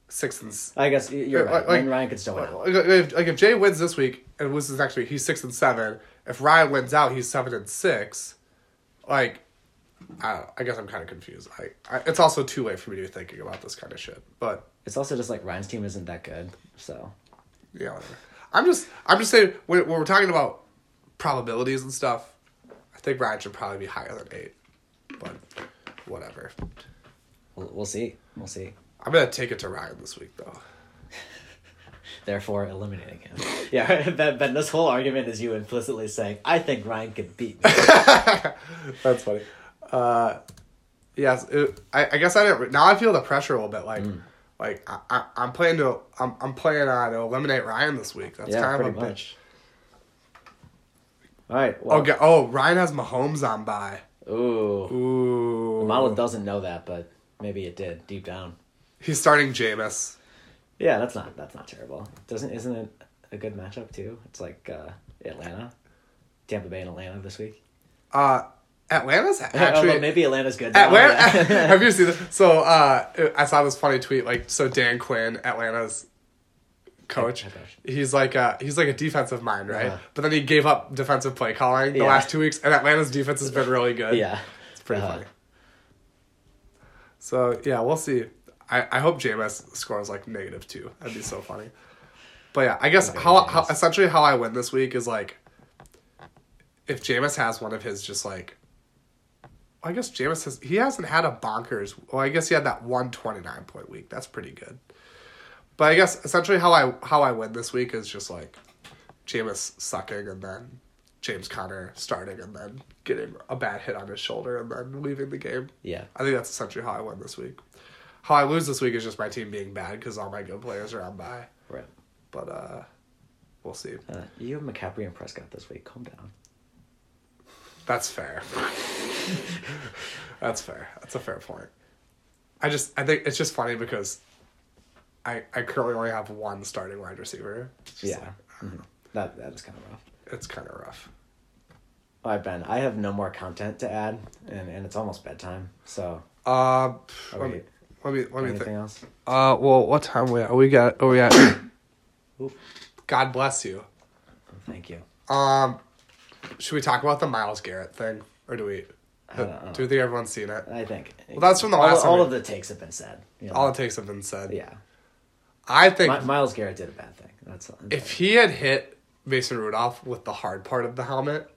[SPEAKER 1] six and
[SPEAKER 2] I guess you're right.
[SPEAKER 1] like-
[SPEAKER 2] Like, Ryan could still win
[SPEAKER 1] like, if, like if Jay wins this week and loses next week, he's six and seven. If Ryan wins out, he's seven and six. Like, I, don't know, I guess I'm kind of confused. I, I it's also too late for me to be thinking about this kind of shit. But
[SPEAKER 2] It's also just like Ryan's team isn't that good, so
[SPEAKER 1] yeah, whatever. I'm just I'm just saying when, when we're talking about probabilities and stuff, I think Ryan should probably be higher than eight. But whatever.
[SPEAKER 2] we'll, we'll see. We'll see.
[SPEAKER 1] I'm gonna take it to Ryan this week though. *laughs*
[SPEAKER 2] Therefore, eliminating him. *laughs* Yeah, *laughs* Ben, ben, this whole argument is you implicitly saying, "I think Ryan could beat me."
[SPEAKER 1] That's funny. Uh, yes, it, I, I guess I didn't. Now I feel the pressure a little bit. Like,
[SPEAKER 2] Mm.
[SPEAKER 1] like I, I, I'm playing to. I'm, I'm playing uh, to eliminate Ryan this week. That's
[SPEAKER 2] yeah,
[SPEAKER 1] kind of a bitch.
[SPEAKER 2] All right. Well,
[SPEAKER 1] Oh, oh, Ryan has Mahomes on bye.
[SPEAKER 2] ooh,
[SPEAKER 1] Ooh,
[SPEAKER 2] the model doesn't know that, but maybe it did deep down.
[SPEAKER 1] He's starting Jameis.
[SPEAKER 2] Yeah, that's not that's not terrible. Doesn't isn't it a good matchup too? It's like uh, Atlanta, Tampa Bay, and Atlanta this week.
[SPEAKER 1] Uh, Atlanta's *laughs* actually.
[SPEAKER 2] maybe Atlanta's good. now,
[SPEAKER 1] Atlanta,
[SPEAKER 2] yeah. *laughs*
[SPEAKER 1] have you seen this? So, uh, I saw this funny tweet. Like, so Dan Quinn, Atlanta's coach, he's like a he's like a defensive mind, right?
[SPEAKER 2] Uh-huh.
[SPEAKER 1] But then he gave up defensive play calling the
[SPEAKER 2] Yeah.
[SPEAKER 1] last two weeks, and Atlanta's defense has been really good.
[SPEAKER 2] yeah,
[SPEAKER 1] it's pretty
[SPEAKER 2] Uh-huh.
[SPEAKER 1] funny. So yeah, we'll see. I, I hope Jameis scores like negative two. That'd be so funny. But yeah, I guess
[SPEAKER 2] Okay,
[SPEAKER 1] how, how essentially how I win this week is like if Jameis has one of his just like I guess Jameis has he hasn't had a bonkers well I guess he had that one twenty nine point week. That's pretty good. But I guess essentially how I how I win this week is just like Jameis sucking and then James Conner starting and then getting a bad hit on his shoulder and then leaving the game.
[SPEAKER 2] yeah.
[SPEAKER 1] I think that's essentially how I win this week. How I lose this week is just my team being bad because all my good players are on bye.
[SPEAKER 2] Right.
[SPEAKER 1] But uh, we'll see.
[SPEAKER 2] Uh, you have McCaffrey and Prescott this week. Calm down.
[SPEAKER 1] That's fair. *laughs* *laughs* that's fair. That's a fair point. I just I think it's just funny because I I currently only have one starting wide receiver.
[SPEAKER 2] Yeah.
[SPEAKER 1] like,
[SPEAKER 2] Mhm. That that is kind of rough.
[SPEAKER 1] it's kind of rough.
[SPEAKER 2] All right, Ben. I have no more content to add, and, and it's almost bedtime. So,
[SPEAKER 1] Uh,
[SPEAKER 2] are
[SPEAKER 1] let
[SPEAKER 2] we,
[SPEAKER 1] me let me let me
[SPEAKER 2] anything
[SPEAKER 1] think.
[SPEAKER 2] else?
[SPEAKER 1] Uh, well, what time are we at? We got. Oh, we at. God bless you.
[SPEAKER 2] Thank you.
[SPEAKER 1] Um, should we talk about the Myles Garrett thing, or do we?
[SPEAKER 2] I don't know.
[SPEAKER 1] Do you think everyone's seen it?
[SPEAKER 2] I think.
[SPEAKER 1] Well, that's from the
[SPEAKER 2] all,
[SPEAKER 1] last time
[SPEAKER 2] All of the takes have been said. You know?
[SPEAKER 1] All the takes have been said.
[SPEAKER 2] yeah.
[SPEAKER 1] I think
[SPEAKER 2] My, Myles Garrett did a bad thing. That's
[SPEAKER 1] if he had hit Mason Rudolph with the hard part of the helmet,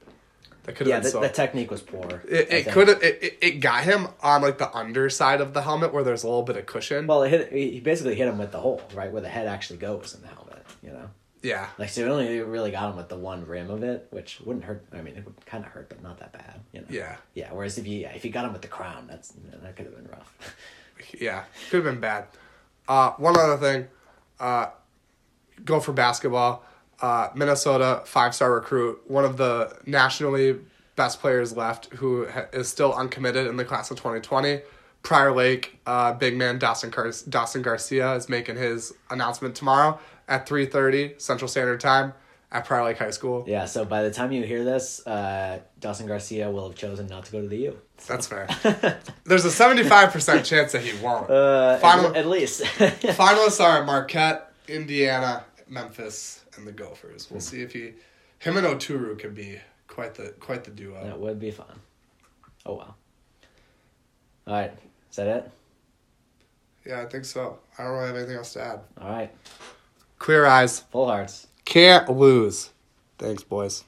[SPEAKER 1] that could have
[SPEAKER 2] yeah,
[SPEAKER 1] been
[SPEAKER 2] the,
[SPEAKER 1] so.
[SPEAKER 2] the technique was poor.
[SPEAKER 1] it it could have it, it, it got him on like the underside of the helmet where there's a little bit of cushion.
[SPEAKER 2] Well, it hit, he basically hit him with the hole, right, where the head actually goes in the helmet. You know,
[SPEAKER 1] yeah,
[SPEAKER 2] like so only really got him with the one rim of it, which wouldn't hurt. I mean, it would kind of hurt, but not that bad. You know.
[SPEAKER 1] yeah,
[SPEAKER 2] Yeah. Whereas if you if you got him with the crown, that's that could have been rough. *laughs*
[SPEAKER 1] yeah. Could have been bad. Uh, one other thing, uh, go for basketball. Uh, Minnesota five star recruit, one of the nationally best players left, who ha- is still uncommitted in the class of twenty twenty. Prior Lake, uh, big man Dawson, Gar- Dawson Garcia is making his announcement tomorrow at three thirty Central Standard Time at Prior Lake High School.
[SPEAKER 2] yeah. So by the time you hear this, uh, Dawson Garcia will have chosen not to go to the U.
[SPEAKER 1] That's fair. *laughs* There's a seventy five percent chance that he won't.
[SPEAKER 2] Uh,
[SPEAKER 1] Final-
[SPEAKER 2] at, at least. *laughs*
[SPEAKER 1] Finalists are Marquette, Indiana, Memphis, and the Gophers. We'll see if he, him and Oturu could be quite the quite the duo.
[SPEAKER 2] that would be fun. Oh wow. All right. Is that it?
[SPEAKER 1] Yeah, I think so. I don't really have anything else to add.
[SPEAKER 2] All right.
[SPEAKER 1] Clear eyes.
[SPEAKER 2] Full hearts.
[SPEAKER 1] Can't lose. Thanks, boys.